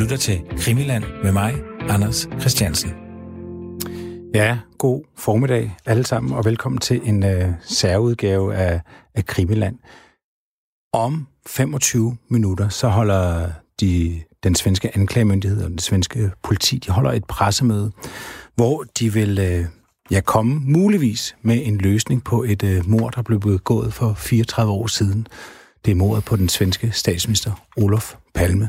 lytter til Krimiland med mig, Anders Christiansen. Ja, god formiddag alle sammen, og velkommen til en øh, særudgave af, af Krimiland. Om 25 minutter, så holder de, den svenske anklagemyndighed og den svenske politi, de holder et pressemøde, hvor de vil øh, ja, komme muligvis med en løsning på et øh, mord, der blev begået for 34 år siden. Det er mordet på den svenske statsminister Olof Palme.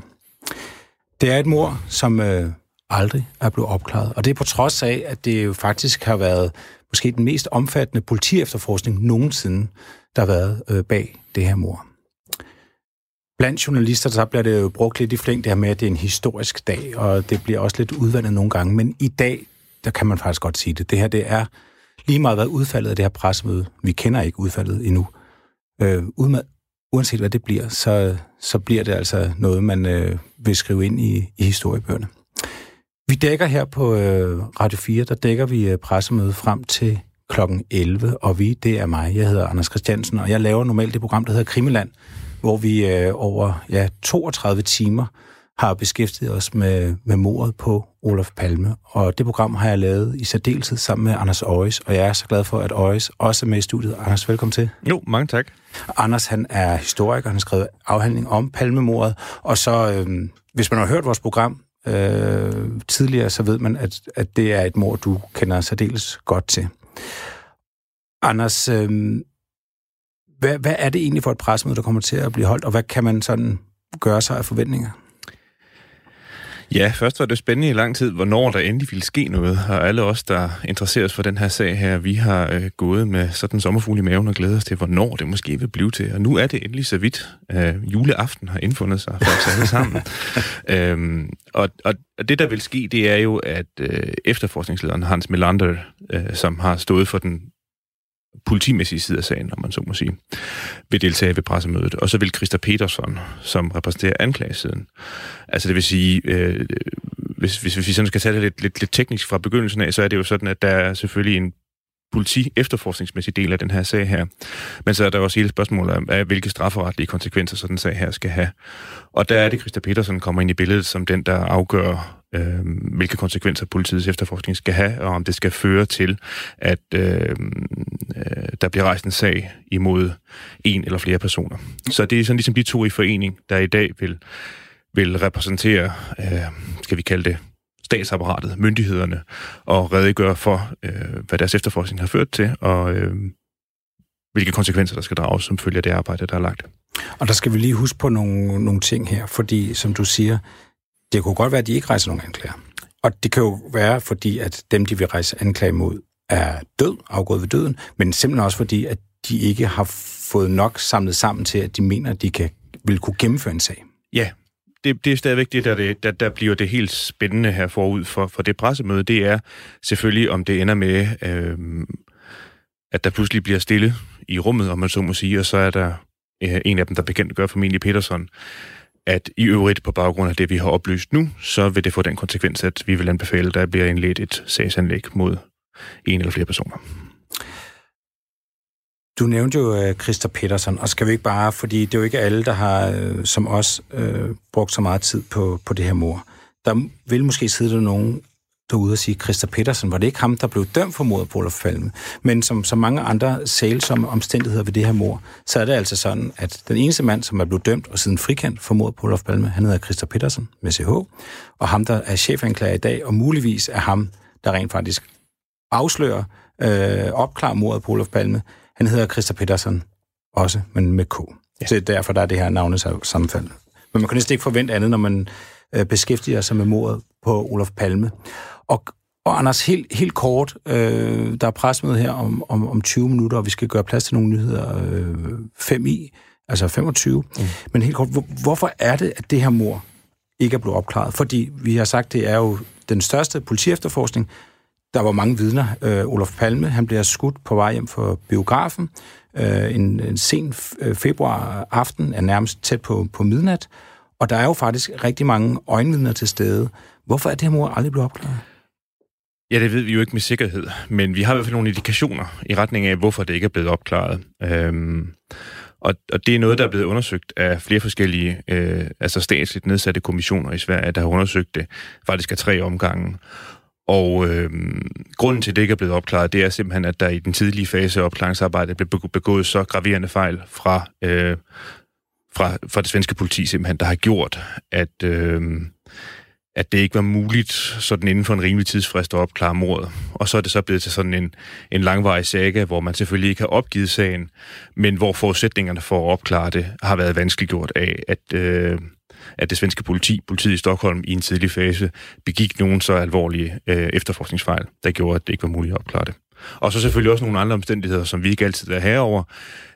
Det er et mord, som øh, aldrig er blevet opklaret. Og det er på trods af, at det jo faktisk har været måske den mest omfattende politiefterforskning nogensinde, der har været øh, bag det her mord. Blandt journalister, så bliver det jo brugt lidt i flæng det her med, at det er en historisk dag, og det bliver også lidt udvandet nogle gange. Men i dag, der kan man faktisk godt sige det. Det her, det er lige meget været udfaldet af det her pressemøde. Vi kender ikke udfaldet endnu. Øh, uanset hvad det bliver, så, så bliver det altså noget, man øh, vil skrive ind i, i historiebøgerne. Vi dækker her på øh, Radio 4, der dækker vi øh, pressemødet frem til klokken 11, og vi, det er mig. Jeg hedder Anders Christiansen, og jeg laver normalt det program, der hedder Krimiland, hvor vi øh, over ja, 32 timer har beskæftiget os med, med mordet på Olof Palme. Og det program har jeg lavet i særdeleshed sammen med Anders Øjes, og jeg er så glad for, at Øjes også er med i studiet. Anders, velkommen til. Jo, mange tak. Anders, han er historiker, han har skrevet afhandling om Palmemordet, og så, øh, hvis man har hørt vores program øh, tidligere, så ved man, at, at det er et mord, du kender særdeles godt til. Anders, øh, hvad, hvad er det egentlig for et pressemøde, der kommer til at blive holdt, og hvad kan man sådan gøre sig af forventninger? Ja, først var det spændende i lang tid, hvornår der endelig ville ske noget, og alle os, der interesserer os for den her sag her, vi har øh, gået med sådan en sommerfugl i maven og glæder os til, hvornår det måske vil blive til. Og nu er det endelig så vidt. Øh, juleaften har indfundet sig for os alle sammen. øhm, og, og, og det, der vil ske, det er jo, at øh, efterforskningslederen Hans Melander, øh, som har stået for den politimæssige side af sagen, om man så må sige, vil deltage ved pressemødet. Og så vil Christa Petersson, som repræsenterer anklagesiden. Altså det vil sige, øh, hvis, hvis, hvis vi sådan skal tage det lidt, lidt, lidt teknisk fra begyndelsen af, så er det jo sådan, at der er selvfølgelig en politi-efterforskningsmæssig del af den her sag her. Men så er der også hele spørgsmålet om, hvilke strafferetlige konsekvenser sådan en sag her skal have. Og der er det, Christa Petersen kommer ind i billedet som den, der afgør, øh, hvilke konsekvenser politiets efterforskning skal have, og om det skal føre til, at øh, øh, der bliver rejst en sag imod en eller flere personer. Så det er sådan ligesom de to i forening, der i dag vil, vil repræsentere, øh, skal vi kalde det, statsapparatet, myndighederne, og redegøre for, øh, hvad deres efterforskning har ført til, og øh, hvilke konsekvenser der skal drages som følge af det arbejde, der er lagt. Og der skal vi lige huske på nogle, nogle ting her, fordi som du siger, det kunne godt være, at de ikke rejser nogen anklager. Og det kan jo være, fordi at dem, de vil rejse anklage mod, er død, afgået ved døden, men simpelthen også fordi, at de ikke har fået nok samlet sammen til, at de mener, at de kan, vil kunne gennemføre en sag. Ja, det, det er stadigvæk det der, det, der, der bliver det helt spændende her forud for, for det pressemøde. Det er selvfølgelig, om det ender med, øh, at der pludselig bliver stille i rummet, om man så må sige, og så er der øh, en af dem, der bekendt gør formentlig Peterson, at i øvrigt på baggrund af det, vi har oplyst nu, så vil det få den konsekvens, at vi vil anbefale, at der bliver indledt et sagsanlæg mod en eller flere personer. Du nævnte jo øh, uh, Christa Petersen, og skal vi ikke bare, fordi det er jo ikke alle, der har, uh, som os, uh, brugt så meget tid på, på det her mor. Der vil måske sidde der nogen derude og sige, Christa Petersen, var det ikke ham, der blev dømt for mordet på Olof Palme? Men som, som mange andre sælsomme omstændigheder ved det her mor, så er det altså sådan, at den eneste mand, som er blevet dømt og siden frikendt for mordet på Olof Palme, han hedder Christa Petersen med CH, og ham, der er chefanklager i dag, og muligvis er ham, der rent faktisk afslører, øh, opklarer mordet på Olof Palme, han hedder Christa Petersen også, men med K. Ja. Så derfor der er det her navne sammenfald. Men man kan næsten ikke forvente andet, når man øh, beskæftiger sig med mordet på Olof Palme. Og, og Anders, helt, helt kort, øh, der er presmøde her om, om, om 20 minutter, og vi skal gøre plads til nogle nyheder øh, 5 i, altså 25. Mm. Men helt kort, hvor, hvorfor er det, at det her mor ikke er blevet opklaret? Fordi vi har sagt, det er jo den største politiefterforskning. Der var mange vidner. Øh, Olof Palme, han bliver skudt på vej hjem fra biografen. Øh, en, en sen øh, februar aften er nærmest tæt på, på midnat. Og der er jo faktisk rigtig mange øjenvidner til stede. Hvorfor er det her mor aldrig blevet opklaret? Ja, det ved vi jo ikke med sikkerhed, men vi har i hvert fald nogle indikationer i retning af, hvorfor det ikke er blevet opklaret. Øhm, Og, og det er noget, der er blevet undersøgt af flere forskellige, øh, altså statsligt nedsatte kommissioner i Sverige, der har undersøgt det faktisk af tre omgange. Og øh, grunden til, at det ikke er blevet opklaret, det er simpelthen, at der i den tidlige fase af opklaringsarbejdet blev begået så graverende fejl fra, øh, fra, fra det svenske politi, simpelthen, der har gjort, at, øh, at det ikke var muligt sådan inden for en rimelig tidsfrist at opklare mordet. Og så er det så blevet til sådan en, en langvarig saga, hvor man selvfølgelig ikke har opgivet sagen, men hvor forudsætningerne for at opklare det har været vanskeliggjort af, at, øh, at det svenske politi, politiet i Stockholm, i en tidlig fase begik nogle så alvorlige øh, efterforskningsfejl, der gjorde, at det ikke var muligt at opklare det. Og så selvfølgelig også nogle andre omstændigheder, som vi ikke altid er herover,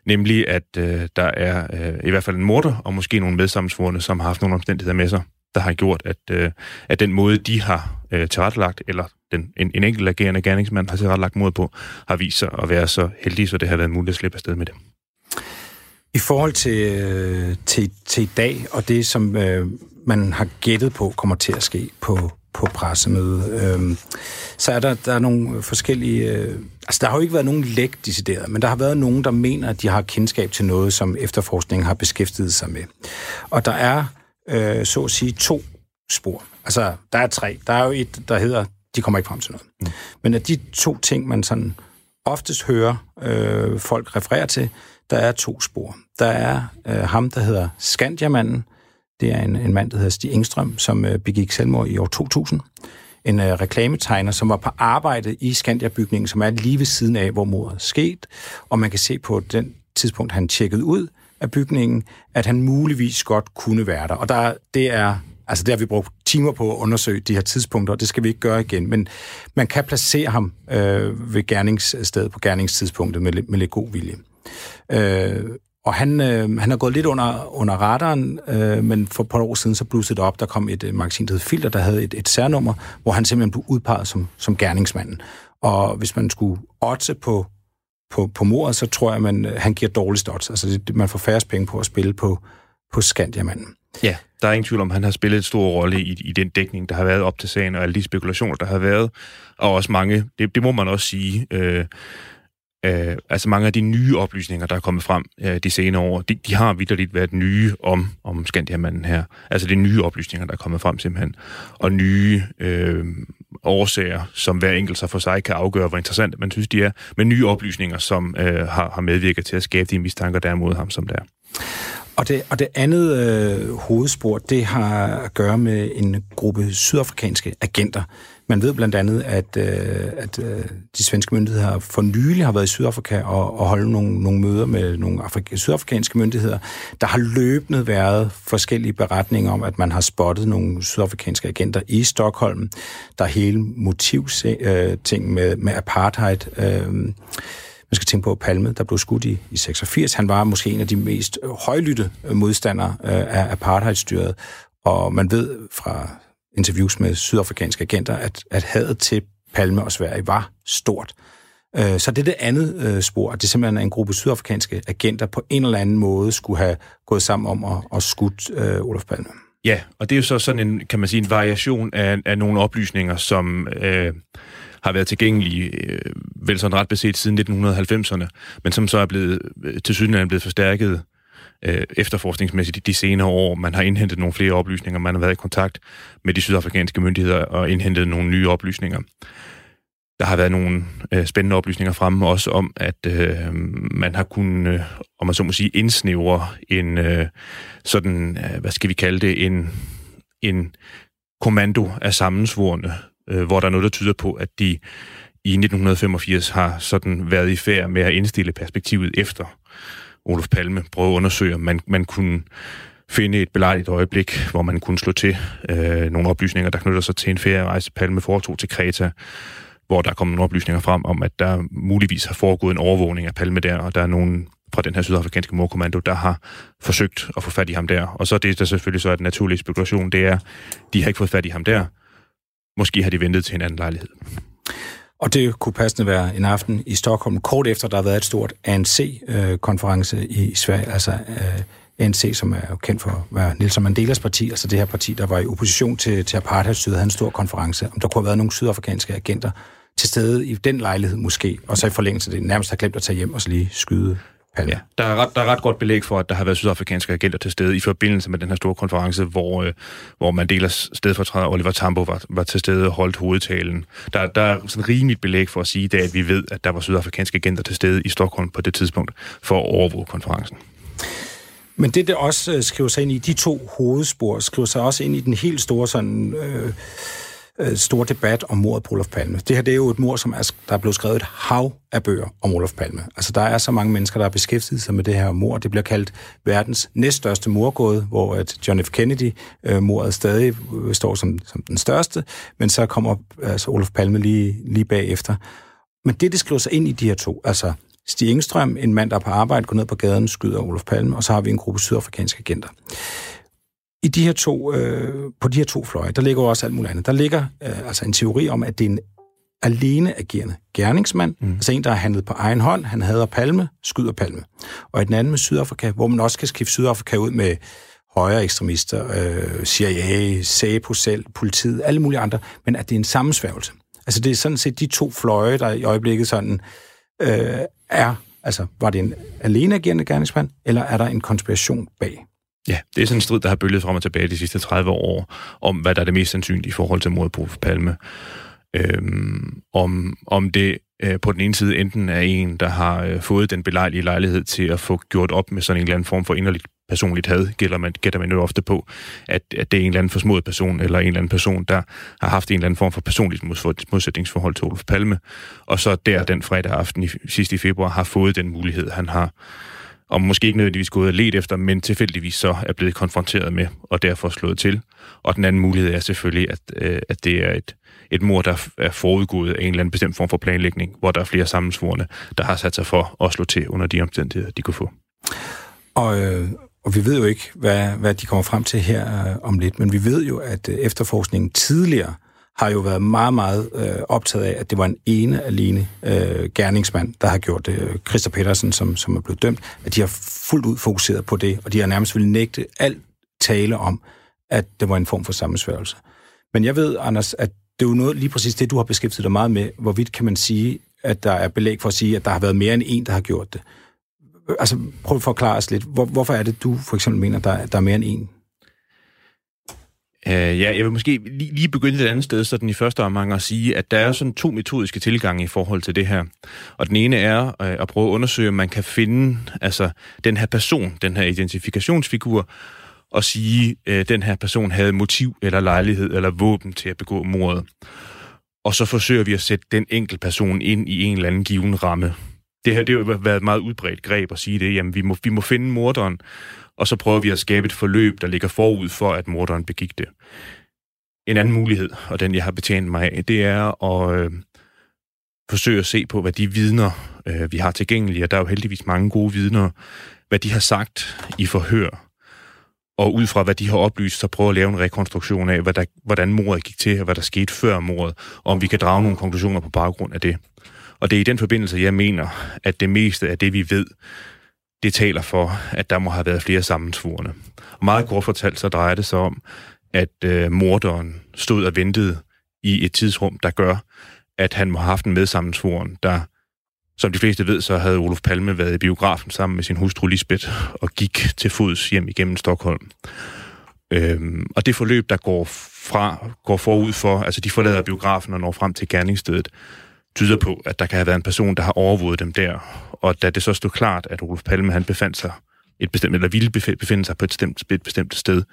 nemlig at øh, der er øh, i hvert fald en morter og måske nogle medsammensvorene, som har haft nogle omstændigheder med sig, der har gjort, at, øh, at den måde, de har øh, tilrettelagt, eller den, en, en enkelt agerende gerningsmand har tilrettelagt mod på, har vist sig at være så heldig, så det har været muligt at slippe afsted med det. I forhold til, øh, til, til i dag, og det som øh, man har gættet på kommer til at ske på, på pressemødet, øh, så er der, der er nogle forskellige... Øh, altså, der har jo ikke været nogen læk decideret, men der har været nogen, der mener, at de har kendskab til noget, som efterforskningen har beskæftiget sig med. Og der er, øh, så at sige, to spor. Altså, der er tre. Der er jo et, der hedder, de kommer ikke frem til noget. Mm. Men af de to ting, man sådan oftest hører øh, folk referere til, der er to spor. Der er øh, ham, der hedder Skandiamanden. Det er en, en mand, der hedder Stig Engstrøm, som øh, begik selvmord i år 2000. En øh, reklametegner, som var på arbejde i Skandia-bygningen, som er lige ved siden af, hvor mordet skete. Og man kan se på den tidspunkt, han tjekkede ud af bygningen, at han muligvis godt kunne være der. Og der, det er Altså, det har vi brugt timer på at undersøge de her tidspunkter, og det skal vi ikke gøre igen. Men man kan placere ham øh, ved gerningsstedet på gerningstidspunktet med, med lidt god vilje. Øh, og han, øh, han er gået lidt under, under radaren, øh, men for et par år siden så blussede det op. Der kom et øh, magasin, der hed Filter, der havde et, et særnummer, hvor han simpelthen blev udpeget som, som gerningsmanden. Og hvis man skulle otte på, på, på mordet, så tror jeg, man, øh, han giver dårligst odds. Altså det, man får færre penge på at spille på, på Skandiamanden. Ja, der er ingen tvivl om, at han har spillet en stor rolle i, i den dækning, der har været op til sagen, og alle de spekulationer, der har været. Og også mange, det, det må man også sige, øh, Øh, altså mange af de nye oplysninger, der er kommet frem øh, de senere år, de, de har vidderligt været nye om, om Skandiamanden her. Altså det er nye oplysninger, der er kommet frem simpelthen. Og nye øh, årsager, som hver enkelt sig for sig kan afgøre, hvor interessant man synes, de er. Men nye oplysninger, som øh, har, har medvirket til at skabe de mistanker, der er mod ham, som der er. Og det, og det andet øh, hovedspor, det har at gøre med en gruppe sydafrikanske agenter, man ved blandt andet, at, øh, at øh, de svenske myndigheder for nylig har været i Sydafrika og, og holdt nogle, nogle møder med nogle afrika, sydafrikanske myndigheder. Der har løbende været forskellige beretninger om, at man har spottet nogle sydafrikanske agenter i Stockholm. Der er hele motivting øh, med, med apartheid. Øh, man skal tænke på Palme, der blev skudt i, i 86. Han var måske en af de mest højlytte øh, modstandere øh, af apartheidstyret, og man ved fra interviews med sydafrikanske agenter, at, at hadet til Palme og Sverige var stort. Øh, så det er det andet øh, spor, at det simpelthen er en gruppe sydafrikanske agenter på en eller anden måde skulle have gået sammen om at, at skudt øh, Olof Palme. Ja, og det er jo så sådan en, kan man sige, en variation af, af nogle oplysninger, som øh, har været tilgængelige øh, vel sådan ret beset siden 1990'erne, men som så er blevet øh, til syden blevet forstærket øh, efterforskningsmæssigt de senere år. Man har indhentet nogle flere oplysninger, man har været i kontakt med de sydafrikanske myndigheder og indhentet nogle nye oplysninger. Der har været nogle øh, spændende oplysninger fremme også om, at øh, man har kunnet, øh, om man så må sige, indsnævre en øh, sådan, øh, hvad skal vi kalde det, en, en kommando af sammensvorene, øh, hvor der er noget, der tyder på, at de i 1985 har sådan været i færd med at indstille perspektivet efter Olof Palme prøve at undersøge, om man, man kunne finde et belejligt øjeblik, hvor man kunne slå til øh, nogle oplysninger, der knytter sig til en ferierejse, Palme foretog til Kreta, hvor der kom nogle oplysninger frem om, at der muligvis har foregået en overvågning af Palme der, og der er nogen fra den her sydafrikanske morkommando, der har forsøgt at få fat i ham der. Og så det, der selvfølgelig så er den naturlige spekulation, det er, de har ikke fået fat i ham der. Måske har de ventet til en anden lejlighed. Og det kunne passende være en aften i Stockholm, kort efter der har været et stort ANC-konference øh, i Sverige, altså øh, ANC, som er jo kendt for at være Nelson Mandelas parti, altså det her parti, der var i opposition til, til apartheid, havde en stor konference. Om der kunne have været nogle sydafrikanske agenter til stede i den lejlighed måske, og så i forlængelse af det nærmest har glemt at tage hjem og så lige skyde Palme. Ja, der, er ret, der er ret godt belæg for, at der har været sydafrikanske agenter til stede i forbindelse med den her store konference, hvor, øh, hvor Mandelas stedfortræder Oliver Tambo var, var til stede og holdt hovedtalen. Der, der er sådan rimeligt belæg for at sige, det, at vi ved, at der var sydafrikanske agenter til stede i Stockholm på det tidspunkt for at overvåge konferencen. Men det, der også øh, skriver sig ind i, de to hovedspor, skriver sig også ind i den helt store sådan... Øh, øh, store debat om mordet på Olof Palme. Det her det er jo et mord, som er, der er blevet skrevet et hav af bøger om Olof Palme. Altså, der er så mange mennesker, der har beskæftiget sig med det her mord. Det bliver kaldt verdens næststørste mordgåde, hvor at John F. Kennedy-mordet øh, stadig øh, står som, som den største, men så kommer altså, Olof Palme lige, lige bagefter. Men det, det skriver sig ind i de her to, altså Stig Engstrøm, en mand, der er på arbejde, går ned på gaden, skyder Olof Palme, og så har vi en gruppe sydafrikanske agenter. I de her to, øh, på de her to fløje, der ligger også alt muligt andet. Der ligger øh, altså en teori om, at det er en alene agerende gerningsmand, mm. altså en, der har handlet på egen hånd, han hader Palme, skyder Palme. Og i den anden med Sydafrika, hvor man også kan skifte Sydafrika ud med højere ekstremister, øh, CIA, SAPO selv, politiet, alle mulige andre, men at det er en sammensværgelse. Altså det er sådan set de to fløje, der i øjeblikket sådan øh, er, altså var det en alene agerende gerningsmand, eller er der en konspiration bag? Ja, det er sådan en strid, der har bølget frem og tilbage de sidste 30 år, om hvad der er det mest sandsynlige i forhold til mordet på Palme. Øhm, om, om det øh, på den ene side enten er en, der har øh, fået den belejlige lejlighed til at få gjort op med sådan en eller anden form for inderligt personligt had, gælder man, gætter man jo ofte på, at, at det er en eller anden forsmodet person, eller en eller anden person, der har haft en eller anden form for personligt modsætningsforhold til Olof Palme, og så der den fredag aften i, sidste i februar har fået den mulighed, han har og måske ikke nødvendigvis gået og let efter, men tilfældigvis så er blevet konfronteret med, og derfor slået til. Og den anden mulighed er selvfølgelig, at, øh, at det er et, et mor, der er forudgået af en eller anden bestemt form for planlægning, hvor der er flere sammensvorene, der har sat sig for at slå til under de omstændigheder, de kunne få. Og, øh, og vi ved jo ikke, hvad, hvad de kommer frem til her øh, om lidt, men vi ved jo, at øh, efterforskningen tidligere har jo været meget, meget øh, optaget af, at det var en ene alene øh, gerningsmand, der har gjort det. Christa Petersen, som, som er blevet dømt, at de har fuldt ud fokuseret på det, og de har nærmest ville nægte alt tale om, at det var en form for sammensværgelse. Men jeg ved, Anders, at det er jo noget, lige præcis det, du har beskæftiget dig meget med. Hvorvidt kan man sige, at der er belæg for at sige, at der har været mere end en, der har gjort det? Altså, prøv at forklare os lidt. Hvor, hvorfor er det, du for eksempel mener, der, der er mere end en? Uh, ja, jeg vil måske lige, lige begynde et andet sted, så den i første omgang at sige, at der er sådan to metodiske tilgange i forhold til det her. Og den ene er uh, at prøve at undersøge, om man kan finde altså, den her person, den her identifikationsfigur, og sige, at uh, den her person havde motiv eller lejlighed eller våben til at begå mordet. Og så forsøger vi at sætte den enkelte person ind i en eller anden given ramme. Det her det har jo været et meget udbredt greb at sige det. Jamen, vi må, vi må finde morderen, og så prøver vi at skabe et forløb, der ligger forud for, at morderen begik det. En anden mulighed, og den jeg har betjent mig af, det er at øh, forsøge at se på, hvad de vidner, øh, vi har tilgængelige, og der er jo heldigvis mange gode vidner, hvad de har sagt i forhør, og ud fra, hvad de har oplyst, så prøve at lave en rekonstruktion af, hvad der, hvordan mordet gik til, og hvad der skete før mordet, og om vi kan drage nogle konklusioner på baggrund af det. Og det er i den forbindelse, jeg mener, at det meste af det, vi ved, det taler for, at der må have været flere sammensvorene. Og meget kort fortalt, så drejer det sig om, at øh, morderen stod og ventede i et tidsrum, der gør, at han må have haft en medsammensvoren, der, som de fleste ved, så havde Olof Palme været i biografen sammen med sin hustru Lisbeth og gik til fods hjem igennem Stockholm. Øhm, og det forløb, der går, fra, går forud for, altså de forlader biografen og når frem til gerningsstedet, tyder på, at der kan have været en person, der har overvåget dem der. Og da det så stod klart, at Olof Palme han befandt sig et bestemt, eller ville befinde sig på et bestemt, et bestemt sted,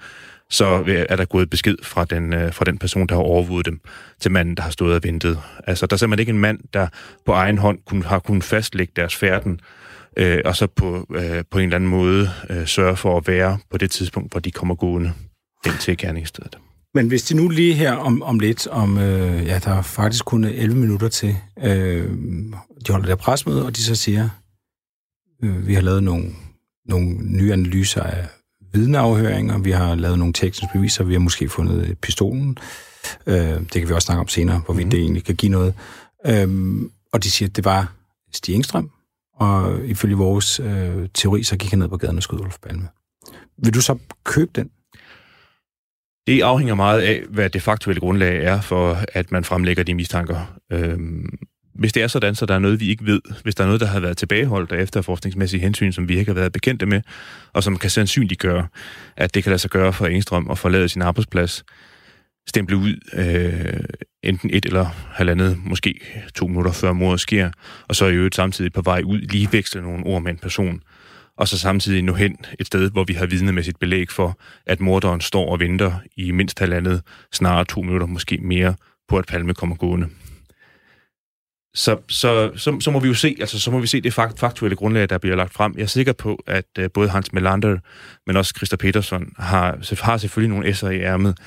så øh, er der gået besked fra den, øh, fra den person, der har overvåget dem, til manden, der har stået og ventet. Altså, der er simpelthen ikke en mand, der på egen hånd kunne, har kunnet fastlægge deres færden, øh, og så på, øh, på en eller anden måde øh, sørge for at være på det tidspunkt, hvor de kommer gående ind til gerningsstedet. Men hvis de nu lige her om, om lidt, om øh, ja, der er faktisk kun 11 minutter til, øh, de holder der presmøde, og de så siger, øh, vi har lavet nogle, nogle nye analyser af vidneafhøringer, vi har lavet nogle tekniske beviser, vi har måske fundet pistolen, øh, det kan vi også snakke om senere, hvorvidt mm. det egentlig kan give noget. Øh, og de siger, at det var Stig Engstrøm, og ifølge vores øh, teori, så gik han ned på gaden og skød Ulf Palme. Vil du så købe den? Det afhænger meget af, hvad det faktuelle grundlag er for, at man fremlægger de mistanker. Øhm, hvis det er sådan, så der er noget, vi ikke ved, hvis der er noget, der har været tilbageholdt af efterforskningsmæssige hensyn, som vi ikke har været bekendte med, og som kan sandsynliggøre, at det kan lade sig gøre for Engstrøm at forlade sin arbejdsplads, stemple ud øh, enten et eller halvandet, måske to minutter før mordet sker, og så i øvrigt samtidig på vej ud lige veksle nogle ord med en person, og så samtidig nå hen et sted, hvor vi har vidnemæssigt belæg for, at morderen står og venter i mindst halvandet, snarere to minutter, måske mere, på at Palme kommer gående. Så, så, så, så må vi jo se, altså så må vi se det fakt, faktuelle grundlag, der bliver lagt frem. Jeg er sikker på, at uh, både Hans Melander, men også Christa Petersen har, har selvfølgelig nogle S'er i ærmet.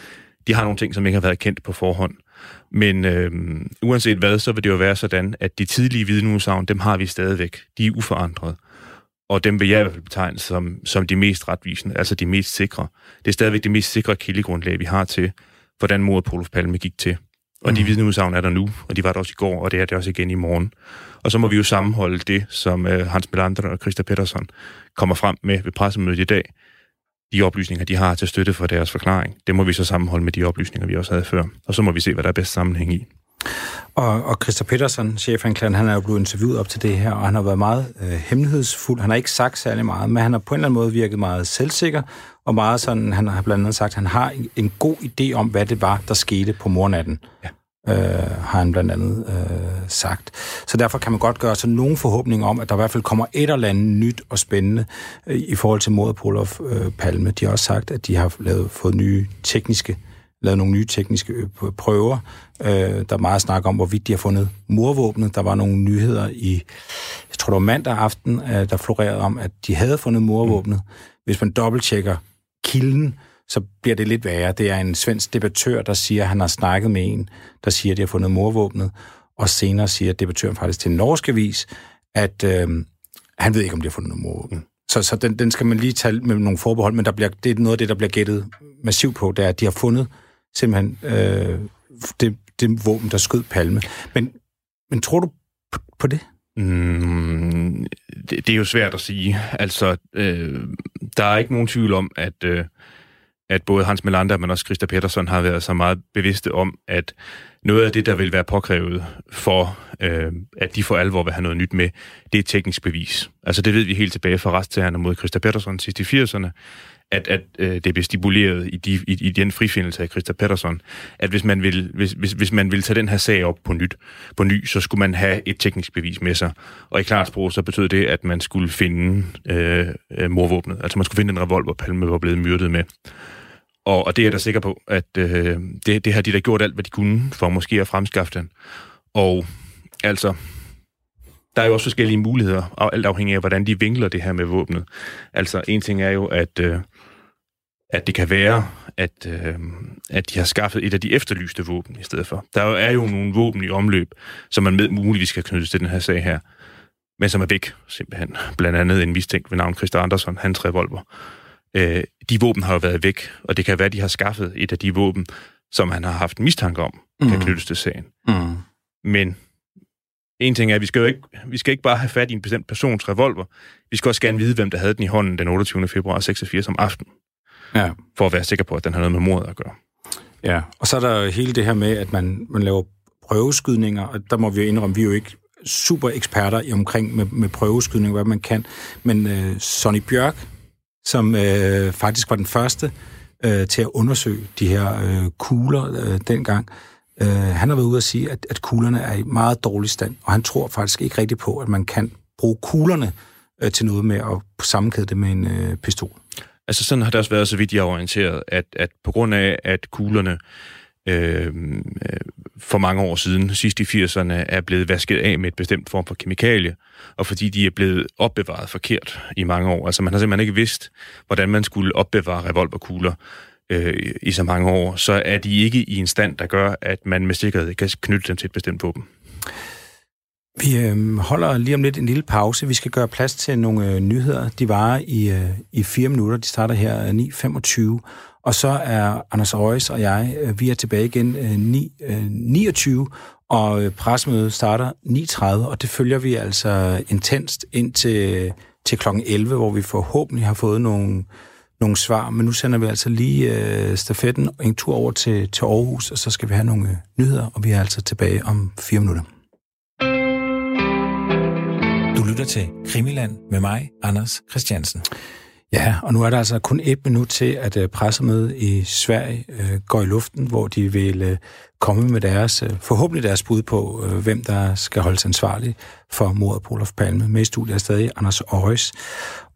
De har nogle ting, som ikke har været kendt på forhånd. Men øh, uanset hvad, så vil det jo være sådan, at de tidlige vidneudsagn, dem har vi stadigvæk. De er uforandrede. Og dem vil jeg i hvert fald betegne som, som de mest retvisende, altså de mest sikre. Det er stadigvæk det mest sikre kildegrundlag, vi har til, hvordan mordet på Olof Palme gik til. Og mm. de vidneudsagn er der nu, og de var der også i går, og det er det også igen i morgen. Og så må vi jo sammenholde det, som uh, Hans Melander og Christa Pettersson kommer frem med ved pressemødet i dag. De oplysninger, de har til støtte for deres forklaring, det må vi så sammenholde med de oplysninger, vi også havde før. Og så må vi se, hvad der er bedst sammenhæng i. Og, og Christa Petersen, chefanklageren, han er jo blevet interviewet op til det her, og han har været meget øh, hemmelighedsfuld. Han har ikke sagt særlig meget, men han har på en eller anden måde virket meget selvsikker, og meget sådan, han har blandt andet sagt, at han har en, en god idé om, hvad det var, der skete på mornatten. Ja. Øh, har han blandt andet øh, sagt. Så derfor kan man godt gøre sig nogen forhåbninger om, at der i hvert fald kommer et eller andet nyt og spændende øh, i forhold til mordet på Olof øh, Palme. De har også sagt, at de har lavet, fået nye tekniske lavet nogle nye tekniske øh, prøver. Øh, der er meget snak om, hvorvidt de har fundet morvåbnet. Der var nogle nyheder i, jeg tror det var mandag aften, øh, der florerede om, at de havde fundet morvåbnet. Hvis man dobbelttjekker kilden, så bliver det lidt værre. Det er en svensk debattør, der siger, at han har snakket med en, der siger, at de har fundet morvåbnet, og senere siger debattøren faktisk til en norsk avis, at øh, han ved ikke, om de har fundet noget morvåben. Så, så den, den skal man lige tage med nogle forbehold, men der bliver, det er noget af det, der bliver gættet massivt på, det er, at de har fundet simpelthen øh, det, det våben, der skød Palme. Men, men tror du på, det? Mm, det? Det er jo svært at sige. Altså, øh, der er ikke nogen tvivl om, at, øh, at både Hans Melander, men også Christa Pettersson har været så meget bevidste om, at noget af det, der vil være påkrævet for, øh, at de for alvor vil have noget nyt med, det er teknisk bevis. Altså det ved vi helt tilbage fra resttagerne mod Christa Pettersson sidst i 80'erne, at, at øh, det blev stipuleret i, de, i, i den frifindelse af Christa Pettersson, at hvis man, vil, hvis, hvis, hvis man vil tage den her sag op på, nyt, på ny, så skulle man have et teknisk bevis med sig. Og i klart sprog, så betød det, at man skulle finde øh, øh, morvåbnet. Altså man skulle finde en revolver, Palme var blevet myrdet med. Og, og det er jeg da sikker på, at øh, det, det har de da gjort alt, hvad de kunne for måske at fremskaffe den. Og altså, der er jo også forskellige muligheder, og alt afhængig af, hvordan de vinkler det her med våbnet. Altså, en ting er jo, at, øh, at det kan være, at, øh, at de har skaffet et af de efterlyste våben i stedet for. Der er jo nogle våben i omløb, som man med muligvis skal knyttes til den her sag her, men som er væk, simpelthen. Blandt andet en mistænkt ved navn Christa Andersson, hans revolver. Øh, de våben har jo været væk, og det kan være, at de har skaffet et af de våben, som han har haft mistanke om, mm. kan knyttes til sagen. Mm. Men en ting er, at vi skal jo ikke, vi skal ikke bare have fat i en bestemt persons revolver. Vi skal også gerne vide, hvem der havde den i hånden den 28. februar 86 om aftenen. Ja. For at være sikker på, at den har noget med mordet at gøre. Ja, og så er der hele det her med, at man, man laver prøveskydninger, og der må vi jo indrømme, vi er jo ikke super eksperter i omkring med, med prøveskydning, hvad man kan. Men øh, Sonny Bjørk, som øh, faktisk var den første øh, til at undersøge de her øh, kugler øh, dengang, Øh, han har været ude at sige, at, at kuglerne er i meget dårlig stand, og han tror faktisk ikke rigtigt på, at man kan bruge kuglerne øh, til noget med at sammenkæde det med en øh, pistol. Altså sådan har det også været, så vidt jeg er orienteret, at, at på grund af, at kuglerne øh, øh for mange år siden, sidst i 80'erne, er blevet vasket af med et bestemt form for kemikalie, og fordi de er blevet opbevaret forkert i mange år. Altså man har simpelthen ikke vidst, hvordan man skulle opbevare revolverkugler øh, i så mange år, så er de ikke i en stand, der gør, at man med sikkerhed kan knytte dem til et bestemt våben. Vi øh, holder lige om lidt en lille pause. Vi skal gøre plads til nogle øh, nyheder. De varer i, øh, i fire minutter. De starter her øh, 9.25. Og så er Anders Røges og jeg, øh, vi er tilbage igen øh, 9, øh, 29, og øh, pressemødet starter 9.30, og det følger vi altså intenst ind til, til kl. 11, hvor vi forhåbentlig har fået nogle nogle svar, men nu sender vi altså lige øh, stafetten en tur over til, til Aarhus, og så skal vi have nogle øh, nyheder, og vi er altså tilbage om fire minutter lytter til Krimiland med mig, Anders Christiansen. Ja, og nu er der altså kun et minut til, at øh, pressemødet i Sverige øh, går i luften, hvor de vil øh, komme med deres, forhåbentlig deres bud på, hvem der skal holdes ansvarlig for mordet på Olof Palme. Med i studiet er stadig Anders Øjes.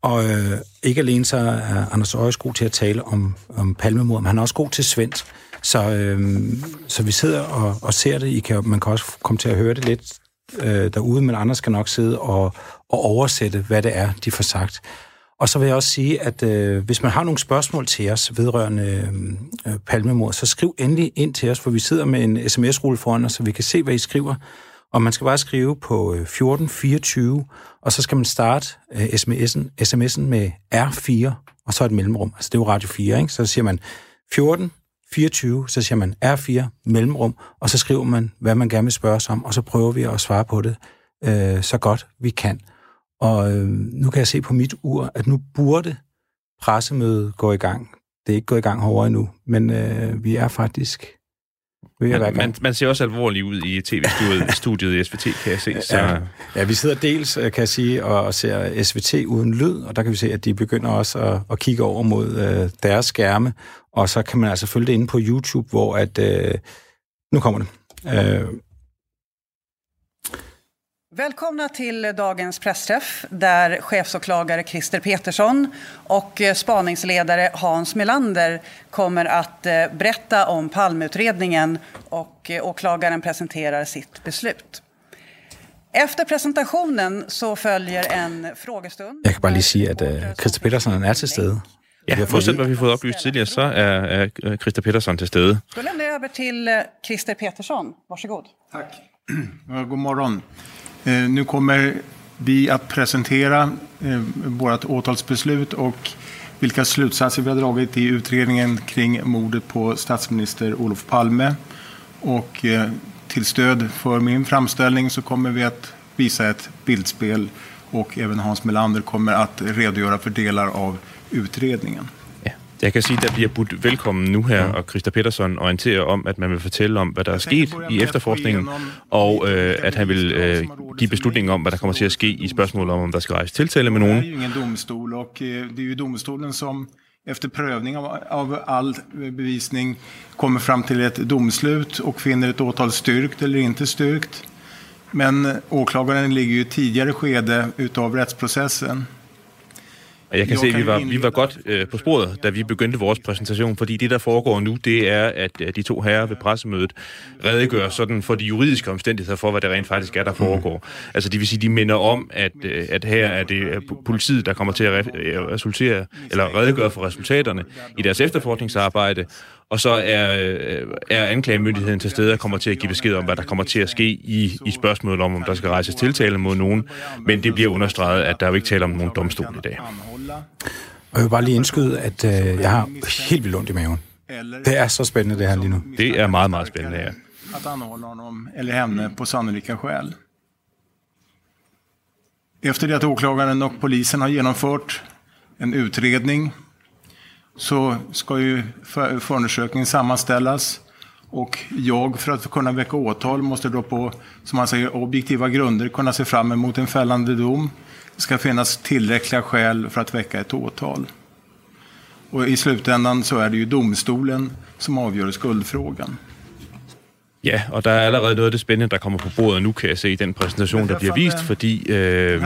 Og øh, ikke alene så er Anders Øjes god til at tale om, om Palmemordet, men han er også god til svensk. Så, øh, så vi sidder og, og ser det. I kan, man kan også komme til at høre det lidt øh, derude, men andre skal nok sidde og, og oversætte, hvad det er, de får sagt. Og så vil jeg også sige, at øh, hvis man har nogle spørgsmål til os vedrørende øh, palmemord, så skriv endelig ind til os, for vi sidder med en sms-rulle foran os, så vi kan se, hvad I skriver. Og man skal bare skrive på øh, 1424, og så skal man starte øh, sms'en, sms'en med R4, og så et mellemrum. Altså det er jo Radio 4, ikke? Så siger man 14 24, så siger man R4, mellemrum, og så skriver man, hvad man gerne vil spørge os om, og så prøver vi at svare på det øh, så godt vi kan. Og øh, nu kan jeg se på mit ur, at nu burde pressemødet gå i gang. Det er ikke gået i gang herovre endnu, men øh, vi er faktisk man, man, man ser også alvorlig ud i tv-studiet i SVT, kan jeg se. Så... Ja, ja, vi sidder dels, øh, kan jeg sige, og ser SVT uden lyd, og der kan vi se, at de begynder også at, at kigge over mod øh, deres skærme, og så kan man altså følge det inde på YouTube, hvor at... Øh, nu kommer det. Øh, Välkomna till dagens pressträff där chefsåklagare Christer Petersson och eh, spaningsledare Hans Melander kommer att eh, berätta om Palmeutredningen och eh, åklagaren presenterar sitt beslut. Efter presentationen så följer en frågestund. Jag kan bara lige sige, at uh, Christer Petersen er til stede. Ja, modsat hvad vi har fået oplyst tidligere, så er, er Christer Petersen til stede. Då lämnar jag över till Christer Petersson. Varsågod. Tack. God morgon. Eh, nu kommer vi att presentera eh, vårt åtalsbeslut och vilka slutsatser vi har dragit i utredningen kring mordet på statsminister Olof Palme. Och eh, till stöd för min framställning så kommer vi att visa ett bildspel och även Hans Melander kommer att redogöra för delar av utredningen. Jeg kan sige, at der bliver budt velkommen nu her, og Christa Petersen orienterer om, at man vil fortælle om, hvad der er sket i efterforskningen, og øh, at han vil øh, give beslutningen om, hvad der kommer til at ske i spørgsmålet om, om der skal rejse tiltale med nogen. Det er jo ingen domstol, og øh, det er jo domstolen, som efter prövning av, av all bevisning kommer fram till ett domslut och finner ett åtal styrkt eller inte styrkt. Men åklagaren ligger ju i tidigare skede utav rättsprocessen. Og jeg kan se, at vi var, vi var godt øh, på sporet, da vi begyndte vores præsentation, fordi det, der foregår nu, det er, at, at de to herrer ved pressemødet redegør sådan for de juridiske omstændigheder for, hvad det rent faktisk er, der foregår. Mm. Altså, det vil sige, de minder om, at, øh, at her er det politiet, der kommer til at øh, resultere, eller redegøre for resultaterne i deres efterforskningsarbejde, og så er, øh, er anklagemyndigheden til stede og kommer til at give besked om, hvad der kommer til at ske i, i spørgsmålet om, om der skal rejses tiltale mod nogen. Men det bliver understreget, at der er jo ikke tale om nogen domstol i dag. Og jeg vil bare lige indskyde, at øh, jeg har helt vildt ondt i maven. Det er så spændende, det her lige nu. Det er meget, meget spændende, ja. Att anhålla honom eller henne på sannolika skäl. Efter det att åklagaren och polisen har genomfört en utredning så ska ju förundersökningen sammanställas. Och jag, för att kunna väcka åtal, måste då på, som man säger, objektiva grunder kunna se fram emot en fällande dom. Det ska finnas tillräckliga skäl för att väcka ett åtal. Och i slutändan så är det ju domstolen som avgör skuldfrågan. Ja, og der er allerede noget af det spændende, der kommer på bordet nu, kan jeg se i den præsentation, der bliver vist, fordi øh,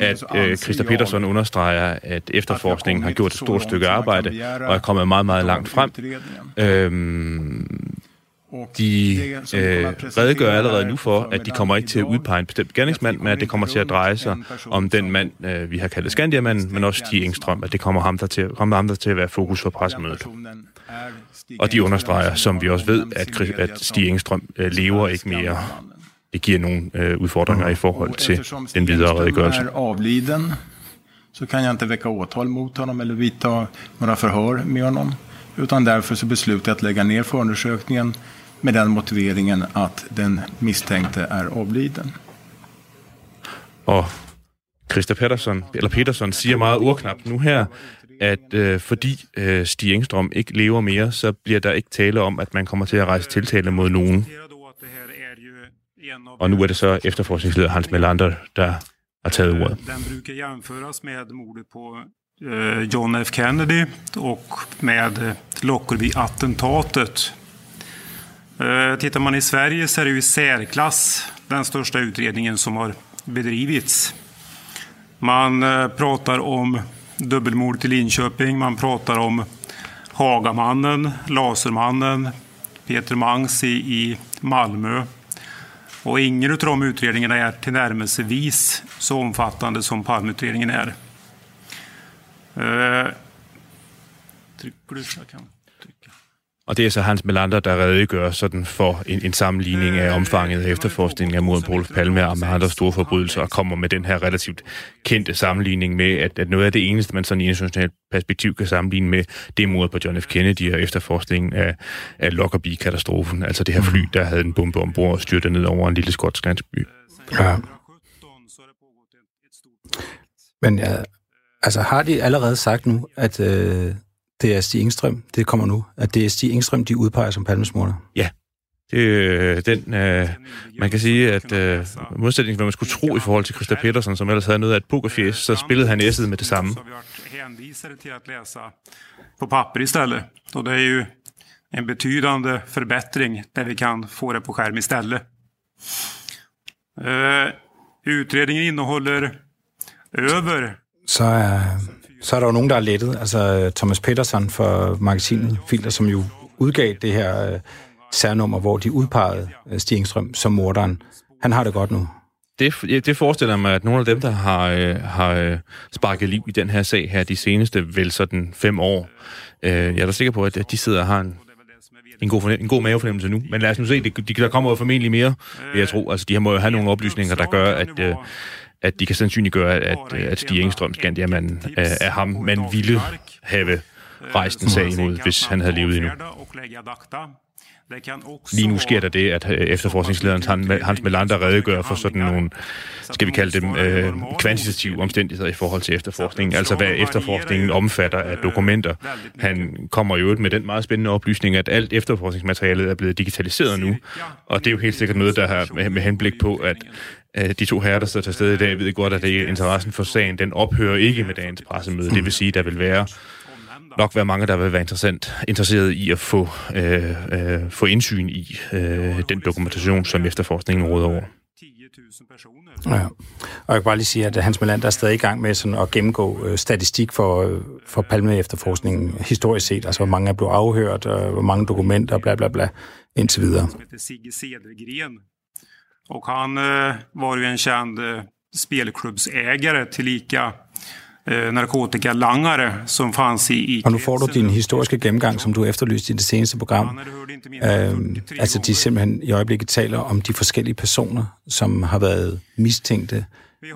at øh, Christa Petersen understreger, at efterforskningen har gjort et stort stykke arbejde og er kommet meget, meget langt frem. Øh, de øh, redegør allerede nu for, at de kommer ikke til at udpege en bestemt gerningsmand, men at det kommer til at dreje sig om den mand, øh, vi har kaldt Skandiamanden, men også Stig Engstrøm, at det kommer ham der til, kommer ham der til at være fokus for pressemødet. Og de understreger, som vi også ved, at, at Stig Engstrøm øh, lever ikke mere. Det giver nogle øh, udfordringer i forhold til den videre redegørelse. så kan jeg inte väcka åtal mot honom eller vidta några förhör med honom. Utan därför så beslutar jag att lägga ner förundersökningen med den motiveringen att den misstänkte är avliden. Og Christa Peterson, eller Peterson siger meget urknapt nu her, at øh, fordi øh, Stig Engstrøm ikke lever mere, så bliver der ikke tale om, at man kommer til at rejse tiltale mod nogen. Og nu er det så efterforskningsleder Hans Melander, der har taget ordet. Den brukar jämföras med mordet på eh, John F Kennedy och med Lockerbie-attentatet. Eh, tittar man i Sverige så är det ju särklass den största utredningen som har bedrivits. Man pratar om dubbelmordet i Linköping, man pratar om Hagamannen, Lasermannen, Peter Mangs i, i Malmö. Och ingen av de utredningarna är tillnärmelsevis så omfattande som Palmeutredningen är. Eh, uh, trycker du? Jag kan. Og det er så Hans Melander, der redegør sådan for en, en sammenligning af omfanget af efterforskningen af mordet på Olof Palme og med andre store forbrydelser, og kommer med den her relativt kendte sammenligning med, at, at noget af det eneste, man sådan i internationalt perspektiv kan sammenligne med, det er mordet på John F. Kennedy og efterforskningen af, af Lockerbie-katastrofen, altså det her fly, der havde en bombe ombord og styrte ned over en lille skotsk landsby. Ja. Men ja, altså har de allerede sagt nu, at øh, det er Stig Engstrøm, det kommer nu, at det er Stig Engstrøm, de udpeger som palmesmorder? Ja, det er den, øh, man kan sige, at øh, modsætning hvad man skulle tro i forhold til Christa Petersen, som ellers havde noget af et pokerfjes, så spillede han S'et med det samme. Så vi har hänvisade till att läsa på papper istället. Och det är ju en betydande förbättring där vi kan få det på skärm istället. Uh, utredningen innehåller över Så er, så er der jo nogen, der er lettet. Altså øh, Thomas Petersen for magasinet Filter, som jo udgav det her øh, særnummer, hvor de udpegede øh, Stigingstrøm som morderen. Han har det godt nu. Det, det forestiller mig, at nogle af dem, der har, øh, har øh, sparket liv i den her sag her de seneste vel sådan fem år, øh, jeg er da sikker på, at, de sidder og har en, en god, en god mavefornemmelse nu. Men lad os nu se, det, de, der kommer jo formentlig mere, vil jeg tro. Altså, de her må jo have nogle oplysninger, der gør, at, øh, at de kan sandsynliggøre, at, at Stig Engstrøm Skandiaman øh, er ham, man ville have rejst en sag imod, hvis han havde levet endnu. Lige nu sker der det, at øh, efterforskningslederen Han- Hans Melander redegør for sådan nogle, skal vi kalde dem, øh, kvantitative omstændigheder i forhold til efterforskningen. Altså hvad efterforskningen omfatter af dokumenter. Han kommer jo med den meget spændende oplysning, at alt efterforskningsmaterialet er blevet digitaliseret nu. Og det er jo helt sikkert noget, der har med, henblik på, at øh, de to herrer, der står til stede i dag, ved godt, at det er interessen for sagen, den ophører ikke med dagens pressemøde. Det vil sige, at der vil være nok være mange, der vil være interessant, interesseret i at få, øh, øh, få indsyn i øh, den dokumentation, som efterforskningen råder over. 10 000 personer. Ja. Og jeg kan bare lige sige, at Hans Melander er stadig i gang med sådan at gennemgå øh, statistik for, øh, for Palme efterforskningen historisk set. Altså, hvor mange er blevet afhørt, og hvor mange dokumenter, bla bla bla, indtil videre. Och han eh, var ju en känd eh, spelklubbsägare tillika eh, narkotikalangare som fanns i, i Og nu får du din historiske gennemgang, som du efterlyste i det seneste program. Han hade hört inte mindre än Øhm, 43 altså, de simpelthen i øjeblikket taler om de forskellige personer, som har været mistænkte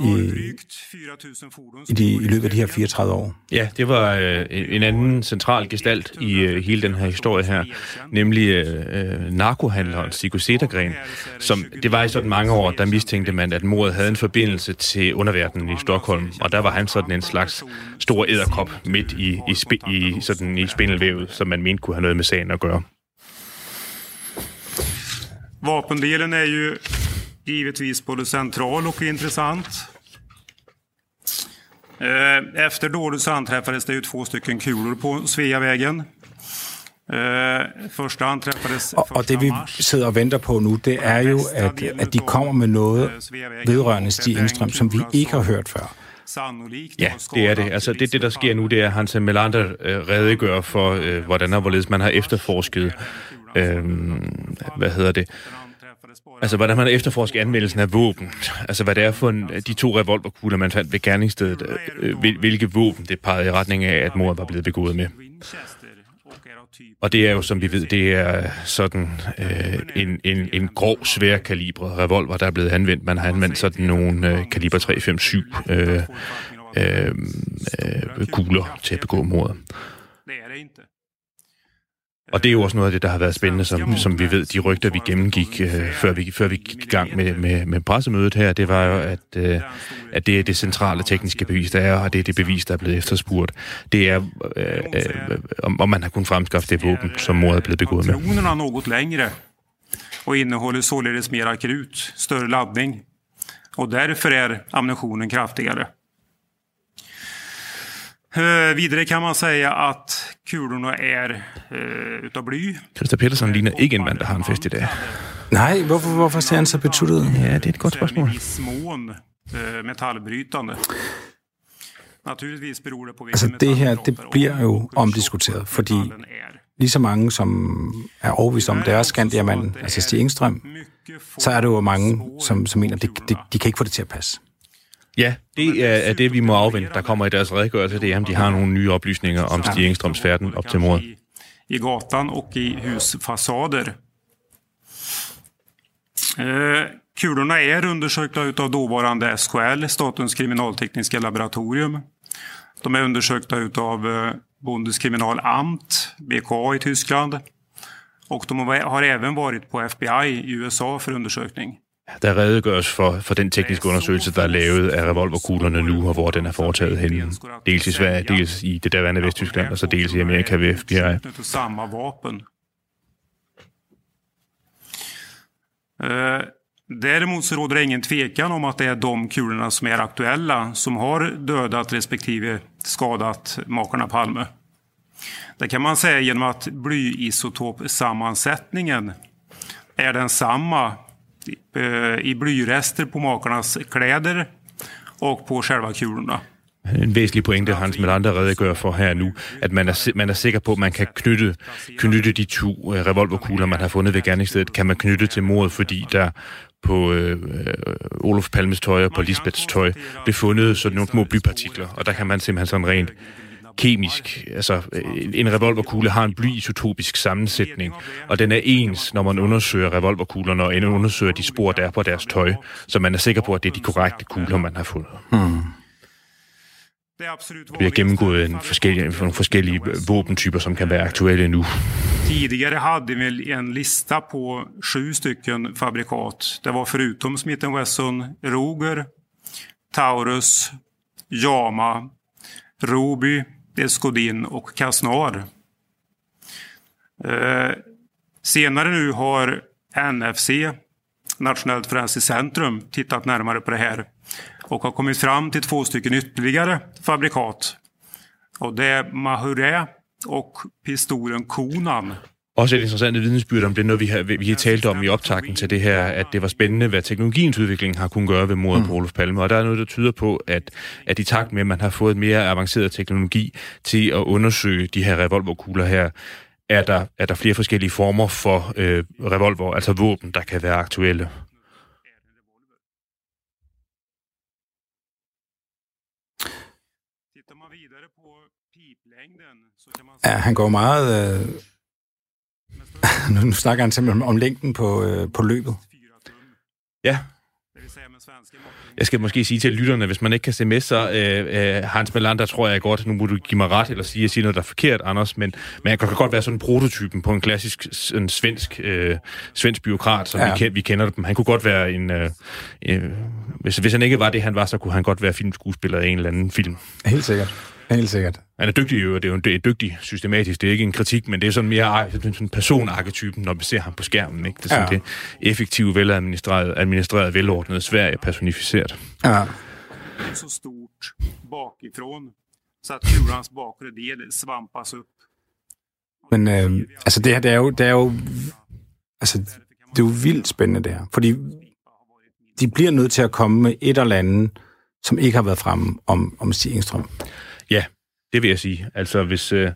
i, drygt 4.000 fordon i, de, i løbet af de her 34 år. Ja, det var øh, en anden central gestalt i øh, hele den her historie her, nemlig øh, øh, narkohandleren Sigurd Sedergren, som det var i sådan mange år, der mistænkte man, at mordet havde en forbindelse til underverdenen i Stockholm, og der var han sådan en slags stor æderkop midt i, i, spi, i, sådan i spindelvævet, som man mente kunne have noget med sagen at gøre. Vapendelen är ju givetvis både central och intressant. Eh, Efter dådet så anträffades det ju två stycken kulor på Sveavägen. Eh, Första anträffades Og, og det vi sidder og venter på nu, det er jo, at, at de kommer med noget vedrørende Stig Engstrøm, som vi ikke har hørt før. Ja, det er det. Altså det, det der sker nu, det er, at Hans Melander øh, redegør for, øh, hvordan og hvorledes man har efterforsket, øh, hvad hedder det, altså hvordan man har efterforsket anmeldelsen af våben. Altså hvad det er for en, de to revolverkugler, man fandt ved gerningsstedet, øh, hvil- hvilke våben det pegede i retning af, at mordet var blevet begået med. Og det er jo, som vi ved, det er sådan øh, en, en, en grov, svær kalibre revolver, der er blevet anvendt. Man har anvendt sådan nogle øh, kaliber 357 øh, øh, øh, kugler til at begå mordet. Det är det inte. Og det er jo også noget af det, der har været spændende, som, som vi ved, de rygter, vi gennemgik, øh, før, vi, før vi gik i gang med, med, med pressemødet her, det var jo, at, øh, at det er det centrale tekniske bevis, der er, og det er det bevis, der er blevet efterspurgt. Det er, øh, øh, om, om man har kunnet fremskaffe det våben, som mordet er blevet begået med. Och innehåller således mera krut, större laddning och därför är ammunitionen kraftigare. Eh, vidare kan man säga att kulorna är eh, utav bly. Christer Petersen ligner ikke en mand, der har en fest i dag. Nej, hvorfor, hvorfor ser han så betuttet ud? Ja, det er et godt spørgsmål. viss mån eh, metallbrytande. Naturligtvis beror det på Altså, vilken det her, det bliver jo omdiskuteret, fordi lige så mange, som er overbevist om deres Skandiamand, altså Stig Engstrøm, så er det jo mange, som, som mener, at de, de, de kan ikke få det til at passe. Ja, det er, er det, vi må afvente, der kommer i deres redegørelse. Det er, om de har nogle nye oplysninger om Stig Engstrøms færden op til mordet. I, gatan och i husfasader. Eh, kulorna är undersökta utav dåvarande SKL, Statens kriminaltekniska laboratorium. De är undersökta utav eh, Bundeskriminalamt, BKA i Tyskland. Och de har har även varit på FBI i USA för undersökning. Der redegøres for, for den tekniske undersøgelse, der er lavet af revolverkuglerne nu, og hvor den er foretaget henne. Dels i Sverige, dels i det daværende Vesttyskland, og så dels i Amerika ved FBI. Eh, Däremot så råder det ingen tvekan om att det är de kulorna som är aktuella som har dödat respektive skadat makarna Palme. Det kan man säga genom att blyisotopsammansättningen är densamma i blyrester på makarnas kläder och på själva kulorna. En væsentlig pointe, Hans Melander redegør for her nu, at man er, man er sikker på, at man kan knytte, knytte de to øh, revolverkugler, man har fundet ved gerningsstedet, kan man knytte til mordet, fordi der på øh, Olof Palmes tøj og på Lisbeths tøj blev fundet sådan nogle små blypartikler, og der kan man simpelthen sådan rent kemisk, altså øh, en revolverkugle har en blyisotopisk sammensætning, og den er ens, når man undersøger revolverkuglerne og undersøger de spor, der er på deres tøj, så man er sikker på, at det er de korrekte kugler, man har fundet. Absolut Vi har gennemgået en forskellige, nogle forskellige våbentyper, som kan være aktuelle nu. Tidigare hade vi en lista på sju stycken fabrikat. Det var förutom Smith Wesson Ruger, Taurus, Jama, och Kasnar. Eh, senare nu har NFC, Nationellt forensiskt centrum, tittat närmare på det här och har kommit fram till två stycken ytterligare fabrikat. Och det är Mahuré och pistolen Konan. Også et interessant vidnesbyrd om det, er noget vi har, vi har talt om i optakten til det her, at det var spændende, hvad teknologiens udvikling har kunnet gøre ved mordet på Olof Palme. Og der er noget, der tyder på, at, at i takt med, at man har fået mere avanceret teknologi til at undersøge de her revolverkugler her, er der, er der flere forskellige former for øh, revolver, altså våben, der kan være aktuelle. Tittar man vidare på piplängden så kan man Ja, han går meget... Øh... nu, nu snakker han simpelthen om længden på, øh, på løbet. 4 tum. Ja. Jeg skal måske sige til lytterne, hvis man ikke kan se med, så øh, øh, Hans Melander tror jeg godt, nu må du give mig ret, eller sige, at jeg siger noget, der er forkert, Anders, men, men han kan godt være sådan prototypen på en klassisk sådan svensk, øh, svensk byråkrat, som Ja. vi, kender, vi kender dem. Han kunne godt være en... Øh, øh, hvis, hvis han ikke var det, han var, så kunne han godt være filmskuespiller i en eller anden film. Helt sikkert. Helt sikkert. Han er dygtig jo, det er jo det er dygtig systematisk, det er ikke en kritik, men det er sådan mere sådan personarketypen, når vi ser ham på skærmen. Ikke? Det er sådan Ja. det effektive, veladministrerede, administrerede, velordnede Sverige personificeret. Ja. Så stort bakifrån så att kulans bakre del svampas upp. Men øh, altså det her, det er jo, det er jo, altså, det er jo vildt spændende det her. Fordi de bliver nødt til at komme med et eller andet, som ikke har været fremme om, om Stig Engstrøm. Ja, det vil jeg sige. Altså, hvis... Øh,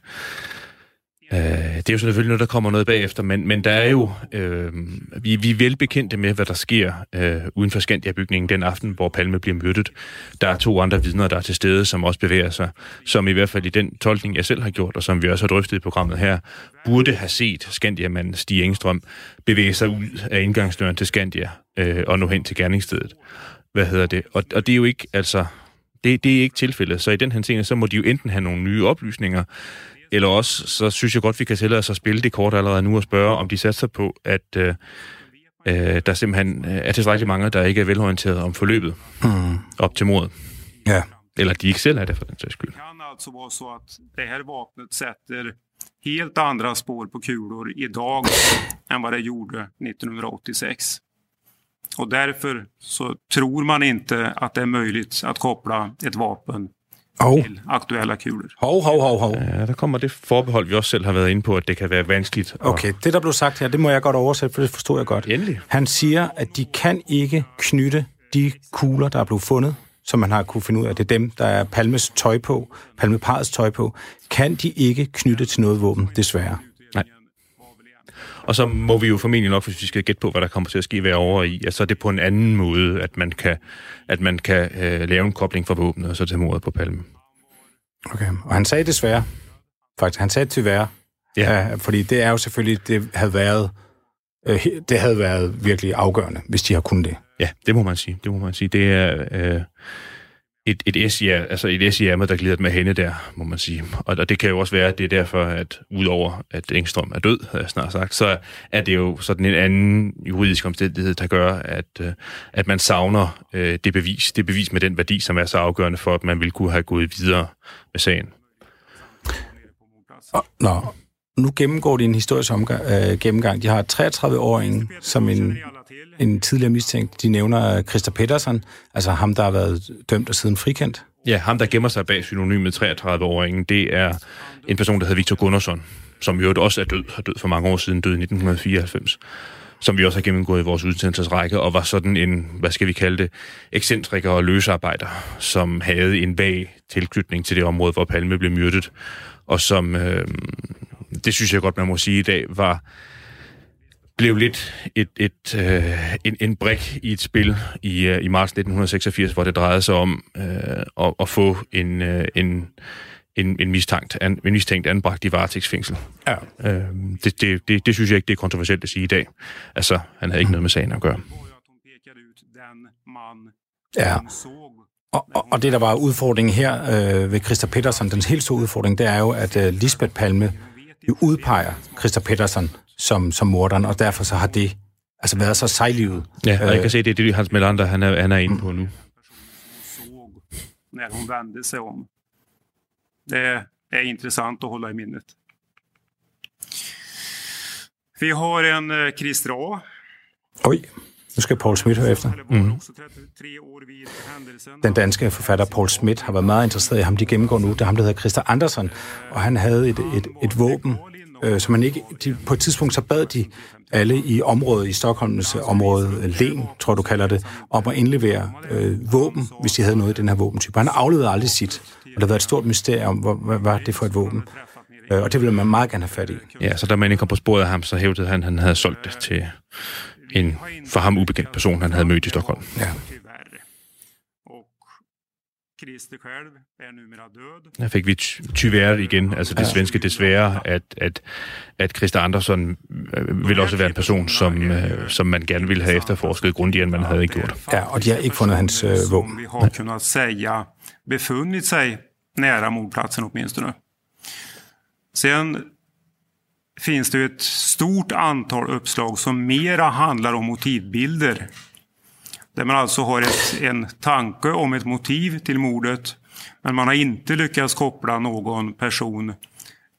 øh, det er jo selvfølgelig noget, der kommer noget bagefter, men, men der er jo... Øh, vi, vi er velbekendte med, hvad der sker øh, uden for Skandia-bygningen den aften, hvor Palme bliver myrdet. Der er to andre vidner, der er til stede, som også bevæger sig, som i hvert fald i den tolkning, jeg selv har gjort, og som vi også har drøftet i programmet her, burde have set Skandiamanden Stig Engstrøm bevæge sig ud af indgangsdøren til Skandia øh, og nå hen til gerningsstedet. Hvad hedder det? Og, og det er jo ikke, altså... Det, det er ikke tilfældet. Så i den henseende, så må de jo enten have nogle nye oplysninger, eller også, så synes jeg godt, vi kan tillade os at spille det kort allerede nu og spørge, om de satser på, at øh, øh, der simpelthen øh, er tilstrækkeligt mange, der ikke er velorienteret om forløbet Mm. op til mordet. Ja. Eller de ikke selv er det, for den sags skyld. Det kan alltså vara så att det här vapnet sätter helt andra spår på kulor idag än vad det gjorde 1986. Och därför så tror man inte att det är möjligt att koppla ett vapen Hov, till aktuella kulor. hov, hov, hov, hov. Ja, der kommer det forbehold, vi også selv har været inde på, at det kan være vanskeligt. at- Okay, det der blev sagt her, det må jeg godt oversætte, for det forstod jeg godt. Endelig. Han siger, at de kan ikke knytte de kugler, der er blevet fundet, som man har kunne finde ud af, det er dem, der er Palmes tøj på, Palmeparets tøj på, kan de ikke knytte til noget våben, desværre. Og så må vi jo formentlig nok, hvis vi skal gætte på, hvad der kommer til at ske være over i, at så er det på en anden måde, at man kan, at man kan øh, lave en kobling fra våbnet og så til mordet på Palme. Okay. Og han sagde desværre, faktisk, han sagde tyværre, Ja. ja. fordi det er jo selvfølgelig, det havde været, øh, det havde været virkelig afgørende, hvis de har kunnet det. Ja, det må man sige. Det må man sige. Det er øh, et, et S i, altså et S i ærmet, der glider med hende der, må man sige. Og, og det kan jo også være, at det er derfor, at udover at Engstrøm er død, havde jeg snart sagt, så er det jo sådan en anden juridisk omstændighed, der gør, at, øh, at man savner øh, det bevis. Det bevis med den værdi, som er så afgørende for, at man ville kunne have gået videre med sagen. Nå, nu gennemgår de en historisk omgang, øh, gennemgang. De har 33-åringen som en, en tidligere mistænkt. De nævner øh, Christa Pedersen, altså ham, der har været dømt og siden frikendt. Ja, ham, der gemmer sig bag synonymet 33-åringen, det er en person, der hedder Victor Gunnarsson, som jo også er død, har død for mange år siden, død i 1994, som vi også har gennemgået i vores udsendelsesrække, og var sådan en, hvad skal vi kalde det, ekscentriker og løsarbejder, som havde en vag tilknytning til det område, hvor Palme blev myrdet, og som, øh, det synes jeg godt, man må sige i dag, var blev lidt et, et, øh, en, en brik i et spil i, øh, i marts 1986, hvor det drejede sig om øh, at, at få en, øh, en, en, en, mistænkt, an, en mistænkt anbragt i varetægtsfængsel. Ja. Øh, det, det, det, det synes jeg ikke, det er kontroversielt at sige i dag. Altså, han havde ikke noget med sagen at gøre. Ja. Og, og, og det, der var udfordringen her øh, ved Christa Pedersen, den helt store udfordring, det er jo, at øh, Lisbeth Palme udpeger Christa Pedersen som, som morderen, og derfor så har det altså været så sejlivet. Ja, og jeg kan se, det er det, Hans Melander, han er, han er inde på nu. såg när hon vände sig om. Det är intressant att hålla i minnet. Vi har en eh, Christer A. Oj, nu skal Paul Schmidt høre efter. Mm. Också 33 år vid händelsen. Den danske forfatter Paul Schmidt har været meget interesseret i ham. De gennemgår nu. Det er ham, der hedder Christa Andersen, og han havde et, et, et våben, øh, som man ikke... De, på et tidspunkt så bad de alle i området, i Stockholms område, Len, tror du kalder det, om at indlevere øh, våben, hvis de havde noget i den her våbentype. Han afleverede aldrig sit, og der har været et stort mysterium, hvad, hvad var det for et våben. Øh, og det ville man meget gerne have fat i. Ja, så da man ikke kom på sporet af ham, så hævdede han, at han havde solgt det til en for ham ubekendt person, han havde mødt i Stockholm. Ja. Tyvärr. Och Christer själv är numera död. Der fik vi ty- tyvärr igen, altså det svenske desværre, at, at, at Christa Andersson øh, vil også være en person, som, øh, som man gerne ville have efterforsket grundigere, end man havde gjort. Ja, og de har ikke fundet hans øh, våben. Vi har kunnat säga befunnit sig nära mordplatsen åtminstone. Sen finns det ju ett stort antal uppslag som mera handlar om motivbilder. Där man alltså har ett, en tanke om ett motiv till mordet. Men man har inte lyckats koppla någon person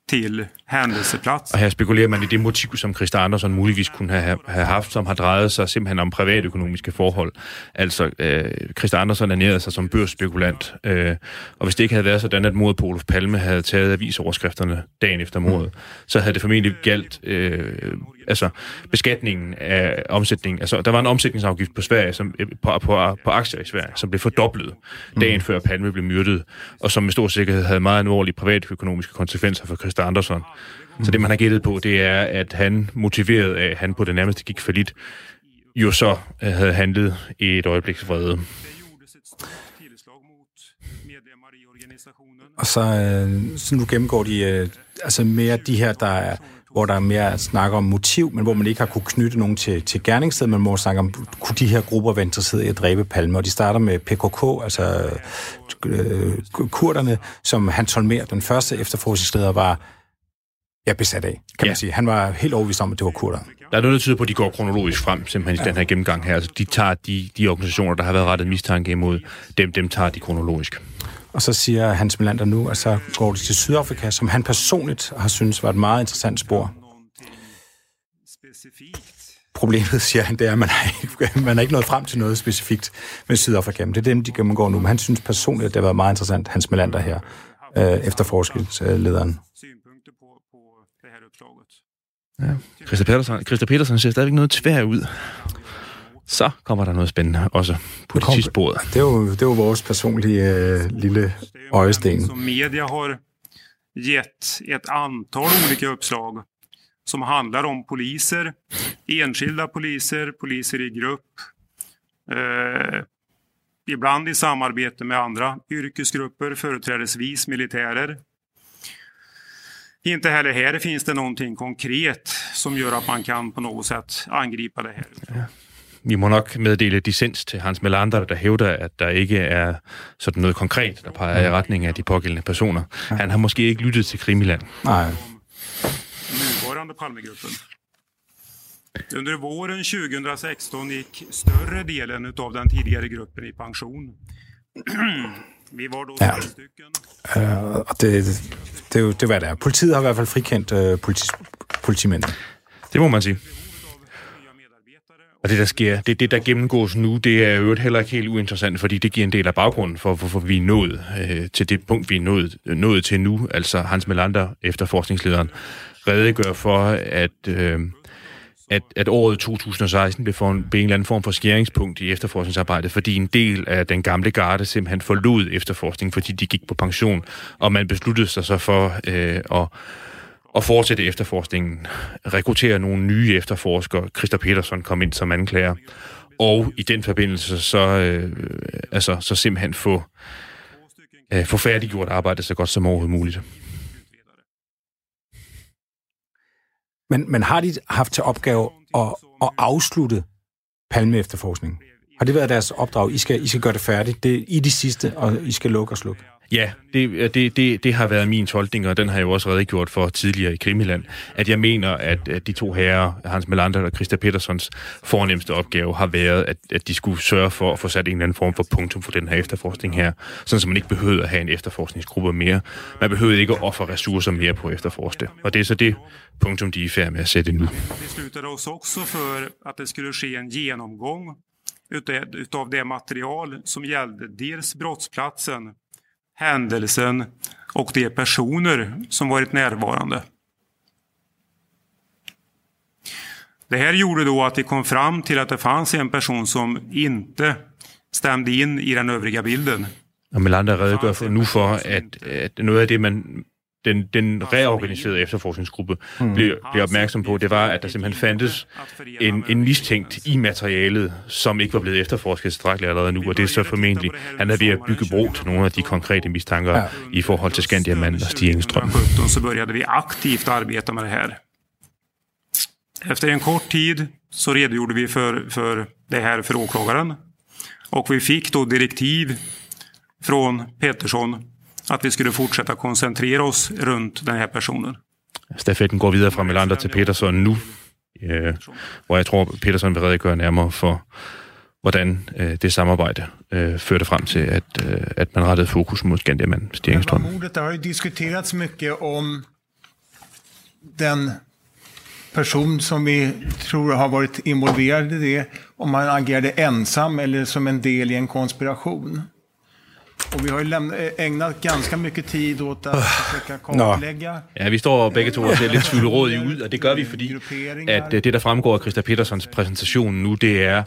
till händelseplats. Og her spekulerer man i det motiv, som Christa Andersson muligvis kunne have, have haft, som har drejet sig simpelthen om privatøkonomiske forhold. Altså, øh, Christa Andersson ernærede sig som børsspekulant, øh, og hvis det ikke havde været sådan, at mordet på Olof Palme havde taget avisoverskrifterne dagen efter mordet, mm. så havde det formentlig galt øh, altså, beskatningen af omsætningen. Altså, der var en omsætningsafgift på Sverige, som, øh, på, på, på aktier i Sverige, som blev fordoblet dagen før Palme blev myrdet, og som med stor sikkerhed havde meget alvorlige privatøkonomiske konsekvenser for Christa så det, man har gættet på, det er, at han, motiveret af, at han på det nærmeste gik for lidt, jo så øh, havde handlet i et øjebliks vrede. I organisationen. Og så, øh, så nu gennemgår de øh, altså mere de her, der er, hvor der er mere snak om motiv, men hvor man ikke har kunne knytte nogen til, til gerningsstedet, men hvor snakke om, kunne de her grupper være interesseret i at dræbe Palme? Og de starter med PKK, altså øh, kurderne, som Hans Holmer, den første efterforskningsleder, var ja, besat af, kan ja. Ja. man sige. Han var helt overbevist om, at det var kurder. Der er noget, der tyder på, at de går kronologisk frem, simpelthen i den her gennemgang her. Altså, de tager de, de organisationer, der har været rettet mistanke imod, dem, dem tager de kronologisk. Og så siger Hans Melander nu, at så går det til Sydafrika, som han personligt har synes var et meget interessant spor. Problemet, siger han, det er, at man har ikke, man har ikke nået frem til noget specifikt med Sydafrika. Men det er dem, de gennemgår nu. Men han synes personligt, at det har været meget interessant, Hans Melander her, øh, efterforskningslederen. Synpunkter på, på det här uppslaget. Ja. Christa Petersen, Christa Petersen ser stadigvæk noget tvær ud. Så kommer der noget spændende også på det kom- sidste sporet. Det er jo, det er jo vores personlige øh, lille øjesten. Som media har gett ett antal olika uppslag som handlar om poliser, enskilda poliser, poliser i grupp, eh, ibland i samarbete med andra yrkesgrupper, företrädesvis militärer. Inte heller här finns det någonting konkret som gör att man kan på något sätt angripa det här. Vi må nok meddele dissens til Hans Melander, der hævder, at der ikke er sådan noget konkret, der peger i retning af de pågældende personer. Han har måske ikke lyttet til Krimiland. Nej, nuvarande Palmegruppen. Under våren 2016 gick större delen av den tidigare gruppen i pension. Vi var då Ja. stycken. og det, det, er jo, det er, hvad det er. Politiet har i hvert fald frikendt øh, politi, politimændene. Det må man sige. Og det, der sker, det, det der gennemgås nu, det er jo heller ikke helt uinteressant, fordi det giver en del af baggrunden for, hvorfor vi er nået øh, til det punkt, vi er nået, nået til nu. Altså Hans Melander, efterforskningslederen, redegør for, at, øh, at, at året 2016 blev, for en, blev en eller anden form for skæringspunkt i efterforskningsarbejdet, fordi en del af den gamle garde simpelthen forlod efterforskning, fordi de gik på pension, og man besluttede sig så for øh, at at fortsætte efterforskningen, rekruttere nogle nye efterforskere. Christer Petersen kom ind som anklager, og i den forbindelse så, øh, altså, så simpelthen få, øh, få færdiggjort arbejdet så godt som overhovedet muligt. Men, men har de haft til opgave at, at afslutte Palme-efterforskningen? Har det været deres opdrag? I skal, I skal gøre det færdigt. Det er I de sidste, og I skal lukke og slukke. Ja, det, det, det, det har været min tolkning, og den har jeg jo også redegjort for tidligere i Krimiland, at jeg mener, at, at de to herrer, Hans Melander og Christa Petersons fornemmeste opgave har været, at, at de skulle sørge for at få sat en eller anden form for punktum for den her efterforskning her, sådan så man ikke behøvede at have en efterforskningsgruppe mere. Man behøvede ikke at ofre ressourcer mere på at efterforske det. Og det er så det punktum, de er i færd med at sætte nu. Vi beslutade os också för att det skulle ske en genomgång utav utav det material som gällde dels brottsplatsen, händelsen och de personer som varit närvarande. Det här gjorde då att vi kom fram till att det fanns en person som inte stämde in i den övriga bilden. Og Melander redegør for nu for, at, at noget af det, man den, den reorganiserede efterforskningsgruppe mm. blev, blev opmærksom på, det var, at der simpelthen fandtes en, en mistænkt i materialet, som ikke var blevet efterforsket tilstrækkeligt allerede nu, og det er så formentlig, han er ved at bygge bro til nogle af de konkrete mistanker ja. i forhold til Skandiamanden og Stig Engström. 2017 så började vi aktivt arbeta med det här. Efter en kort tid så redogjorde vi för, för det här för åklagaren. Och vi fick då direktiv från Petersson att vi skulle fortsätta koncentrera oss runt den här personen. Stafetten går videre fra Melander til Peterson nu, øh, hvor jeg tror, Peterson vil redegøre nærmere for, hvordan øh, det samarbejde øh, førte frem til, at, øh, at man rettede fokus mod Skandiamanden Stig Själva Engström. mordet, det har ju diskuterats mycket om den person som vi tror har varit involverad i det, om han agerade ensam eller som en del i en konspiration. Och vi har ju lämnat, ägnat ganska mycket tid åt att försöka kartlägga Ja, vi står begge to og ser lidt tvivlrådige ud, og det gør vi, fordi at øh, det, der fremgår af Christa Petersons præsentation nu, det er,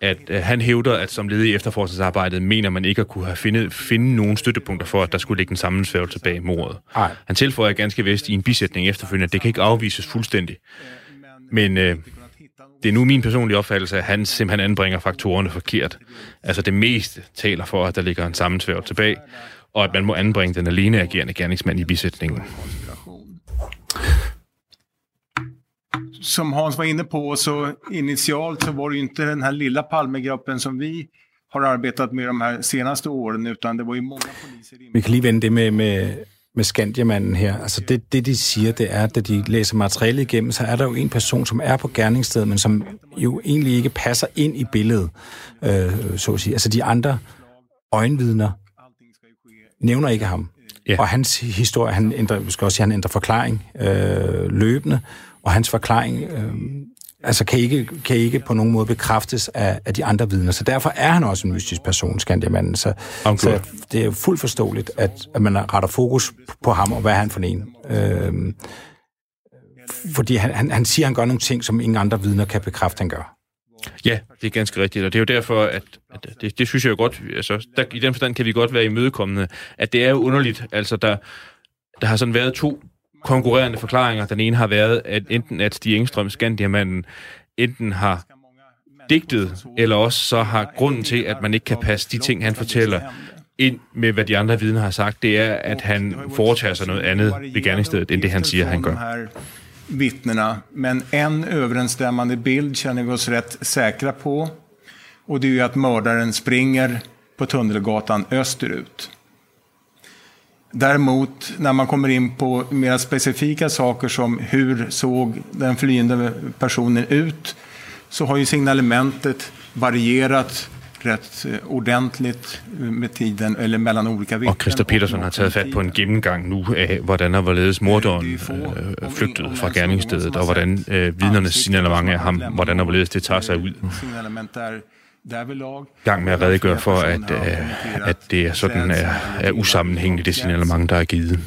at øh, han hævder, at som led i efterforskningsarbejdet, mener man ikke at kunne have finde, finde nogen støttepunkter for, at der skulle ligge en sammensværgelse bag mordet. Nej. Han tilføjer ganske vist i en bisætning efterfølgende, at det kan ikke afvises fuldstændig. Men øh, det er nu min personlige opfattelse, at han simpelthen anbringer faktorerne forkert. Altså det meste taler for, at der ligger en sammensværgelse bag, og at man må anbringe den alene agerende gerningsmand i bisætningen. som Hans var inne på, så initialt så var det ju inte den här lilla Palmegruppen som vi har arbetat med de här senaste åren, utan det var ju många poliser Vi kan lige vende det med, med, med Skandiamanden her. Altså det, det, de siger, det er, at da de læser materialet igennem, så er der jo en person, som er på gerningsstedet, men som jo egentlig ikke passer ind i billedet, øh, så at sige. Altså de andre øjenvidner nævner ikke ham. Ja. Og hans historie, han ændrer, vi skal også sige, han ændrer forklaring øh, løbende, og hans forklaring øh, altså kan ikke, kan ikke på nogen måde bekræftes af, af de andre vidner. Så derfor er han også en mystisk person, Skandiamanden. Så, så det er jo fuldt forståeligt, at, at man retter fokus på ham, og hvad er han for en. Øh, fordi han, han, han siger, at han gør nogle ting, som ingen andre vidner kan bekræfte, han gør. Ja, det er ganske rigtigt, og det er jo derfor, at, at det, det synes jeg jo godt, altså der, i den forstand kan vi godt være imødekommende, at det er jo underligt, altså der, der har sådan været to konkurrerende forklaringer. Den ene har været, at enten at Stig Engstrøm, Skandiamanden, enten har digtet, eller også så har grunden til, at man ikke kan passe de ting, han fortæller, ind med, hvad de andre vidner har sagt, det er, at han foretager sig noget andet ved gerningsstedet, end det han siger, han gør. Vittnena, men en överensstämmande bild känner vi oss rätt säkra på. Och det är ju att mördaren springer på Tunnelgatan österut. Däremot, när man kommer in på mer specifika saker som hur såg den flyende personen ut, så har ju signalementet varierat rätt eh, ordentligt eh, med tiden, eller mellan olika vittnen. Og Christer Petersen har taget fat på en gennemgang nu af, hvordan og hvorledes morderen øh, flygtede fra gerningsstedet, og hvordan øh, vidnernes signalement af ham, hvordan og hvorledes det tager sig ud. Gang med at redegøre for, at, øh, at det er sådan er, er usammenhængende, det signalement, der er givet.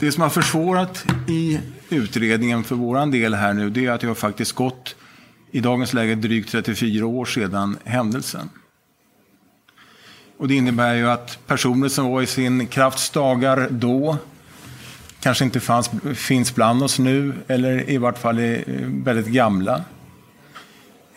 Det som har försvårat i utredningen för våran del här nu, det är att det har faktiskt gått i dagens läge drygt 34 år sedan händelsen. Och det innebär ju att personer som var i sin krafts dagar då kanske inte fanns, finns bland oss nu, eller i vart fall är väldigt gamla.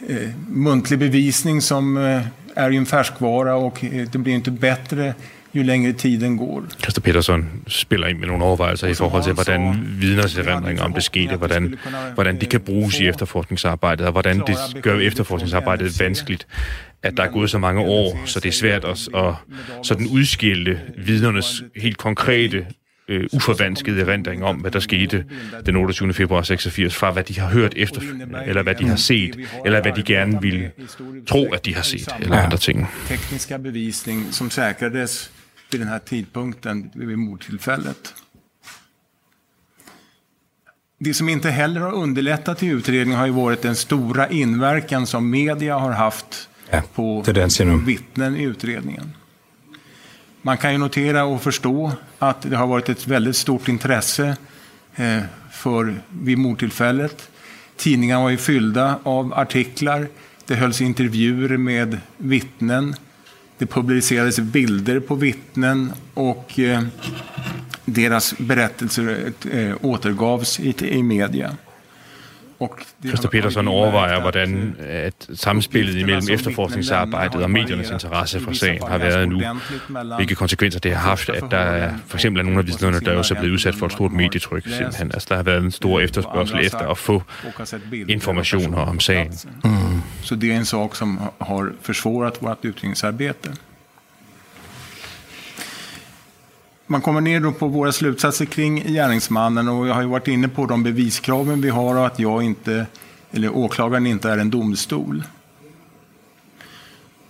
Eh, muntlig bevisning som eh, är ju en färskvara och eh, det blir inte bättre ju længere tiden går. Christer Peterson spiller ind med nogle overvejelser i forhold til, hvordan vidners erindringer om det skete, hvordan, hvordan de kan bruges i efterforskningsarbejdet, og hvordan det gør efterforskningsarbejdet vanskeligt, at der er gået så mange år, så det er svært at, at sådan udskille vidnernes helt konkrete øh, uforvanskede erindring om, hvad der skete den 28. februar 86, fra hvad de har hørt efter, eller hvad de har set, eller hvad de gerne vil tro, at de har set, eller andre ting. Tekniska bevisning som säkrades vid den här tidpunkten, vid mordtillfället. Det som inte heller har underlättat i utredningen har ju varit den stora inverkan som media har haft ja, på vittnen i utredningen. Man kan ju notera och förstå att det har varit ett väldigt stort intresse eh, för vid mordtillfället. Tidningarna var ju fyllda av artiklar. Det hölls intervjuer med vittnen. Det publicerades bilder på vittnen och eh, deras berättelser eh, återgavs i, media i media. Christer Petersen overvejer, hvordan at samspillet imellem efterforskningsarbejdet og mediernes interesse for sagen har været nu. Hvilke konsekvenser det har haft, at der er for eksempel er nogle af vidnerne, der også er blevet udsat for et stort medietryk. Simpelthen. Altså, der har været en stor efterspørgsel efter at få informationer om sagen. Mm. Så det er en sak, som har forsvåret vårt utredningsarbete. Man kommer ner då på våra slutsatser kring gärningsmannen och jag har ju varit inne på de beviskraven vi har och att jag inte, eller åklagaren inte är en domstol.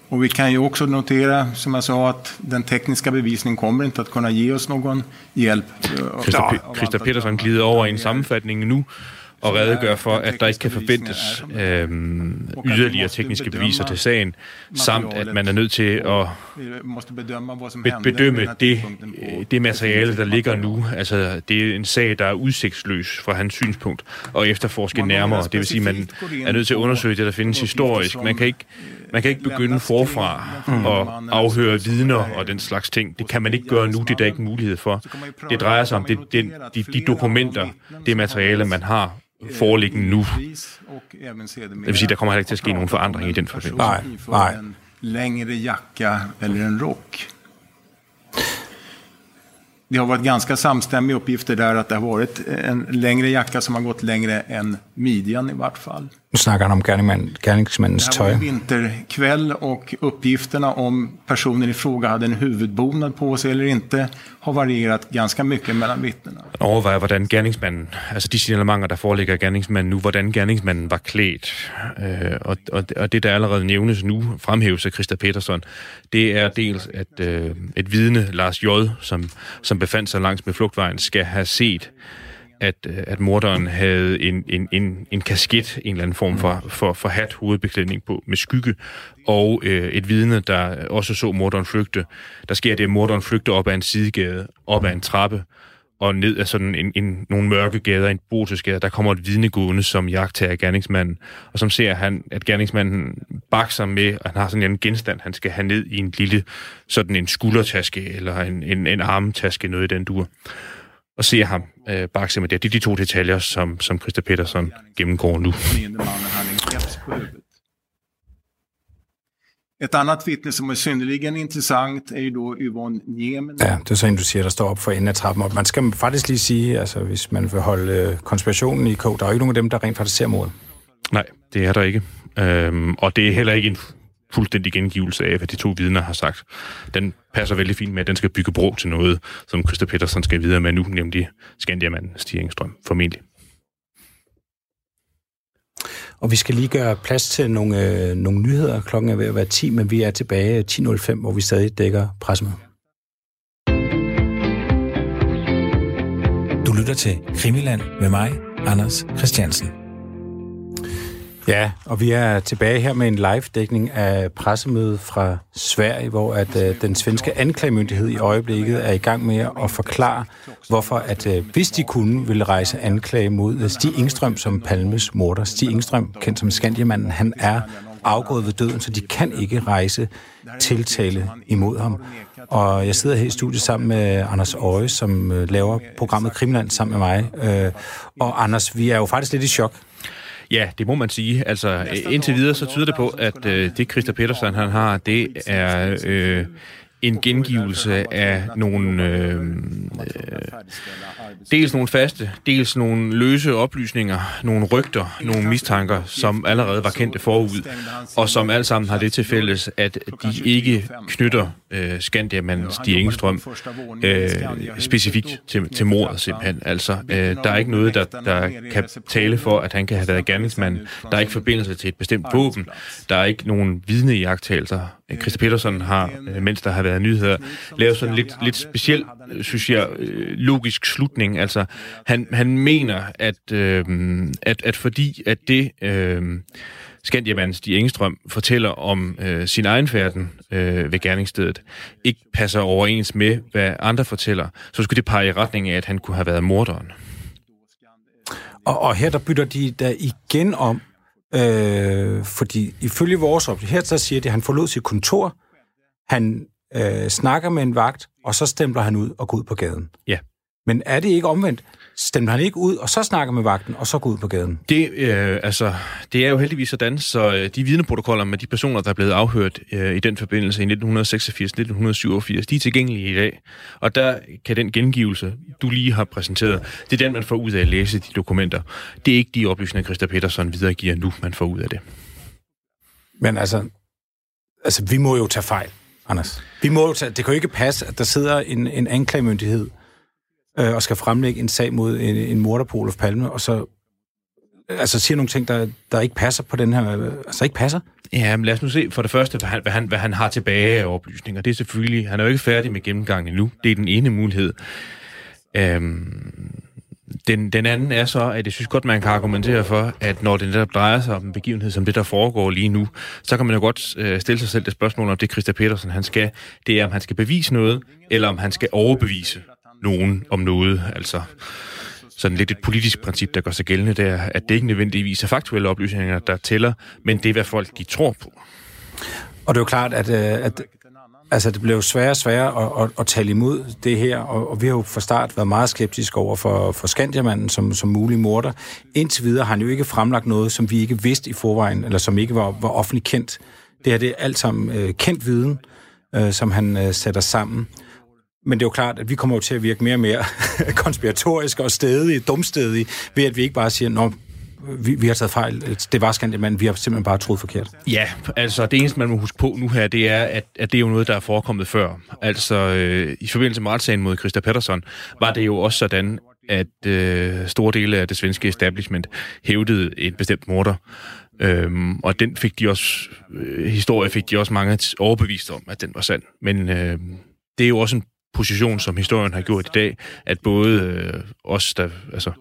Och vi kan ju också notera, som jag sa, att den tekniska bevisningen kommer inte att kunna ge oss någon hjälp. Christer, Christer Petersen glider over i en sammenfatning nu, og redegøre for, at der ikke kan forventes øh, yderligere tekniske beviser til sagen, samt at man er nødt til at bedømme det, det materiale, der ligger nu. Altså, det er en sag, der er udsigtsløs fra hans synspunkt, og efterforske nærmere. Det vil sige, at man er nødt til at undersøge det, der findes historisk. Man kan ikke, man kan ikke begynde forfra og afhøre vidner og den slags ting. Det kan man ikke gøre nu, det er der ikke mulighed for. Det drejer sig om det, det, de, de dokumenter, det materiale, man har foreliggende nu. Det vil sige, der kommer heller ikke til at ske nogen forandring i den forbindelse. Nej, nej. Längre jacka eller en rock. Det har varit ganska samstämmiga uppgifter där att det har varit en längre jacka som har gått längre än midjan i vart fall. Nu snakker han om gerningsmandens tøj. Det var vinterkväll och uppgifterna om personen i fråga hade en huvudbonad på sig eller inte har varierat ganska mycket mellan vittnena. Overvejer, hvordan gerningsmanden, altså de signalementer, der foreligger gerningsmanden nu, hvordan gerningsmanden var klædt. Øh, og, og, og det, der allerede nævnes nu, fremhæves af Christa Petersen, det er dels, at øh, et vidne, Lars J., som, som befandt sig langs med flugtvejen, skal have set at, øh, at morderen havde en, en, en, en kasket, en eller anden form for, for, for hat hovedbeklædning på med skygge, og øh, et vidne, der også så morderen flygte. Der sker det, at morderen flygter op ad en sidegade, op ad en trappe, og ned af sådan en, en, nogle mørke gader, en botisgade, der kommer et vidne gående, som jagter gerningsmanden, og som ser, han, at gerningsmanden bakser med, og han har sådan en genstand, han skal have ned i en lille, sådan en skuldertaske, eller en, en, en armtaske, noget i den dur og ser ham øh, bakse med det. Det er de to detaljer, som, som Christa Petersen gennemgår nu. Ett annat vittne som är synnerligen intressant är ju då Yvonne Niemen. Ja, det er så en, du siger, der står op for enden af trappen. Og man skal faktisk lige sige, altså hvis man vil holde øh, konspirationen i kog, der er jo ikke nogen af dem, der rent faktisk ser mordet. Nej, det er der ikke. Øhm, og det er heller ikke en fuldstændig gengivelse af, hvad de to vidner har sagt. Den passer vældig fint med, at den skal bygge bro til noget, som Christa Petersen skal videre med nu, nemlig Skandiaman Stigningsstrøm, formentlig. Og vi skal lige gøre plads til nogle, øh, nogle nyheder. Klokken er ved at være 10, men vi er tilbage 10.05, hvor vi stadig dækker pressemødet. Du lytter til Krimiland med mig, Anders Christiansen. Ja, og vi er tilbage her med en live-dækning af pressemødet fra Sverige, hvor at øh, den svenske anklagemyndighed i øjeblikket er i gang med at forklare, hvorfor at øh, hvis de kunne, ville rejse anklage mod øh, Stig Ingstrøm som Palmes morder. Stig Ingstrøm, kendt som Skandiamanden, han er afgået ved døden, så de kan ikke rejse tiltale imod ham. Og jeg sidder her i studiet sammen med Anders Øje, som øh, laver programmet Krimland sammen med mig. Øh, og Anders, vi er jo faktisk lidt i chok. Ja, det må man sige. Altså, indtil videre så tyder det på, at øh, det Christa Petersen han har, det er øh, en gengivelse af nogle øh, øh, dels nogle faste, dels nogle løse oplysninger, nogle rygter, nogle mistanker, som allerede var kendte forud, og som alle sammen har det til fælles, at de ikke knytter øh, Skandiaman Stig Engstrøm øh, specifikt til, til mordet simpelthen. Altså, øh, der er ikke noget, der, der kan tale for, at han kan have været gerningsmand. Der er ikke forbindelse til et bestemt våben. Der er ikke nogen vidne i Øh, Christa Petersen har, øh, mens der har været nyheder, lavet sådan lidt, lidt speciel, øh, synes jeg, logisk slutning. Altså, han, han mener, at, øh, at, at fordi at det... Øh, Skandiamanden Stig Engstrøm fortæller om øh, sin egen færden øh, ved gerningsstedet, ikke passer overens med, hvad andre fortæller, så skulle det pege i retning af, at han kunne have været morderen. Og, og her der bytter de da igen om, øh, fordi ifølge vores oplysning, her så siger de, at han forlod sit kontor, han øh, snakker med en vagt, og så stempler han ud og går ud på gaden. Ja. Men er det ikke omvendt? Stemmer han ikke ud, og så snakker med vagten, og så går ud på gaden? Det, øh, altså, det er jo heldigvis sådan, så øh, de vidneprotokoller med de personer, der er blevet afhørt øh, i den forbindelse i 1986-1987, de er tilgængelige i dag. Og der kan den gengivelse, du lige har præsenteret, det er den, man får ud af at læse de dokumenter. Det er ikke de oplysninger, Christa Petersen videregiver nu, man får ud af det. Men altså, altså vi må jo tage fejl, Anders. Vi må jo tage, det kan jo ikke passe, at der sidder en, en anklagemyndighed øh, og skal fremlægge en sag mod en, en morder på Olof Palme, og så øh, altså siger nogle ting, der, der ikke passer på den her, altså ikke passer? Ja, men lad os nu se for det første, hvad han, hvad han, hvad han har tilbage af oplysninger. Det er selvfølgelig, han er jo ikke færdig med gennemgangen endnu. Det er den ene mulighed. Øhm, den, den anden er så, at jeg synes godt, man kan argumentere for, at når det netop drejer sig om en begivenhed som det, der foregår lige nu, så kan man jo godt øh, stille sig selv det spørgsmål, om det Christa Petersen han skal, det er, om han skal bevise noget, eller om han skal overbevise nogen om noget. Altså sådan lidt et politisk princip, der gør sig gældende der, at det ikke nødvendigvis er faktuelle oplysninger, der tæller, men det er, hvad folk de tror på. Og det er jo klart, at, øh, at altså, det blev sværere og sværere at, at, at tale imod det her, og, og vi har jo fra start været meget skeptiske over for, for Skandiamanden som, som mulig morder. Indtil videre har han jo ikke fremlagt noget, som vi ikke vidste i forvejen, eller som ikke var, var offentligt kendt. Det her det er alt sammen øh, kendt viden, øh, som han øh, sætter sammen. Men det er jo klart, at vi kommer jo til at virke mere og mere konspiratoriske og stedige, dumstedige, ved at vi ikke bare siger, Nå, vi, vi har taget fejl. Det var Skandiamanden, vi har simpelthen bare troet forkert. Ja, altså det eneste, man må huske på nu her, det er, at, at det er jo noget, der er forekommet før. Altså øh, i forbindelse med retssagen mod Christa Pettersson, var det jo også sådan, at øh, store dele af det svenske establishment hævdede en bestemt morder. Øhm, og den fik de også, øh, historie fik de også mange overbevist om, at den var sand. Men øh, det er jo også en position, som historien har gjort i dag, at både øh, os, der, altså,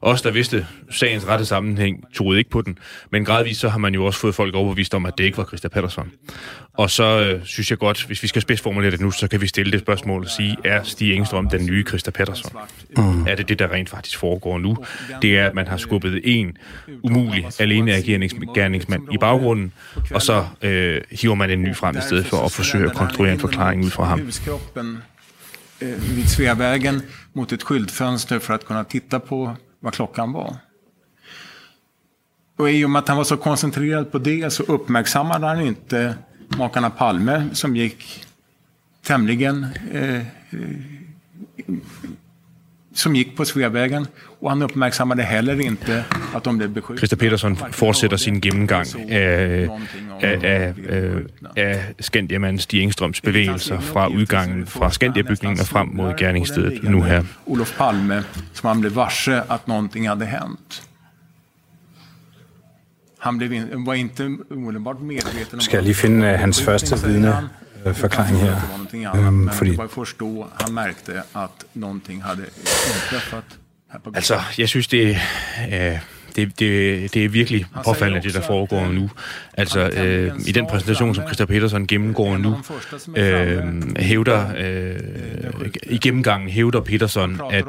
os, der vidste sagens rette sammenhæng, troede ikke på den, men gradvist så har man jo også fået folk overbevist om, at det ikke var Christa Patterson. Og så øh, synes jeg godt, hvis vi skal spidsformulere det nu, så kan vi stille det spørgsmål og sige, er Stig Engstrøm den nye Christa Patterson? Mm. Er det det, der rent faktisk foregår nu? Det er, at man har skubbet en umulig alene gerningsmand i baggrunden, og så øh, hiver man en ny frem i stedet for at forsøge at konstruere en forklaring ud fra ham. Eh, vid Sveavägen mot ett skyltfönster för att kunna titta på vad klockan var. Och i och med att han var så koncentrerad på det så uppmärksammade han inte makarna Palme som gick tämligen eh, som gick på Sveavägen och han uppmärksammade heller inte att de blev beskjutna. Christer Peterson fortsætter sin gennemgang af, af, af, af Skandiamandens Stig Engstrøms bevægelser fra udgangen fra Skandiabygningen og frem mod gerningsstedet nu her. Olof Palme, som han blev varse att någonting hade hänt. Han blev, var inte omedelbart medveten om... Skal jeg lige finde uh, hans første vidne forklaring her? Fordi... Det var først då han mærkte, at någonting hade inträffat. Altså, jeg synes, det, øh, det, det, det er virkelig påfaldende, det der foregår nu. Altså, øh, i den præsentation, som Christa Petersen gennemgår nu, øh, hævder, øh, i gennemgangen hævder Peterson, at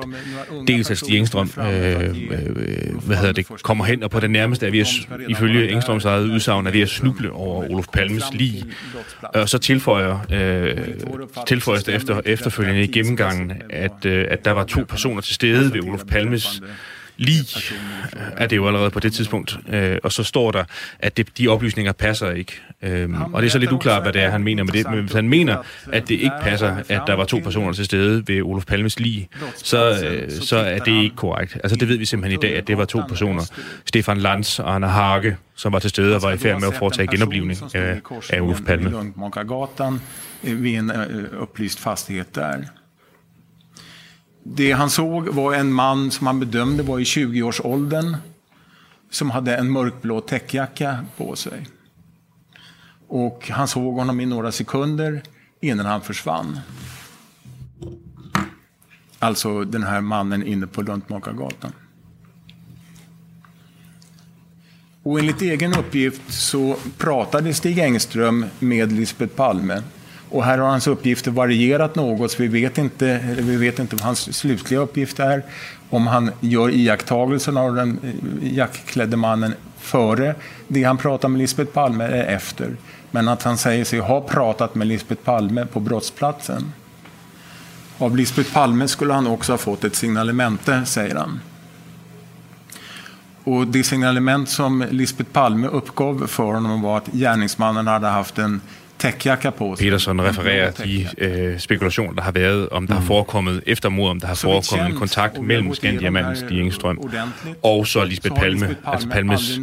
dels at Stig Engstrøm, øh, øh, hvad hedder det, kommer hen og på det nærmeste er ved at, ifølge Engstrøms eget udsagn, er ved at snuble over Olof Palmes lig. Og så tilføjer, øh, tilføjes det efter, efterfølgende i gennemgangen, at, øh, at der var to personer til stede ved Olof Palmes lige er det jo allerede på det tidspunkt. Øh, og så står der, at det, de oplysninger passer ikke. Øhm, og det er så lidt uklart, hvad det er, han mener med det. Men hvis han mener, at det ikke passer, at der var to personer til stede ved Olof Palmes lige, så, øh, så er det ikke korrekt. Altså det ved vi simpelthen i dag, at det var to personer. Stefan Lanz og Anna Hage, som var til stede og var i færd med at foretage genoplivning af, af Olof Palme. Ved en upplyst fastighet der. Det han såg var en man som han bedömde var i 20-årsåldern som hade en mörkblå täckjacka på sig. Och han såg honom i några sekunder innan han försvann. Alltså den här mannen inne på Luntmakargatan. Och enligt egen uppgift så pratade Stig Engström med Lisbeth Palme och här har hans uppgifter varierat något, så vi vet inte, vi vet inte vad hans slutliga uppgift är. Om han gör iakttagelsen av den eh, jackklädde mannen före det han pratar med Lisbeth Palme eller efter. Men att han säger sig ha pratat med Lisbeth Palme på brottsplatsen. Av Lisbeth Palme skulle han också ha fått ett signalemente, säger han. Och det signalement som Lisbeth Palme uppgav för honom var att gärningsmannen hade haft en täckjacka på sig. Peterson refererer de øh, spekulationer, der har været, om der mm. har forekommet efter mord, om der har forekommet en kontakt mellem Skandiamanden Stig Engstrøm og så Lisbeth Palme, altså Palmes,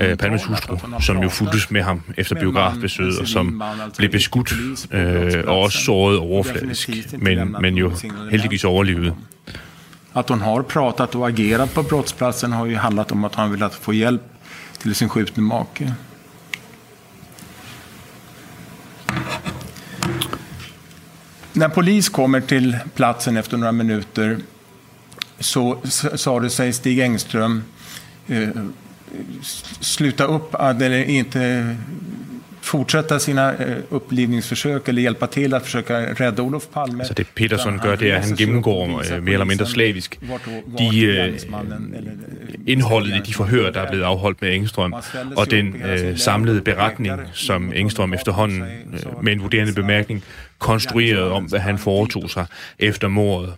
øh, Palmes hustru, som jo fulgtes med ham efter biografbesøget, og som blev beskudt øh, og også såret overfladisk, men, men jo heldigvis overlevet. Att hon har pratat och agerat på brottsplatsen har ju handlat om att han vill få hjälp till sin skjutne make. När polis kommer till platsen efter några minuter så sa det sig Stig Engström eh, sluta upp, eh, eller inte fortsätta sina eh, upplivningsförsök eller hjälpa till att försöka rädda Olof Palme. Så det Peterson gør, det er, at han gennemgår øh, mere eller mindre slavisk. de øh, indholdet i de forhør, der er blevet afholdt med Engstrøm, og den øh, samlede beretning, som Engstrøm efterhånden øh, med en vurderende bemærkning konstrueret om, hvad han foretog sig efter mordet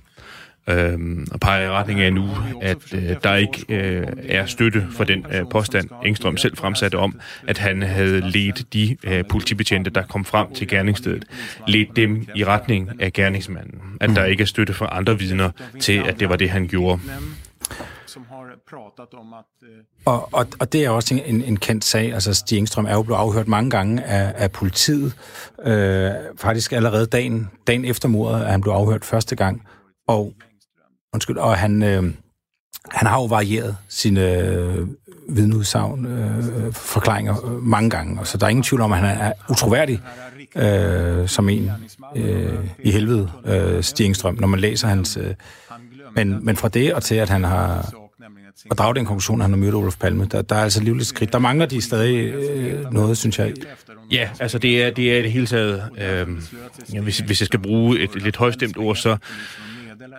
øh, og peger i retning af nu, at øh, der ikke øh, er støtte for den øh, påstand, Engstrøm selv fremsatte om, at han havde ledt de øh, politibetjente, der kom frem til gerningsstedet, ledt dem i retning af gerningsmanden. At der ikke er støtte for andre vidner til, at det var det, han gjorde. Og, og, og det er også en, en kendt sag. Altså, Stig Engstrøm er jo blevet afhørt mange gange af, af politiet. Øh, faktisk allerede dagen, dagen efter mordet er han blevet afhørt første gang. Og Undskyld, og han, øh, han har jo varieret sine øh, vidneudsagn, øh, forklaringer øh, mange gange. Og så der er ingen tvivl om, at han er utroværdig øh, som en øh, i helvede, øh, Stigingstrøm, når man læser hans... Øh, men, men fra det og til, at han har og drage den konklusion, at han har mødt Olof Palme. Der, der er altså livligt skridt. Der mangler de stadig øh, noget, synes jeg. Ja, altså det er det, er det hele taget, øh, ja, hvis, hvis jeg skal bruge et, et lidt højstemt ord, så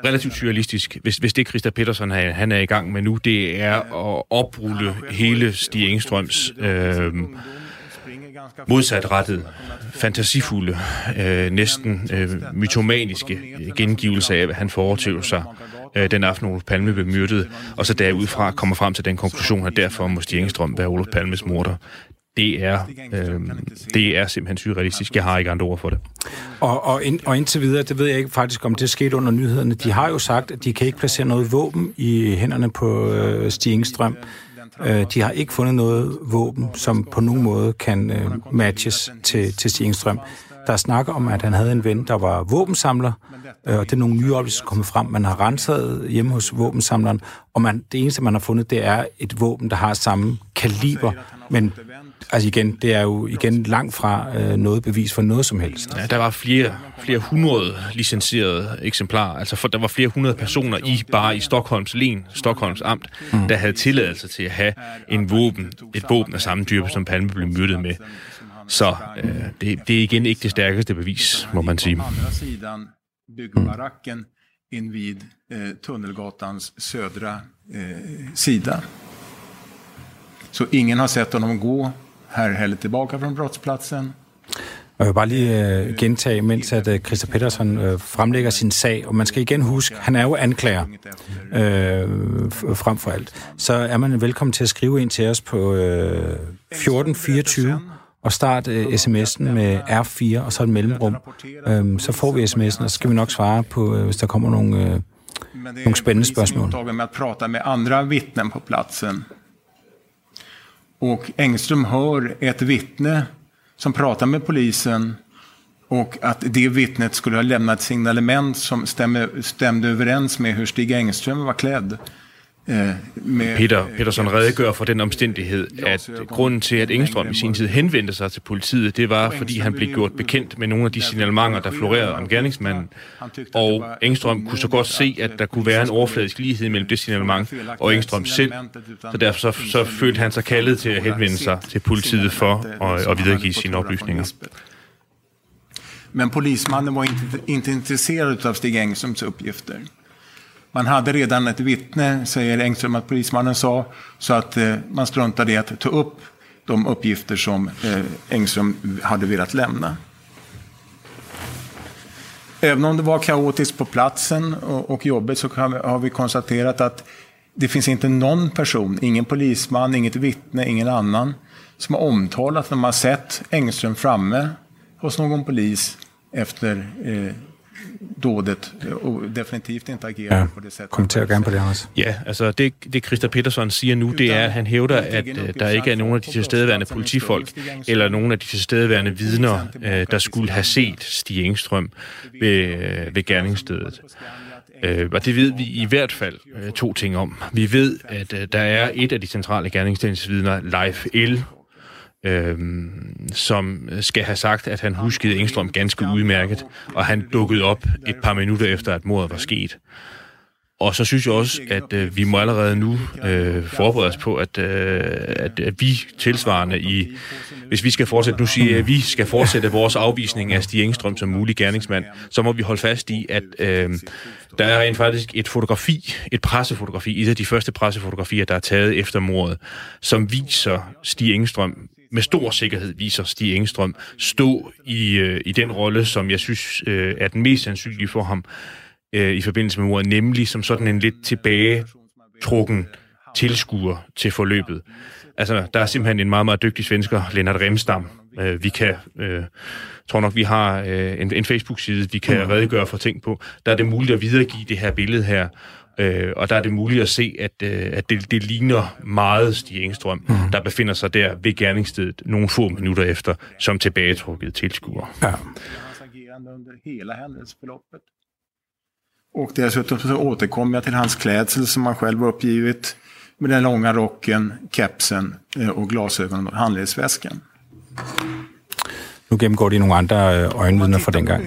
relativt surrealistisk, hvis, hvis det Christa Petersen han, han er i gang med nu, det er at oprulle hele Stig Engstrøms øh, modsatrettet, fantasifulde, øh, næsten øh, mytomaniske gengivelse af, hvad han foretøver sig øh, den aften, Olof Palme blev myrdet, og så derudfra kommer frem til den konklusion, at derfor må Stig Engstrøm være Olof Palmes morder det er, øh, det er simpelthen surrealistisk. Jeg har ikke andre ord for det. Og, og, ind, og indtil videre, det ved jeg ikke faktisk, om det skete under nyhederne. De har jo sagt, at de kan ikke placere noget våben i hænderne på øh, Stig Engstrøm. Øh, de har ikke fundet noget våben, som på nogen måde kan øh, matches til, til Stig Engstrøm. Der snakker om, at han havde en ven, der var våbensamler, øh, og det er nogle nye oplevelser, kommet frem. Man har renset hjemme hos våbensamleren, og man, det eneste, man har fundet, det er et våben, der har samme kaliber, men altså igen, det er jo igen langt fra øh, noget bevis for noget som helst. Ja, der var flere, flere hundrede licenserede eksemplarer. Altså for, der var flere hundrede personer i bare i Stockholms len, Stockholms amt, mm. der havde tilladelse til at have en våben, et våben af samme type, som Palme blev myrdet med. Så øh, det, det er igen ikke det stærkeste bevis, må man sige. Byggbaracken invid eh, Tunnelgatans södra eh, sida. Så ingen har sett honom gå här heller tillbaka från brottsplatsen. Og jeg vil bare lige øh, gentage, mens at øh, Christa Pettersson øh, fremlægger sin sag, og man skal igen huske, han er jo anklager øh, frem for alt. Så er man velkommen til at skrive ind til os på øh, 1424 og start øh, sms'en med R4 og så et mellemrum. Øhm, så får vi sms'en, og så skal vi nok svare på, øh, hvis der kommer nogle, øh, nogle spændende spørgsmål. med at prata med andre vittnen på platsen. Och Engström hör ett vittne som pratar med polisen och att det vittnet skulle ha lämnat signalement som stämde, stämde överens med hur Stig Engström var klädd. Øh, Peter Peterson redegør for den omstændighed, at grunden til, at Engstrøm i sin tid henvendte sig til politiet, det var, fordi han blev gjort bekendt med nogle af de signalementer, der florerede om gerningsmanden. Og Engstrøm kunne så godt se, at der kunne være en overfladisk lighed mellem det signalement og Engstrøm selv. Så derfor så, så følte han sig kaldet til at henvende sig til politiet for at, at videregive sine oplysninger. Men polismannen var inte, inte intresserad av Stig Engströms uppgifter. Man hade redan ett vittne, säger Engström att polismannen sa, så att eh, man struntade i att ta upp de uppgifter som eh, Engström hade velat lämna. Även om det var kaotiskt på platsen och, och jobbet så kan, har vi konstaterat att det finns inte någon person, ingen polisman, inget vittne, ingen annan som har omtalat när man sett Engström framme hos någon polis efter eh, dådet og definitivt ikke agerer ja, på det sæt. Kommenter gerne på det, Anders. Ja, altså det, det Christa Peterson siger nu, det er, at han hævder, at uh, der ikke er nogen af de tilstedeværende politifolk, eller nogen af de tilstedeværende vidner, uh, der skulle have set Stig Engstrøm ved, ved gerningsstedet. Uh, og det ved vi i hvert fald uh, to ting om. Vi ved, at uh, der er et af de centrale gerningsstedensvidner, Leif L., øhm, som skal have sagt, at han huskede Engstrøm ganske udmærket, og han dukkede op et par minutter efter, at mordet var sket. Og så synes jeg også, at øh, vi må allerede nu øh, forberede os på, at, øh, at, at vi tilsvarende i, hvis vi skal fortsætte, nu siger jeg, at vi skal fortsætte vores afvisning af Stig Engstrøm som mulig gerningsmand, så må vi holde fast i, at øh, der er rent faktisk et fotografi, et pressefotografi, et af de første pressefotografier, der er taget efter mordet, som viser Stig Engstrøm med stor sikkerhed viser Stig Engstrøm stå i, øh, i den rolle, som jeg synes øh, er den mest sandsynlige for ham øh, i forbindelse med mordet, nemlig som sådan en lidt tilbagetrukken tilskuer til forløbet. Altså, der er simpelthen en meget, meget dygtig svensker, Lennart Remstam. Øh, vi kan, øh, tror nok, vi har øh, en, en Facebook-side, vi kan redegøre for ting på. Der er det muligt at videregive det her billede her, Øh, og der er det muligt at se, at, øh, at det, det ligner meget Stig Engstrøm, mm. der befinder sig der ved gerningsstedet nogle få minutter efter, som tilbagetrukket tilskuer. Ja. Och dessutom så återkommer jag till hans klädsel som han själv uppgivit med den långa rocken, kepsen eh, och glasögonen och handledsväskan. Nu gennemgår de nogle andre øh, øjenvidner fra dengang.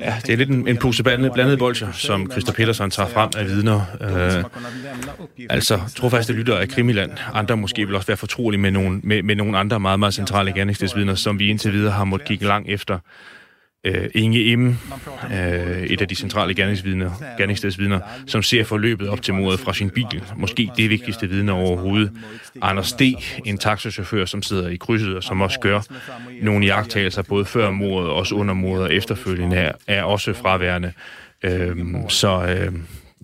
Ja, det er lidt en, en pose blandede bolcher, som Christa Petersen tager frem af vidner. Øh, altså, trofaste lytter af Krimiland. Andre måske vil også være fortrolige med nogle, med, med nogle andre meget, meget centrale gerningsstedsvidner, som vi indtil videre har måttet kigge langt efter. Øh, Inge Im, øh, et af de centrale gerningsvidner, gerningsstedsvidner, som ser forløbet op til mordet fra sin bil. Måske det vigtigste vidne overhovedet. Anders D., en taxachauffør, som sidder i krydset og som også gør nogle jagttagelser både før mordet og også under mordet og efterfølgende er, er også fraværende. Øh, så øh,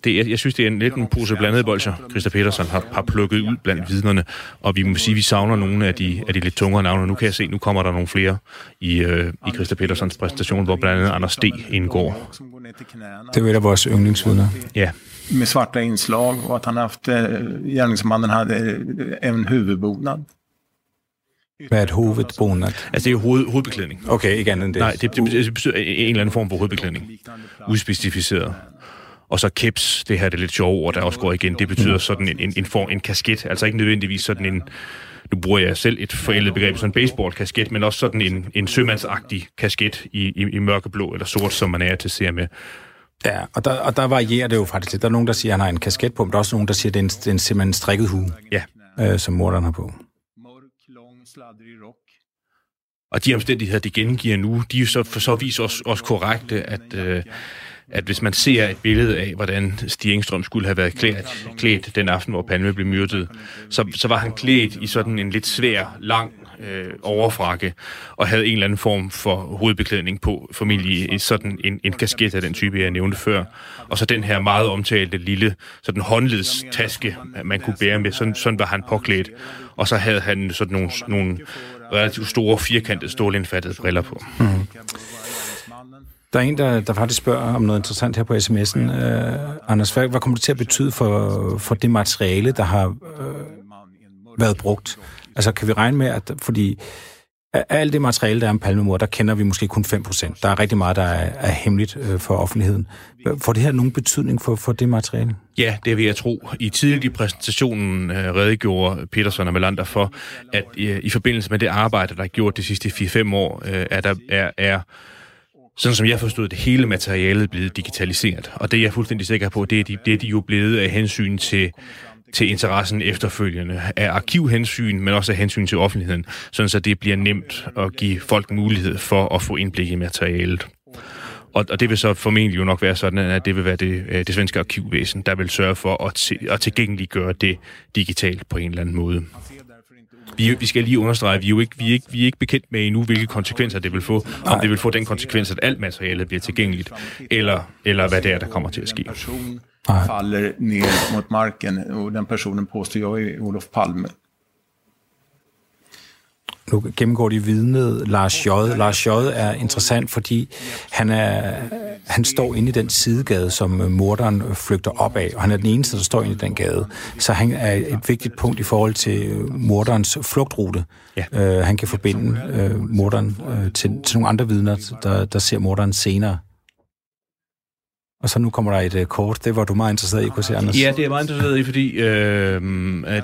det, jeg, jeg synes, det er en lidt en pose blandede bolcher, Christa Petersen har, har plukket ud blandt vidnerne, og vi må sige, at vi savner nogle af de, af de lidt tungere navne. Nu kan jeg se, nu kommer der nogle flere i, øh, i Christa Petersens præsentation, hvor blandt andet Anders D. indgår. Det er jo et af vores yndlingsvidner. Ja. Med svarta indslag, og at han har haft, øh, gärningsmannen hade øh, en huvudbonad. Hvad er et hovedbonad? Altså, det er jo hoved, hovedbeklædning. Okay, ikke andet end det. Nej, det, det, det betyder en eller anden form for hovedbeklædning. Udspecificeret. Og så caps, det her det lidt sjove ord, der også går igen, det betyder sådan en, en, en form, en kasket. Altså ikke nødvendigvis sådan en, nu bruger jeg selv et forældet begreb, sådan en baseball-kasket, men også sådan en, en sømandsagtig kasket i, i, i mørkeblå eller sort, som man er til at se med. Ja, og der, og der varierer det jo faktisk lidt. Der er nogen, der siger, at han har en kasket på, men der er også nogen, der siger, at det er, en, det er en simpelthen en strikket hue, Ja. øh, som morderen har på. Og de omstændigheder, det gengiver nu, de er jo så for så vis også, også korrekte, at, øh, at hvis man ser et billede af, hvordan Stig Engstrøm skulle have været klædt, klædt den aften, hvor Palme blev myrdet, så, så var han klædt i sådan en lidt svær, lang øh, overfrakke, og havde en eller anden form for hovedbeklædning på, formentlig i sådan en, en kasket af den type, jeg nævnte før. Og så den her meget omtalte lille sådan håndledstaske, man kunne bære med, sådan, sådan var han påklædt. Og så havde han sådan nogle, nogle relativt store, firkantede, stålindfattede briller på. Mm. Der er en, der, der faktisk spørger om noget interessant her på sms'en. Uh, Anders, hvad, hvad kommer det til at betyde for, for det materiale, der har uh, været brugt? Altså, kan vi regne med, at fordi af alt det materiale, der er om palmemor, der kender vi måske kun 5%. Der er rigtig meget, der er, er hemmeligt uh, for offentligheden. Får det her nogen betydning for, for det materiale? Ja, det vil jeg tro. I tidligt i præsentationen uh, redegjorde Petersen og Melander for, at uh, i forbindelse med det arbejde, der er gjort de sidste 4-5 år, uh, er der er, er sådan som jeg forstod det, hele materialet blevet digitaliseret. Og det er jeg fuldstændig sikker på, det er de, det er de jo blevet af hensyn til, til interessen efterfølgende. Af arkivhensyn, men også af hensyn til offentligheden. Sådan så det bliver nemt at give folk mulighed for at få indblik i materialet. Og, og det vil så formentlig jo nok være sådan, at det vil være det, øh, det svenske arkivvæsen, der vil sørge for at, at tilgængeliggøre det digitalt på en eller anden måde. Vi, vi skal lige understrege, at vi er jo ikke, vi er ikke, vi er ikke bekendt med endnu, hvilke konsekvenser det vil få. Om det vil få den konsekvens, at alt materialet bliver tilgængeligt, eller, eller hvad det er, der kommer til at ske. faller ner mot marken och den personen påstår jag är Olof Palme. Nu gennemgår de vidnet Lars J. Lars J. er interessant, fordi han, er, han står inde i den sidegade, som morderen flygter op af, og han er den eneste, der står inde i den gade. Så han er et vigtigt punkt i forhold til morderens flugtrute. Ja. Uh, han kan forbinde uh, morderen uh, til, til nogle andre vidner, der, der ser morderen senere. Og så nu kommer der et uh, kort. Det var du meget interesseret i, kunne se, Anders. Ja, det er jeg meget interesseret i, fordi øh,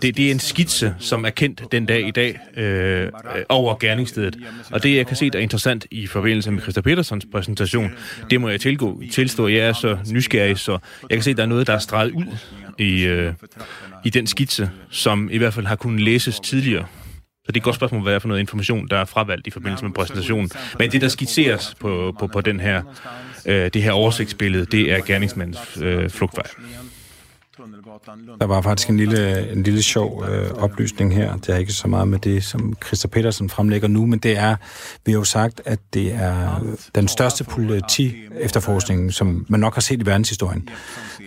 det, det er en skitse, som er kendt den dag i dag øh, øh over gerningsstedet. Og det, jeg kan se, der er interessant i forbindelse med Christa Petersons præsentation, det må jeg tilgå, tilstå. Jeg er så nysgerrig, så jeg kan se, der er noget, der er streget ud i, øh, i den skitse, som i hvert fald har kunnet læses tidligere. Så det er et godt spørgsmål, hvad er for noget information, der er fravalgt i forbindelse med præsentationen. Men det, der skitseres på, på, på den her, øh, det her oversigtsbillede, det er gerningsmandens øh, flugtvej. Der var faktisk en lille, en lille sjov øh, oplysning her. Det er ikke så meget med det, som Christa Petersen fremlægger nu, men det er, vi har jo sagt, at det er den største politi-efterforskning, som man nok har set i verdenshistorien.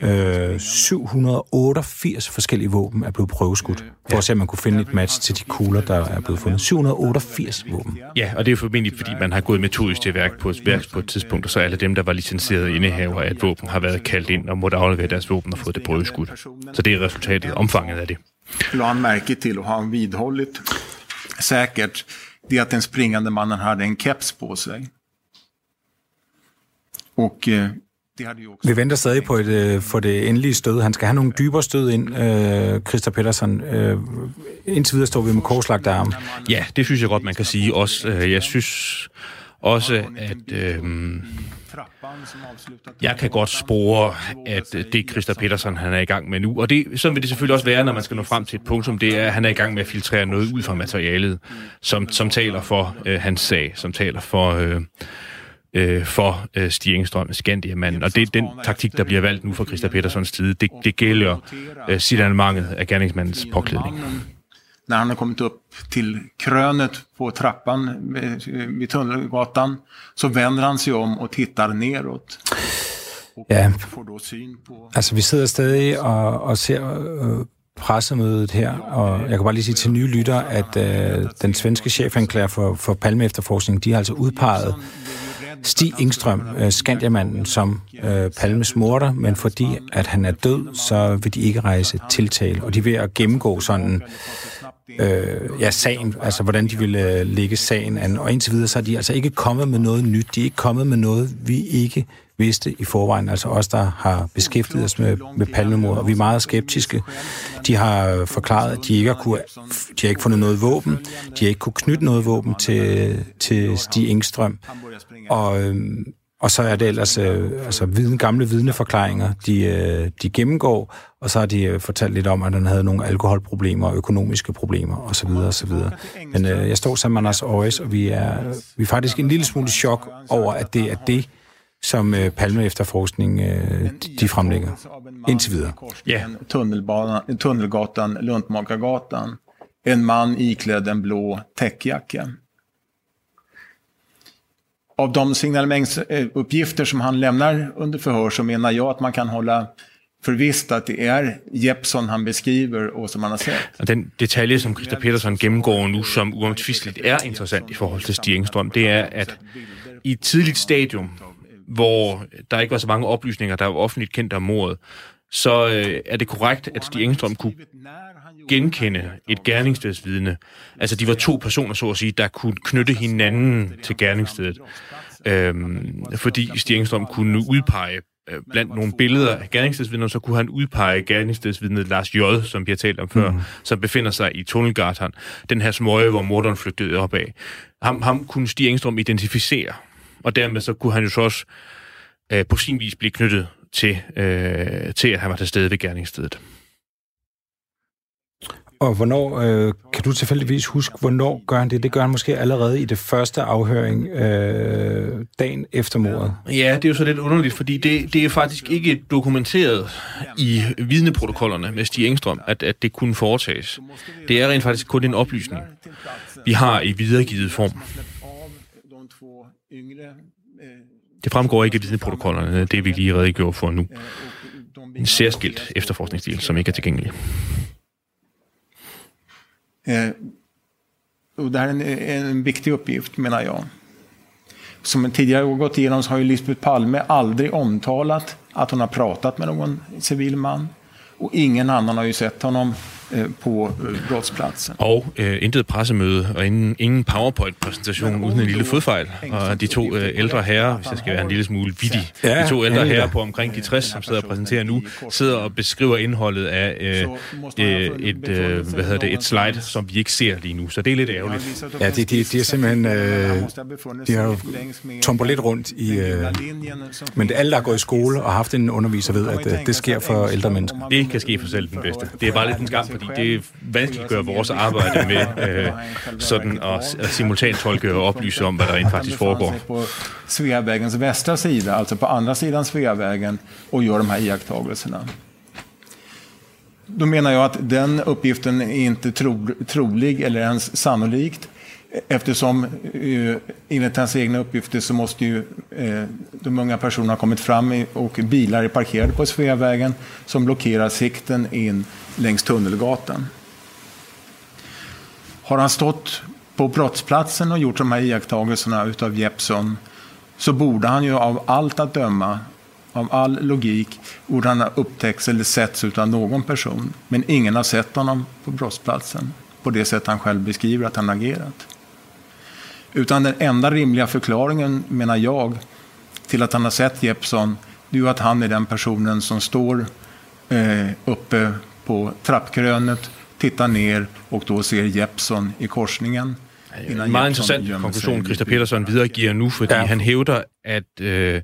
Øh, 788 forskellige våben er blevet prøveskudt, for at se, om man kunne finde et match til de kugler, der er blevet fundet. 788 våben. Ja, og det er formentlig, fordi man har gået metodisk til værk på værk på et tidspunkt, og så alle dem, der var licenserede indehaver af et våben, har været kaldt ind og måtte aflevere deres våben og fået det prøveskudt. Så det er resultatet, omfanget af det. La han märke till och har han vidhållit säkert det att den springande mannen hade en keps på sig. Och eh, Vi venter stadig på et, øh, for det endelige stød. Han skal have nogle dybere stød ind, øh, Christa Pedersen. Øh, indtil videre står vi med korslagt arm. Ja, det synes jeg godt, man kan sige også. Øh, jeg synes også, at øh, jeg kan godt spore, at øh, det Christa Petersen han er i gang med nu, og det, sådan vil det selvfølgelig også være, når man skal nå frem til et punktum, som det er, at han er i gang med at filtrere noget ud fra materialet, som, som taler for øh, hans sag, som taler for... Øh, øh, for øh, Stig Skandiamanden. Og det er den taktik, der bliver valgt nu fra Christa Petersons side. Det, det gælder øh, sit af gerningsmandens påklædning. När han har kommit upp till krönet på trappan vid Tunnelgatan så vänder han sig om och tittar neråt. Ja, altså vi sidder stadig og, og ser øh, pressemødet her, og jeg kan bare lige sige til nye lytter, at øh, den svenske chefanklager for, for Palme efterforskning, de har altså udpeget Stig Ingstrøm, øh, Skandiamanden, som øh, Palmes morder, men fordi at han er død, så vil de ikke rejse tiltale, og de vil at gennemgå sådan øh, ja, sagen, altså hvordan de ville øh, lægge sagen an. Og indtil videre, så er de altså ikke kommet med noget nyt. De er ikke kommet med noget, vi ikke vidste i forvejen. Altså os, der har beskæftiget os med, med palmemord, og vi er meget skeptiske. De har øh, forklaret, at de ikke har, kunne, de har ikke fundet noget våben. De har ikke kunne knytte noget våben til, til Stig Engstrøm. Og, øhm, og så er det ellers øh, altså viden, gamle vidneforklaringer, de, øh, de gennemgår, og så har de øh, fortalt lidt om, at han havde nogle alkoholproblemer, økonomiske problemer osv. osv. Men øh, jeg står sammen med Anders Aarhus, og vi er, vi er faktisk en lille smule chok over, at det er det, som øh, Palme efterforskning øh, de fremlægger indtil videre. Ja. Tunnelgatan, Luntmakargatan. En man iklädd en blå täckjacka. Av de signaleringsuppgifter eh, som han lämnar under förhör så menar jag att man kan hålla för visst at det er Jepson, han beskriver, og som han har sett. Den detalje, som Christa Petersen gennemgår nu, som uomtvisteligt er interessant i forhold til Stig Engstrøm, det er, at i et tidligt stadium, hvor der ikke var så mange oplysninger, der var offentligt kendt om mordet, så øh, er det korrekt, at Stig Engstrøm kunne genkende et gerningsstedsvidne. Altså, de var to personer, så at sige, der kunne knytte hinanden til gerningsstedet. Øhm, fordi Stig Engstrøm kunne udpege øh, blandt nogle billeder af gerningsstedsvidner, så kunne han udpege gerningsstedsvidnet Lars J., som vi har talt om før, mm. som befinder sig i Tunnelgatan, den her smøge, hvor morderen flygtede op af. Ham, ham kunne Stig Engstrøm identificere, og dermed så kunne han jo så også øh, på sin vis blive knyttet til, øh, til, at han var til stede ved gerningsstedet. Og hvornår, øh, kan du tilfældigvis huske, hvornår gør han det? Det gør han måske allerede i det første afhøring øh, dagen efter mordet. Ja, det er jo så lidt underligt, fordi det, det er faktisk ikke dokumenteret i vidneprotokollerne med Stig Engstrøm, at, at det kunne foretages. Det er rent faktisk kun en oplysning, vi har i videregivet form. Det fremgår ikke i vidneprotokollerne, det vi lige redegjorde for nu. En særskilt efterforskningsstil, som ikke er tilgængelig. Eh, och det här är en, en viktig uppgift menar jag. Som tidigare gått igenom så har ju Lisbeth Palme aldrig omtalat att hon har pratat med någon civil man. Och ingen annan har ju sett honom på øh, brottspladsen. Og øh, intet pressemøde og ingen, ingen PowerPoint-præsentation uden en lille fodfejl. Og de to øh, ældre herrer, hvis jeg skal være en lille smule vittig, ja, de to ældre herrer på omkring de 60, som sidder og præsenterer nu, sidder og beskriver indholdet af øh, øh, et, øh, hvad hedder det, et slide, som vi ikke ser lige nu. Så det er lidt ærgerligt. Ja, de, de, de er simpelthen... Øh, de har jo lidt rundt i... Øh, men det alle, der har gået i skole og har haft en underviser, ved, at øh, det sker for ældre mennesker. Det kan ske for selv den bedste. Det er bare lidt en skam, fordi det vanskeliggør vores arbejde med øh, sådan at, at simultant tolke og oplyse om, hvad der rent faktisk foregår. på Sveavägens västra sida, alltså på andra sidan Sveavägen och gör de här iakttagelserna. Då menar jag att den uppgiften är inte tro, trolig eller ens sannolikt eftersom eh, enligt hans egna uppgifter så måste ju eh, de unga personerna ha kommit fram och bilar är parkerade på Sveavägen som blockerar sikten in längs Tunnelgatan. Har han stått på brottsplatsen och gjort de här iakttagelserna utav Jeppson så borde han ju av allt att döma, av all logik, borde han ha upptäckts eller setts utav någon person. Men ingen har sett honom på brottsplatsen på det sätt han själv beskriver att han agerat. Utan den enda rimliga förklaringen, menar jag, till att han har sett Jeppson det är ju att han är den personen som står eh, uppe på trappkrönet, tittar ner och då ser Jeppson i korsningen. En meget interessant konklusion, Christa Petersen videregiver nu, fordi ja. han hævder, at øh,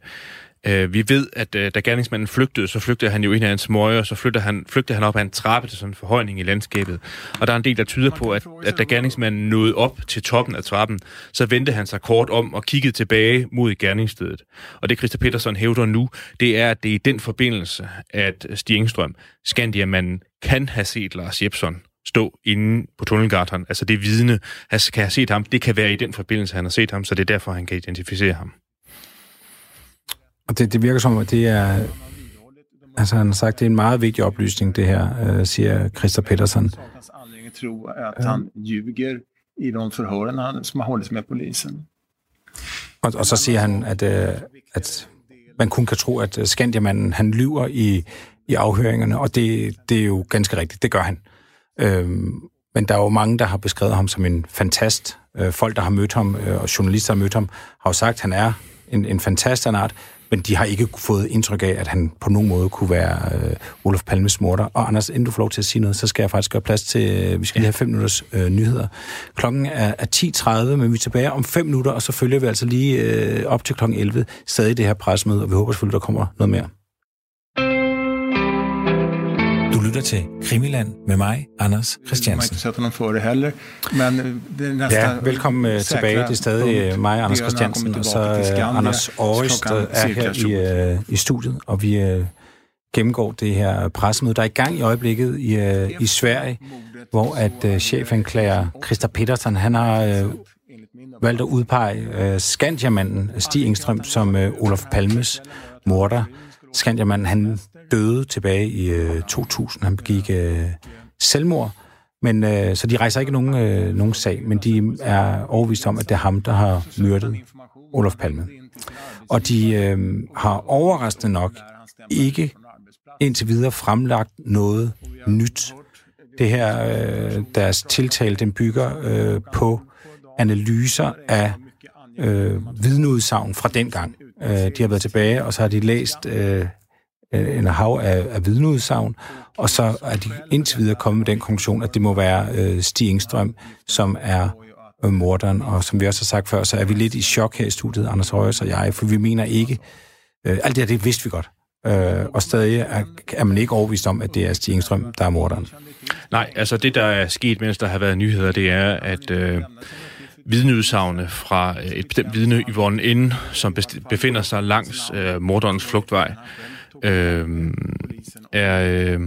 Øh, vi ved, at øh, da gerningsmanden flygtede, så flygtede han jo ind af en smøge, og så flygtede han, flygtede han op ad en trappe til sådan en forhøjning i landskabet. Og der er en del, der tyder på, at, at da gerningsmanden nåede op til toppen af trappen, så vendte han sig kort om og kiggede tilbage mod gerningsstedet. Og det Christa Petersen hævder nu, det er, at det er i den forbindelse, at Stig Engstrøm, Skandiamanden, kan have set Lars Jepson stå inde på tunnelgarteren. Altså det vidne, han kan have set ham, det kan være i den forbindelse, han har set ham, så det er derfor, han kan identificere ham. Og det, det virker som, at det er... Altså, han har sagt, det er en meget vigtig oplysning, det her, øh, siger tro at han ljuger i de förhören som har hållits med polisen. Og, og så siger han, at, øh, at man kun kan tro, at Skandiamanden, han lyver i, i afhøringerne, og det, det er jo ganske rigtigt, det gør han. Øhm, men der er jo mange, der har beskrevet ham som en fantast. Øh, folk, der har mødt ham, øh, og journalister har mødt ham, har jo sagt, at han er en, en fantast af en art men de har ikke fået indtryk af, at han på nogen måde kunne være øh, Olof Palmes morder. Og Anders, inden du får lov til at sige noget, så skal jeg faktisk gøre plads til, øh, vi skal lige have fem minutters øh, nyheder. Klokken er, er 10.30, men vi er tilbage om fem minutter, og så følger vi altså lige øh, op til klokken 11 stadig det her pressemøde, og vi håber selvfølgelig, der kommer noget mere. Lytter til Krimiland med mig, Anders Christiansen. Jeg ikke for det heller, men øh, det næste ja, velkommen uh, tilbage. Det er stadig uh, mig, Anders Christiansen, og så Anders Aarhus, der er her i, i studiet, og vi gennemgår det her pressemøde, der er i gang i øjeblikket i, i Sverige, hvor at chefanklager Christa Petersen, han har valgt at udpege uh, Skandiamanden Stig Engstrøm som uh, Olof Palmes morder. Skandiamanden, han døde tilbage i øh, 2000. Han begik øh, selvmord. Men, øh, så de rejser ikke nogen, øh, nogen sag, men de er overvist om, at det er ham, der har myrdet Olof Palme. Og de øh, har overraskende nok ikke indtil videre fremlagt noget nyt. Det her, øh, deres tiltale, den bygger øh, på analyser af øh, vidneudsagn fra dengang. Øh, de har været tilbage, og så har de læst øh, en hav af, af vidneudsagn, og så er de indtil videre kommet med den konklusion, at det må være øh, Stig Engstrøm, som er øh, morderen. Og som vi også har sagt før, så er vi lidt i chok her i studiet, Anders Højes og jeg, for vi mener ikke, øh, alt det her, det vidste vi godt. Øh, og stadig er, er man ikke overbevist om, at det er Stig Engstrøm, der er morderen. Nej, altså det, der er sket, mens der har været nyheder, det er, at øh, vidneudsagne fra øh, et bestemt vidne, Yvonne N., som befinder sig langs øh, morderens flugtvej, øhm, øh, er, øh,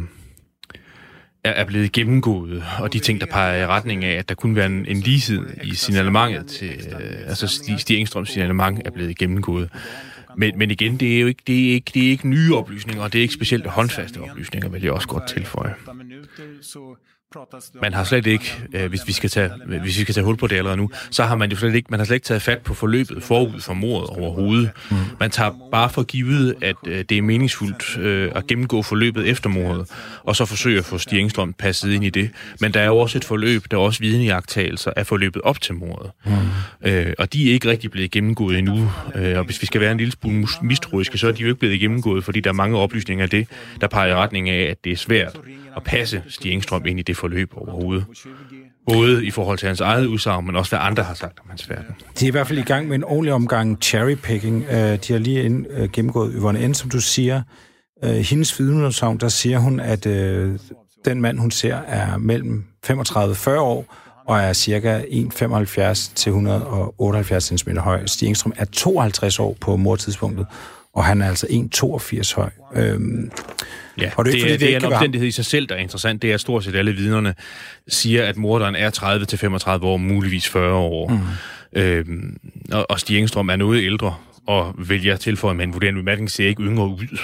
er blevet gennemgået, og de ting, der peger i retning af, at der kunne være en, en lighed i signalementet til, øh, altså Stig Engstrøms signalement er blevet gennemgået. Men, men igen, det er jo ikke, det er ikke, det er ikke nye oplysninger, og det er ikke specielt håndfaste oplysninger, vil jeg også godt tilføje. Man har slet ikke, øh, hvis, vi skal tage, hvis vi skal tage hul på det allerede nu, så har man jo slet ikke, man har slet ikke taget fat på forløbet forud for mordet overhovedet. Mm. Man tager bare for givet, at øh, det er meningsfuldt øh, at gennemgå forløbet efter mordet, og så forsøge at få Stig Engstrøm passet ind i det. Men der er jo også et forløb, der er også vidnejagttagelser af forløbet op til mordet. Mm. Øh, og de er ikke rigtig blevet gennemgået endnu. Øh, og hvis vi skal være en lille smule mistroiske, så er de jo ikke blevet gennemgået, fordi der er mange oplysninger af det, der peger i retning af, at det er svært at passe Stig Engstrøm ind i det forløb overhovedet. Både i forhold til hans eget udsagn, men også hvad andre har sagt om hans færden. De er i hvert fald i gang med en ordentlig omgang cherrypicking. Øh, de har lige ind, øh, gennemgået Yvonne N., som du siger. Øh, hendes vidneudsagn, der siger hun, at den mand, hun ser, er mellem 35-40 år, og er cirka 1,75 til 178 cm høj. Stig Engstrøm er 52 år på mortidspunktet, og han er altså 1,82 høj. Øhm, ja, og det er, det, fordi, det, det er en omstændighed i sig selv, der er interessant. Det er, at stort set alle vidnerne siger, at morderen er 30-35 år, muligvis 40 år. Mm. Øhm, og, og Stig Engstrøm er noget ældre, og vil jeg tilføje med en vurdering bemærkning, ser ikke yngre ud.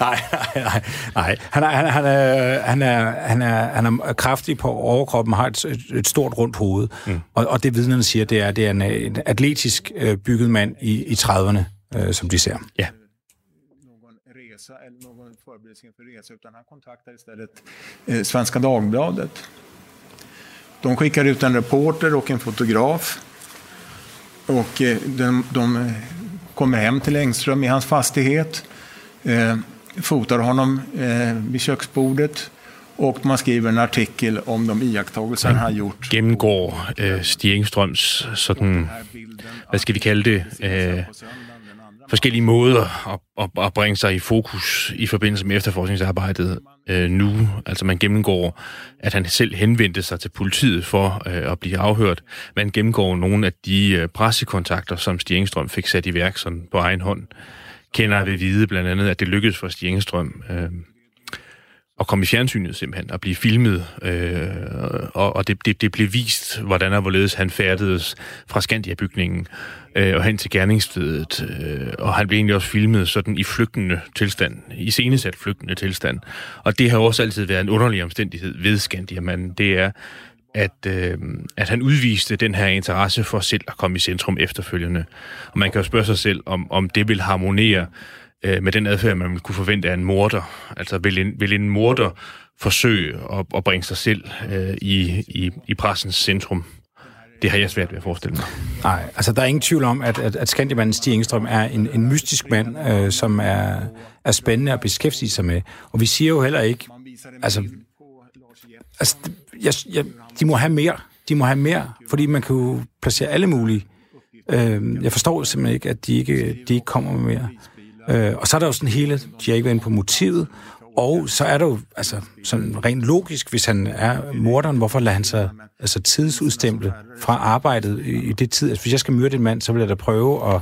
nej, nej, nej, nej. Han er, han, han, er, han, er, han, er, han er kraftig på overkroppen, har et, et stort rundt hoved. Mm. Og, og det vidnerne siger, det er, det er en, en atletisk øh, bygget mand i, i 30'erne, øh, som de ser. Ja resa sig inför resa utan han kontaktar istället eh, Svenska Dagbladet. De skickar ut en reporter och en fotograf och eh, de, de eh, kommer hem till Engström i hans fastighet, eh, fotar honom eh, vid köksbordet och man skriver en artikel om de iakttagelser han har gjort. Gennemgår eh, øh, Stig Engstrøms sådan, hvad skal vi kalde det, øh, forskellige måder at, at, at bringe sig i fokus i forbindelse med efterforskningsarbejdet øh, nu. Altså man gennemgår, at han selv henvendte sig til politiet for øh, at blive afhørt. Man gennemgår nogle af de øh, pressekontakter, som Stig Engstrøm fik sat i værk sådan på egen hånd. Kender ved vide blandt andet, at det lykkedes for Stig Engstrøm øh, at komme i fjernsynet simpelthen, og blive filmet, øh, og, og det, det, det blev vist, hvordan og hvorledes han færdedes fra Skandia-bygningen øh, og hen til gerningsstedet, øh, og han blev egentlig også filmet sådan i flygtende tilstand, i senesat flygtende tilstand. Og det har også altid været en underlig omstændighed ved Skandia, men det er, at, øh, at han udviste den her interesse for selv at komme i centrum efterfølgende. Og man kan jo spørge sig selv, om, om det vil harmonere øh, med den adfærd, man kunne forvente af en morder. Altså vil en, vil en morder forsøge at, at bringe sig selv øh, i, i, i pressens centrum? Det har jeg svært ved at forestille mig. Nej, altså der er ingen tvivl om, at, at, at Skandimanden Stig Engstrøm er en, en mystisk mand, øh, som er, er spændende at beskæftige sig med. Og vi siger jo heller ikke, altså, altså jeg, jeg, de må have mere. De må have mere, fordi man kan jo placere alle mulige. Øh, jeg forstår simpelthen ikke, at de ikke, de ikke kommer med mere. Øh, og så er der jo sådan hele, de har ikke været inde på motivet, og så er der jo, altså sådan rent logisk, hvis han er morderen, hvorfor lader han sig altså tidsudstemple fra arbejdet i, i det tid? Altså, hvis jeg skal myrde en mand, så vil jeg da prøve at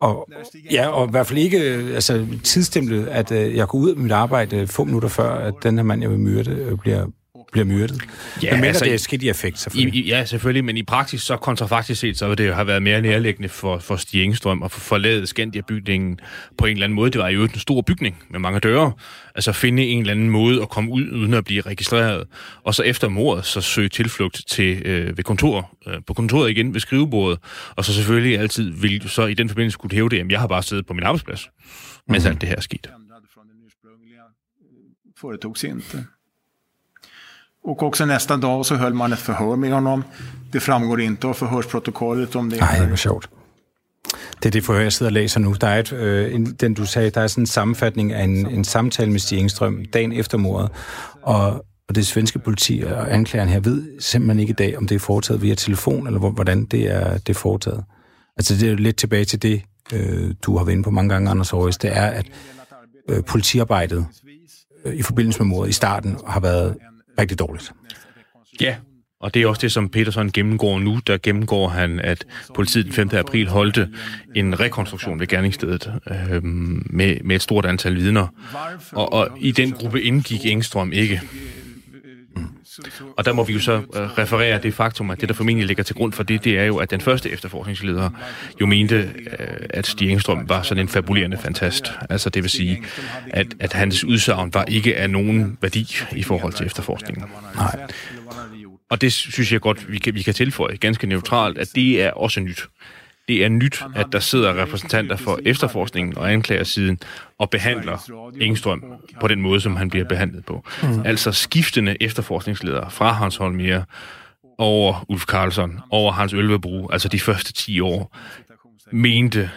og, ja, og i hvert fald ikke altså, tidsstemplet, at øh, jeg går ud af mit arbejde øh, få minutter før, at den her mand, jeg vil myrde, øh, bliver bliver myrdet. Ja, men altså, det er skidt i effekt, selvfølgelig. I, ja, selvfølgelig, men i praksis, så kontrafaktisk set, så vil det jo have været mere nærliggende for, for Stig Engstrøm at forlade Skandia-bygningen på en eller anden måde. Det var jo en stor bygning med mange døre. Altså finde en eller anden måde at komme ud, uden at blive registreret. Og så efter mordet, så søge tilflugt til, øh, ved kontor, øh, på kontoret igen ved skrivebordet. Og så selvfølgelig altid vil du så i den forbindelse kunne hæve det, at jeg har bare siddet på min arbejdsplads, mens mm-hmm. alt det her er sket. Foretog sig inte. Och också nästa dag så höll man ett förhör med honom. Det framgår inte av förhörsprotokollet om det. Nej, det var sjovt. Det er det forhør, jeg sidder og læser nu. Der er et, øh, en, den du sagde, der er sådan en sammenfatning af en, en samtale med Stig Engstrøm dagen efter mordet, og, og det svenske politi og anklageren her ved simpelthen ikke i dag, om det er foretaget via telefon, eller hvordan det er, det er foretaget. Altså det er lidt tilbage til det, øh, du har været inde på mange gange, Anders Aarhus, det er, at øh, politiarbejdet øh, i forbindelse med mordet i starten har været rigtig dårligt. Ja, og det er også det, som Peterson gennemgår nu. Der gennemgår han, at politiet den 5. april holdte en rekonstruktion ved gerningsstedet øh, med, med et stort antal vidner. Og, og i den gruppe indgik Engstrøm ikke. Og der må vi jo så uh, referere det faktum, at det, der formentlig ligger til grund for det, det er jo, at den første efterforskningsleder jo mente, uh, at Stig Engstrøm var sådan en fabulerende fantast. Altså det vil sige, at, at hans udsagn var ikke af nogen værdi i forhold til efterforskningen. Nej. Og det synes jeg godt, vi kan, vi kan tilføje ganske neutralt, at det er også nyt. Det er nyt, at der sidder repræsentanter for efterforskningen og anklagersiden og behandler Engstrøm på den måde, som han bliver behandlet på. Mm. Altså skiftende efterforskningsledere fra Hans Holmier over Ulf Karlsson, over Hans Ølvebro, altså de første 10 år, mente,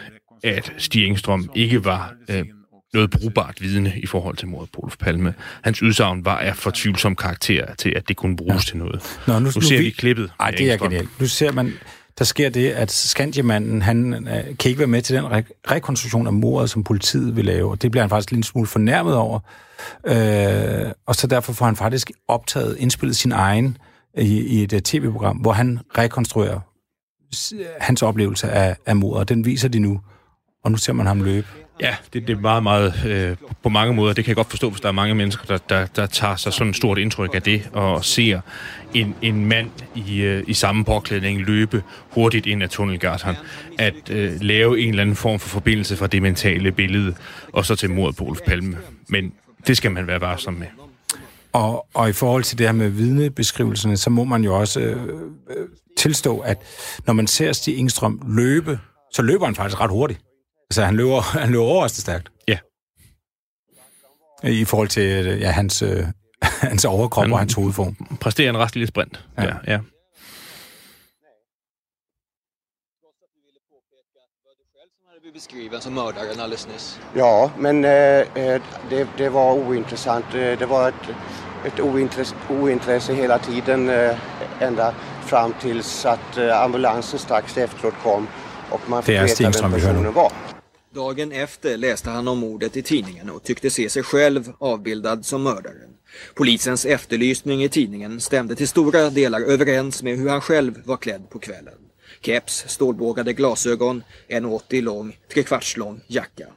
at Stig Engstrøm ikke var øh, noget brugbart vidne i forhold til mordet på Olof Palme. Hans udsagn var af for tvivlsom karakter til, at det kunne bruges ja. til noget. Nå, nu, nu, nu ser vi, vi klippet. Ej, det er genialt. Nu ser man der sker det, at Skandiamanden, han øh, kan ikke være med til den re- rekonstruktion af mordet, som politiet vil lave, og det bliver han faktisk lidt smule fornærmet over. Øh, og så derfor får han faktisk optaget, indspillet sin egen øh, i, i et uh, tv-program, hvor han rekonstruerer hans oplevelse af, af mordet, og den viser de nu, og nu ser man ham løbe. Ja, det, det er meget, meget øh, på mange måder. Det kan jeg godt forstå, hvis der er mange mennesker, der, der, der tager sig sådan et stort indtryk af det, og ser en, en mand i, øh, i samme påklædning løbe hurtigt ind ad tunnelgatan, at øh, lave en eller anden form for forbindelse fra det mentale billede, og så til mordet på Olof Palme. Men det skal man være varsom med. Og, og i forhold til det her med vidnebeskrivelserne, så må man jo også øh, øh tilstå, at når man ser Stig Engstrøm løbe, så løber han faktisk ret hurtigt. Altså, han løber, han løber overraskende stærkt. Ja. I forhold til ja, hans, øh, hans overkrop han og hans hovedform. Præsterer en ret lille sprint. Ja. ja, ja. beskriven som mördaren alldeles nyss. Ja, men eh, det, det var ointressant. Det var ett, ett ointresse, ointresse hela tiden eh, ända fram tills att eh, ambulansen strax efteråt kom och man fick veta vem personen var. Dagen efter läste han om mordet i tidningen och tyckte se sig själv avbildad som mördaren. Polisens efterlysning i tidningen stämde till stora delar överens med hur han själv var klädd på kvällen. Keps, stålbågade glasögon, en 80 lång, trekvarts lång jacka.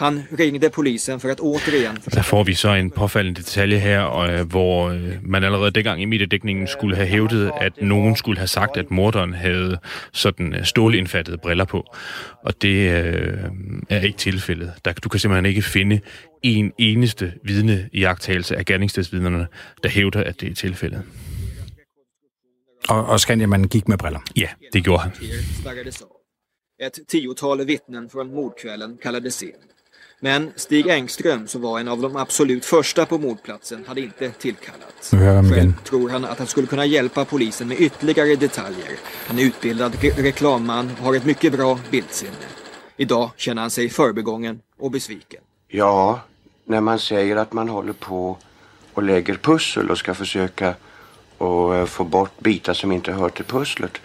Han ringde polisen för att återigen... Der får vi så en påfaldende detalje her, øh, hvor øh, man allerede dengang i mediedækningen skulle have hævdet, at nogen skulle have sagt, at morderen havde sådan øh, stålindfattede briller på. Og det øh, er ikke tilfældet. Der, du kan simpelthen ikke finde en eneste vidne i agtagelse af gerningsstedsvidnerne, der hævder, at det er tilfældet. Og, og Skandiamanden gik med briller? Ja, det gjorde han. Ett tiotal vittnen från mordkvällen kallades in. Men Stig Engström, som var en av de absolut första på mordplatsen, hade inte tillkallats. Själv tror han att han skulle kunna hjälpa polisen med ytterligare detaljer. Han är utbildad re reklamman och har ett mycket bra bildsinne. Idag känner han sig förbegången och besviken. Ja, när man säger att man håller på och lägger pussel och ska försöka och eh, få bort bitar som inte hör till pusslet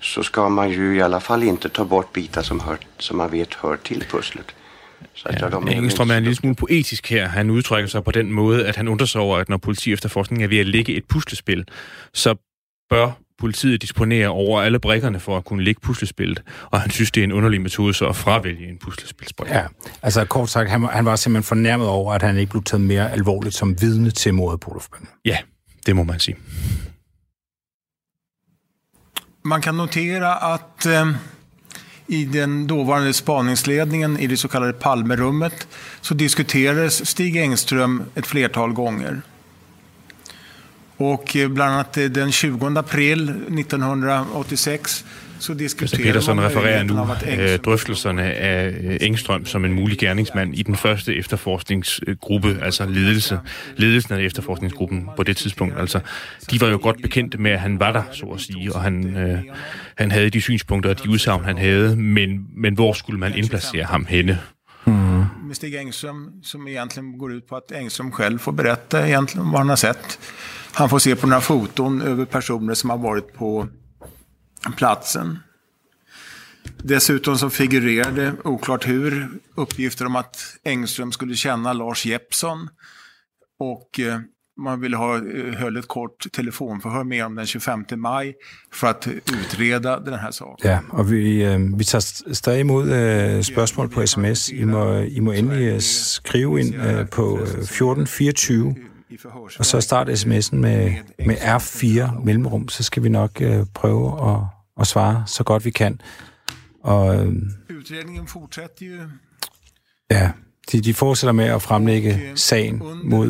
så ska man ju i alla fall inte ta bort bitar som, hör, som man vet hör till pusslet. Så ja, de Engstrøm er en lille smule poetisk her. Han udtrykker sig på den måde, at han undrer sig over, at når politi efterforskning er ved at lægge et puslespil, så bør politiet disponere over alle brækkerne for at kunne lægge puslespillet, og han synes, det er en underlig metode så at fravælge en puslespilsbrik. Ja, altså kort sagt, han, han var simpelthen fornærmet over, at han ikke blev taget mere alvorligt som vidne til mordet på Olofbøn. Ja, det må man sige. Man kan notera att eh, i den dåvarande spaningsledningen i det så kallade Palmerummet så diskuterades Stig Engström ett flertal gånger. Och eh, bland annat eh, den 20 april 1986 så diskuterer Petersen refererer nu øh, drøftelserne af øh, Engstrøm som en mulig gerningsmand i den første efterforskningsgruppe, altså ledelse, ledelsen af efterforskningsgruppen på det tidspunkt. Altså, de var jo godt bekendte med, at han var der, så at sige, og han, øh, han havde de synspunkter og de udsagn, han havde, men, men hvor skulle man indplacere ham henne? Mm. Med Stig Engström som egentligen går ut på att Engström själv får berätta egentligen vad han har sett. Han får se på några foton över personer som har varit på platsen. Dessutom så figurerade, oklart hur, uppgifter om att Engström skulle känna Lars Jeppsson. Och eh, man ville ha, eh, höll ett kort telefonförhör med om den 25 maj för att utreda den här saken. Ja, og vi, øh, vi tager stadig imod øh, spørgsmål på sms. I må, I må endelig skrive ind øh, på 1424 og så start sms'en med, med R4 mellemrum, så skal vi nok øh, prøve at, at svare så godt vi kan. Og, Utredningen fortsætter jo. Ja, de, de fortsætter med at fremlægge sagen mod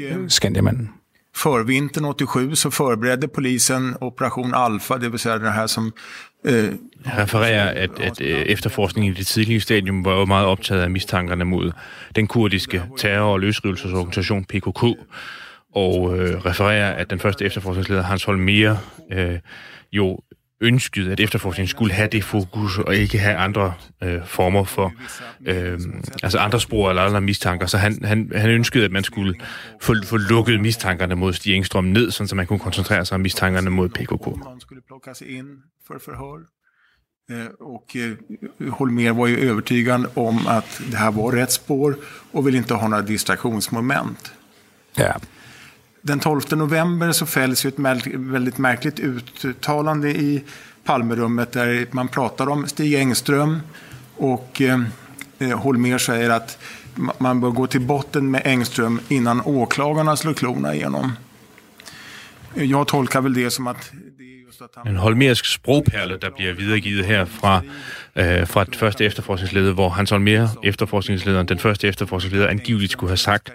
øh, Skandiamanden. Förvintern 87 så förberedde polisen Operation Alpha, det vill säga det här som øh, refererer, at, at øh, efterforskningen i det tidlige stadium var jo meget optaget af mistankerne mod den kurdiske terror- og løsrivelsesorganisation PKK, og øh, refererer, at den første efterforskningsleder, Hans Holmer, øh, jo ønskede, at efterforskningen skulle have det fokus, og ikke have andre øh, former for, øh, altså andre spor eller andre mistanker. Så han, han, han ønskede, at man skulle få, få lukket mistankerne mod Stig Engstrøm ned, så man kunne koncentrere sig om mistankerne mod PKK. Han skulle plockas in för förhör. Och Holmer var ju övertygad om att det här var rätt spår och vill inte ha några distraktionsmoment. Ja. Den 12 november så fälls ju ett väldigt märkligt uttalande i Palmerummet där man pratar om Stig Engström och eh, eh Holmer säger att man bör gå till botten med Engström innan åklagarna slår klorna igenom. Jag tolkar väl det som att en holmersk sprogperle, der bliver videregivet her fra, øh, fra den første efterforskningsleder, hvor Hans Holmer, efterforskningslederen, den første efterforskningsleder, angiveligt skulle have sagt,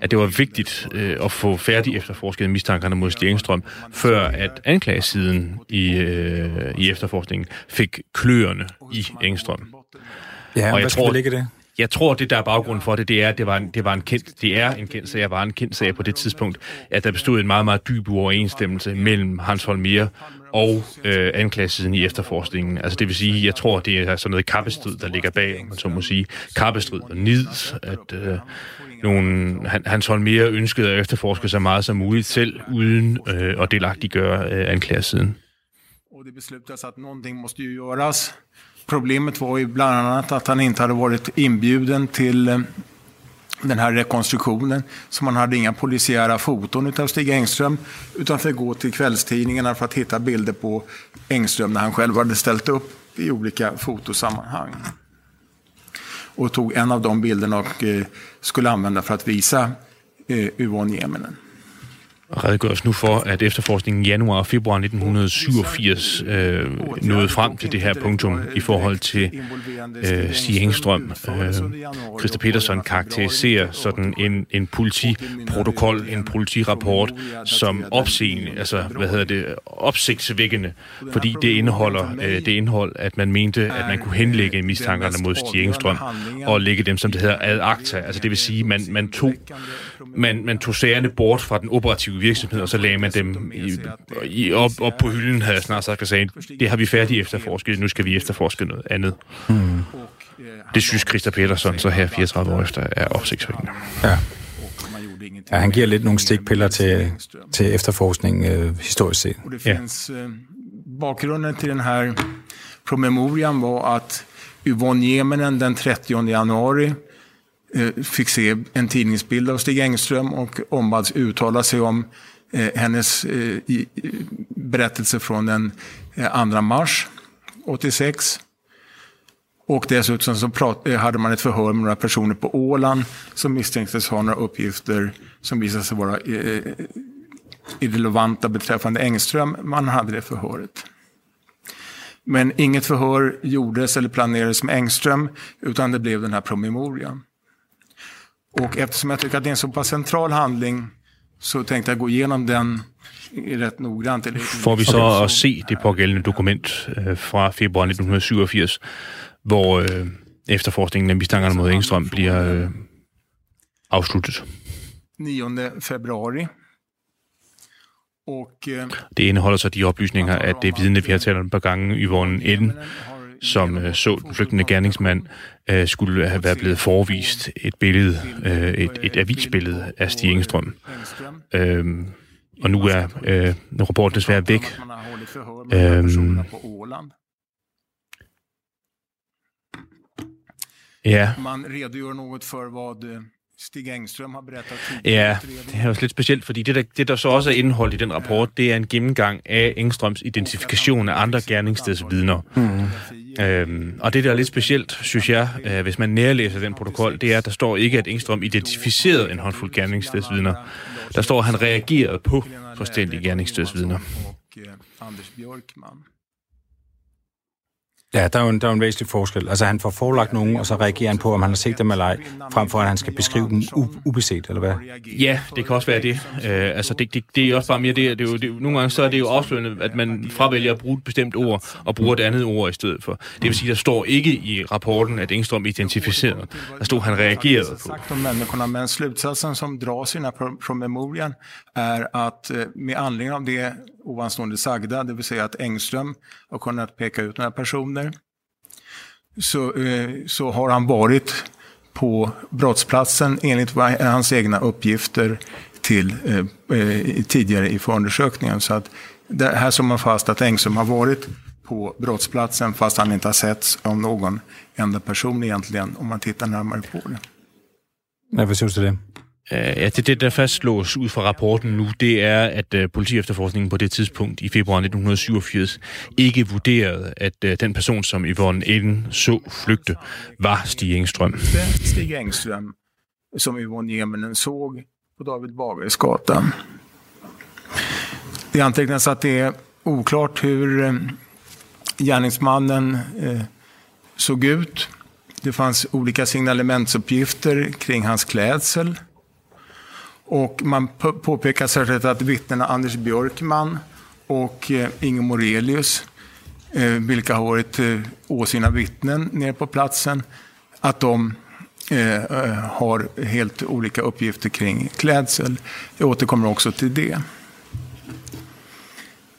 at det var vigtigt øh, at få færdig efterforsket mistankerne mod Stig Engstrøm, før at anklagesiden i, øh, i efterforskningen fik kløerne i Engstrøm. Ja, og jeg tror, ligge det? Jeg tror, det der er baggrunden for det, det er, at det var en, det var en kendt, det er en kendt sag, var en kendt sag på det tidspunkt, at der bestod en meget, meget dyb uoverensstemmelse mellem Hans Holmer og øh, anklagesiden i efterforskningen. Altså det vil sige, jeg tror, det er sådan noget kappestrid, der ligger bag, man så må sige. Kappestrid og nid, at øh, nogle, han, Hans mere ønskede at efterforske så meget som muligt selv, uden øh, at delagtiggøre øh, anklagesiden. Og det beslutades at någonting måste ju gøres. Problemet var ju bland annat att han inte hade varit inbjuden till eh, den här rekonstruktionen. Så man hade inga polisiära foton av Stig Engström utan fick gå till kvällstidningarna för att hitta bilder på Engström när han själv hade ställt upp i olika fotosammanhang. Och tog en av de bilderna och eh, skulle använda för att visa eh, Yvonne Yvonne Jemenen. redegøres nu for, at efterforskningen i januar og februar 1987 øh, nåede frem til det her punktum i forhold til øh, Stig Engstrøm. Øh, Christa Petersen karakteriserer sådan en, en politiprotokol, en politirapport som opseende, altså hvad hedder det, opsigtsvækkende, fordi det indeholder øh, det indhold, at man mente, at man kunne henlægge mistankerne mod Stig Engstrøm og lægge dem, som det hedder, ad acta. Altså det vil sige, man, man tog man, man tog sagerne bort fra den operative virksomhed, og så lagde man dem i, i, op, op på hylden, havde jeg snart sagt, og sagde, det har vi færdigt efterforsket, nu skal vi efterforske noget andet. Mm. Det synes Christa Petersen så her 34 år efter er opsigtsvækkende. Ja. Ja, han giver lidt nogle stikpiller til, til efterforskning øh, historisk set. det finns, ja. bakgrunden till den här promemorian var att Yvonne Jemenen den 30 januari Eh, fick se en tidningsbild av Stig Engström och ombads uttala sig om eh, hennes eh, berättelse från den 2 mars 86. Och dessutom så prat, hade man ett förhör med några personer på Åland som misstänktes ha några uppgifter som visade sig vara irrelevanta beträffande Engström. Man hade det förhöret. Men inget förhör gjordes eller planerades med Engström utan det blev den här promemorian. Och eftersom jag tycker att det är en så pass central handling så tänkte jag gå igenom den ret noggrant. Får vi så at se det pågældende dokument øh, fra februar 1987, hvor øh, efterforskningen af mistankerne mod Engstrøm bliver øh, afsluttet. 9. februari. Og, øh, det indeholder så de oplysninger, at det vidne, vi har talt om et par gange, Yvonne Eden, som øh, så den flygtende gerningsmand, øh, skulle have været blevet forvist et billede, øh, et, et avisbillede af Stig Engstrøm. Øh, og nu er øh, rapporten desværre væk. Øh, ja. Man redegør noget for, hvad Stig Engström har berettet Ja, det er også lidt specielt, fordi det der, det, der så også er indholdt i den rapport, det er en gennemgang af Engstrøms identifikation af andre gerningsstedsvidner. Mm. Øhm, og det, der er lidt specielt, synes jeg, øh, hvis man nærlæser den protokol, det er, at der står ikke, at Engstrøm identificerede en håndfuld gerningsstedsvidner. Der står, at han reagerede på forstændige gerningsstedsvidner. Anders Bjørkman. Ja, der er, jo en, der er jo en væsentlig forskel. Altså, han får forelagt nogen, og så reagerer han på, om han har set dem eller ej, frem for at han skal beskrive dem u- ubeset, eller hvad? Ja, det kan også være det. Uh, altså, det, det, det er også bare mere det, det, er jo, det nogle gange så er det jo afslørende, at man fravælger at bruge et bestemt ord, og bruger et andet ord i stedet for. Det vil sige, der står ikke i rapporten, at Engström identificerede. Der stod, han reagerede på. Men slutsatsen som dras i den här promemorian är att eh, med anledning av det ovanstående sagda, det vill säga att Engström har kunnat peka ut några personer, så, eh, så har han varit på brottsplatsen enligt eh, hans egna uppgifter till, eh, eh, tidigare i förundersökningen. Så att det här som man fast att Engström har varit på brottsplatsen fast han inte har setts av någon enda person egentligen om man tittar närmare på det. Ja, förstår du det? Øh, ja, det, det, der fastslås ud fra rapporten nu, det er, at uh, politiefterforskningen på det tidspunkt i februar 1987 ikke vurderede, at uh, den person, som Yvonne Eden så flygte, var Stig Engstrøm. Stig Engström, som Yvonne Jemenen såg på David Bagares Det antecknas att det är oklart hur uh, gärningsmannen uh, såg ut. Det fanns olika signalementsuppgifter kring hans klädsel. Och man påpekar särskilt att vittnena Anders Björkman och eh, Inge Morelius, eh, vilka har varit eh, åsyna vittnen nere på platsen, att de har helt olika uppgifter kring klädsel. Jag återkommer också till det.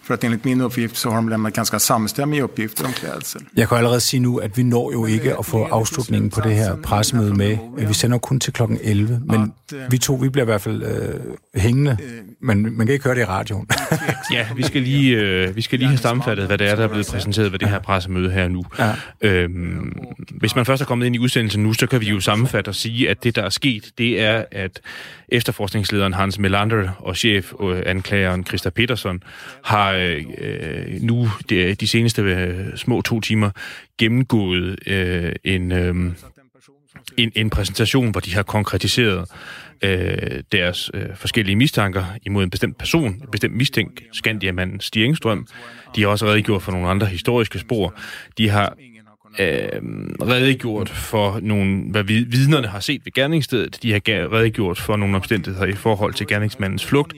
För att enligt min uppgift så har de lämnat ganska samstämmiga uppgifter om klädsel. Jeg kan allerede sige nu, at vi når jo ikke at få afslutningen på det her pressemøde med. Vi sender kun til klokken 11, men vi to, vi bliver i hvert fald øh, hængende, men man kan ikke høre det i radioen. ja, vi skal lige, øh, vi skal lige have sammenfattet, hvad det er, der er blevet præsenteret ved det her pressemøde her nu. Ja. Øhm, hvis man først er kommet ind i udsendelsen nu, så kan vi jo sammenfatte og sige, at det, der er sket, det er, at efterforskningslederen Hans Melander og chef øh, anklageren Christa Peterson har øh, nu de, de seneste øh, små to timer gennemgået øh, en, øh, en, en præsentation, hvor de har konkretiseret øh, deres øh, forskellige mistanker imod en bestemt person, en bestemt mistænkt, Skandiamanden Stig Engstrøm. De har også redegjort for nogle andre historiske spor. De har øh, redegjort for nogle, hvad vidnerne har set ved gerningsstedet. De har redegjort for nogle omstændigheder i forhold til gerningsmandens flugt.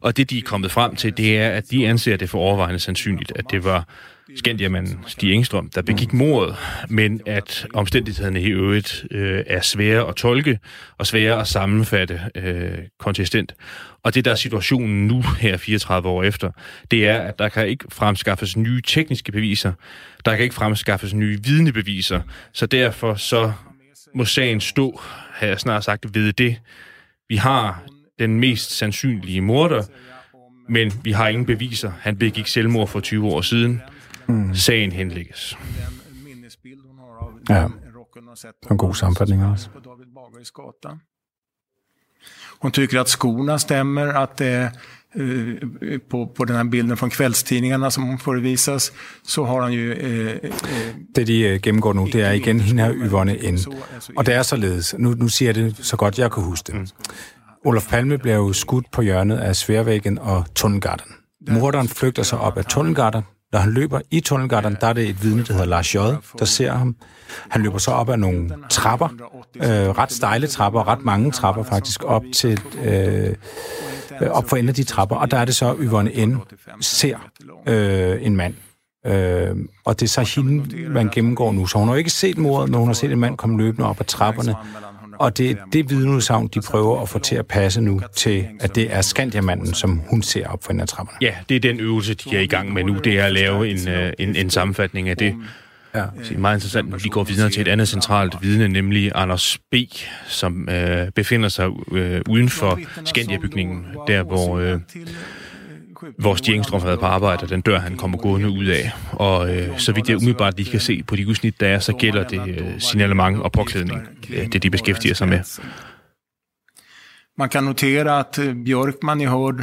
Og det, de er kommet frem til, det er, at de anser det for overvejende sandsynligt, at det var Skandiamanden Stig Engstrøm, der begik mordet, men at omstændighederne i øvrigt øh, er svære at tolke og svære at sammenfatte øh, konsistent. Og det, der er situationen nu her 34 år efter, det er, at der kan ikke fremskaffes nye tekniske beviser, der kan ikke fremskaffes nye vidnebeviser, så derfor så må sagen stå, har jeg snart sagt, ved det. Vi har den mest sandsynlige morder, men vi har ingen beviser. Han begik selvmord for 20 år siden. Mm. Sagen henlægges. Ja, en god sammenfatning også. Hon tycker att skorna stämmer, att det eh, på, på den här bilden från kvällstidningarna som förevisas, så har han ju... Eh, eh, det de eh, gennemgår nu, det er igen hende her Yvonne N. Og det er således, nu, nu siger jeg det så godt jeg kan huske det. Mm. Olof Palme bliver jo skudt på hjørnet af Sværvæggen og Tunnelgarten. Morderen flygter sig op af Tunnelgarten, når han løber i tunnelgarten, der er det et vidne, der hedder Lars J., der ser ham. Han løber så op ad nogle trapper, øh, ret stejle trapper, ret mange trapper faktisk, op til øh, op for enden af de trapper, og der er det så, Yvonne N. ser øh, en mand. Øh, og det er så hende, man gennemgår nu. Så hun har ikke set mordet, men hun har set en mand komme løbende op ad trapperne, og det er det vidneudsagn, de prøver at få til at passe nu til, at det er Skandiamanden, som hun ser op for en af trapperne. Ja, det er den øvelse, de er i gang med nu. Det er at lave en, øh, en, en sammenfatning af det. Ja. Er meget interessant, de går videre til et andet centralt vidne, nemlig Anders B., som øh, befinder sig øh, uden for Skandia-bygningen, der hvor... Øh, vores Stjengstrøm har på arbejde, og den dør, han kommer gående ud af. Og øh, så vidt jeg umiddelbart lige kan se på de udsnit, der er, så gælder det øh, signalement og påklædning. Øh, det de beskæftiger sig med. Man kan notera att eh, Björkman i Hård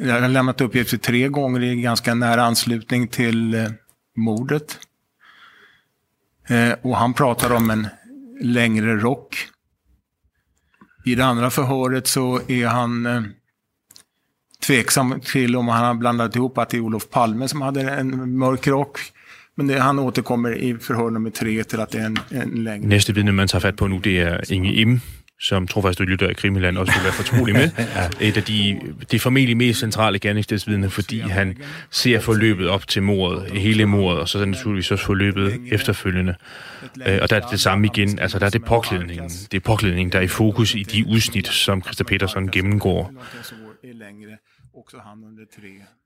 eh, har lämnat uppgifter tre gånger i ganska nära anslutning till eh, mordet. Eh, och han pratar om en längre rock. I det andra förhöret så är han eh, tveksam till om han har blandat ihop att det är Olof Palme som hade en mörk rock. Men det, han återkommer i förhör nummer tre til at det er en, en længere. Næste vidne, man tager fat på nu, det er Inge Im, som trofast lytter af Krimiland også vil være fortrolig med. ja. Et af de, de formentlig mest centrale gerningsstedsvidne, fordi han ser forløbet op til mordet, hele mordet, og så naturligvis også forløbet efterfølgende. Øh, og der er det samme igen, altså der er det påklædningen, det er påklædningen, der er i fokus i de udsnit, som Christa Petersen gennemgår.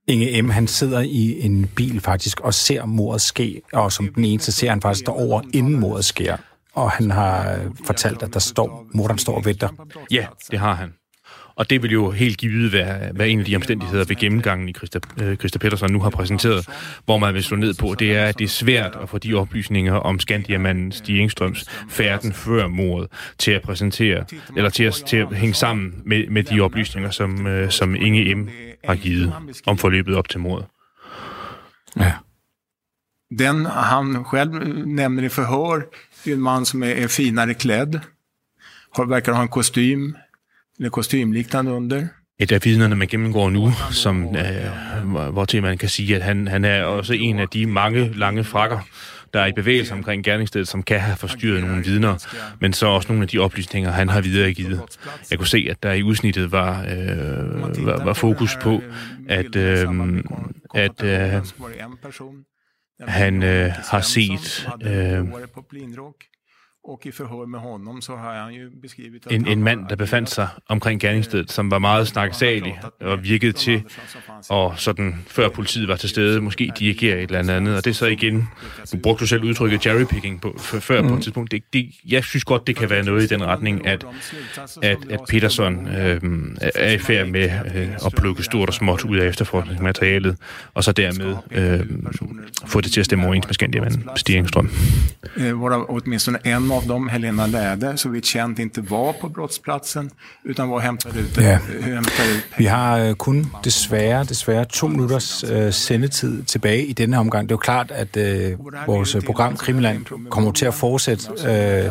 Inge M., han sidder i en bil faktisk og ser mordet ske, og som den eneste ser han faktisk derover inden mordet sker. Og han har fortalt, at der står, morderen står og venter. Ja, det har han. Og det vil jo helt givet være, være en af de omstændigheder ved gennemgangen, i Christa, øh, Christa Pettersson nu har præsenteret, hvor man vil slå ned på, det er, at det er svært at få de oplysninger om Skandiamanden Stig Engstrøms færden før mordet til at præsentere, eller til at, til at hænge sammen med, med de oplysninger, som, øh, som Inge M. har givet om forløbet op til mordet. Ja. Den han själv nämner i förhör är en man som är, är finare klädd. Har, verkar ha en kostym, eller kostymliknande under. Et af vidnerne, man gennemgår nu, som, øh, hvor til man kan sige, at han, han er også en af de mange lange frakker, der er i bevægelse omkring gerningsstedet, som kan have forstyrret nogle vidner, men så også nogle af de oplysninger, han har videregivet. Jeg kunne se, at der i udsnittet var, øh, var, var fokus på, at, øh, at øh, han øh, har set... Øh, Och i förhör med honom så har han ju beskrivit... En, en mand, der befandt sig omkring gerningsstedet, som var meget snakkesalig og virkede til, og sådan før politiet var til stede, måske dirigere et eller andet. Og det er så igen, nu brugte du selv udtrykket jerrypicking på, før mm. på et tidspunkt. Det, det, jeg synes godt, det kan være noget i den retning, at, at, at Peterson øh, er i færd med øh, at plukke stort og småt ud af efterforskningsmaterialet, og så dermed øh, få det til at stemme overens med Skandiavan Stigningsstrøm. Eh, våra, åtminstone en av dem, Helena Läder, så vidt känt inte var på brottsplatsen, utan var hämtade ut, ja. ut Vi har øh, kun desværre, desværre to minutters øh, sendetid tilbage i denne omgang. Det er jo klart, at øh, vores program Krimiland kommer til at fortsætte, øh,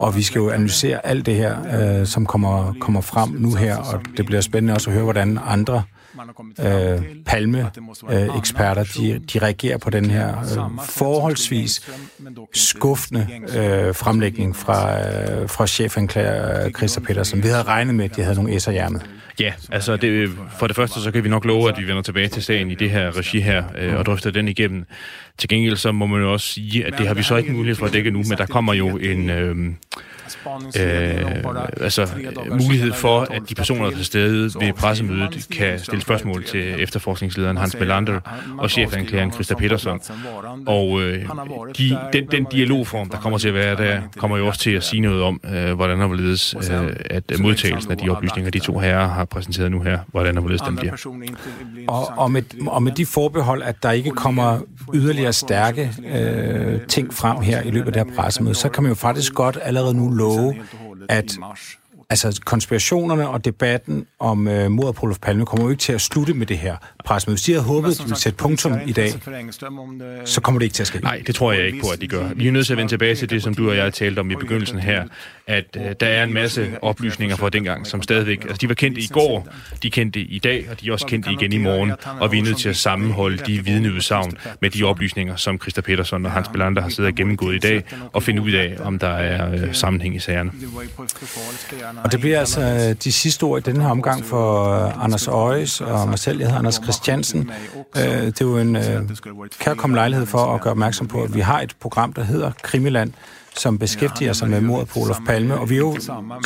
og vi skal jo analysere alt det her, øh, som kommer, kommer frem nu her, og det bliver spændende også at høre, hvordan andre øh, palme-eksperter, de, de reagerer på den her øh, forholdsvis skuffende øh, fremlægning fra, øh, fra chefanklager Christa Petersen. Vi havde regnet med, at de havde nogle æsser hjermet. Ja, altså det, for det første, så kan vi nok love, at vi vender tilbage til sagen i det her regi her øh, og drøfter den igennem. Til gengæld så må man jo også sige, at det har vi så ikke mulighed for at dække nu, men der kommer jo en... Øh, øh, altså mulighed for, at de personer, der er til stede ved pressemødet, kan stille spørgsmål til efterforskningslederen Hans Melander og chefanklageren Christa Petersen. Og øh, de, den, den dialogform, der kommer til at være der, kommer jo også til at sige noget om, øh, hvordan der hvorledes, øh, at modtagelsen af de oplysninger, de to herrer har præsenteret nu her, hvordan der hvorledes den bliver. Og, og, med, og med de forbehold, at der ikke kommer yderligere stærke øh, ting frem her i løbet af det her pressemøde, så kan man jo faktisk godt allerede nu love, at Altså, konspirationerne og debatten om øh, mordet på Olof Palme kommer jo ikke til at slutte med det her pressemøde. Hvis de havde håbet, at de ville sætte punktum i dag, så kommer det ikke til at ske. Nej, det tror jeg ikke på, at de gør. Vi er nødt til at vende tilbage til det, som du og jeg talte om i begyndelsen her, at øh, der er en masse oplysninger fra dengang, som stadigvæk... Altså, de var kendte i går, de kendte i dag, og de er også kendte igen i morgen, og vi er nødt til at sammenholde de vidneudsagn med de oplysninger, som Christa Petersen og Hans Belander har siddet og gennemgået i dag, og finde ud af, om der er øh, sammenhæng i sagerne. Og det bliver altså øh, de sidste ord i denne her omgang for øh, Anders Øjes og mig selv. Jeg hedder Anders Christiansen. Øh, det er jo en kærkommen lejlighed for at gøre opmærksom på, at vi har et program, der hedder Krimiland, som beskæftiger sig med mordet på Olof Palme, og vi er jo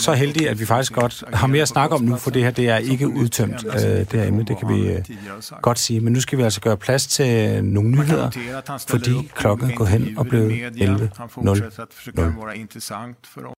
så heldige, at vi faktisk godt har mere at snakke om nu, for det her det er ikke udtømt, øh, det her emne, det kan vi øh, godt sige. Men nu skal vi altså gøre plads til nogle nyheder, fordi klokken går hen og blevet 11.00.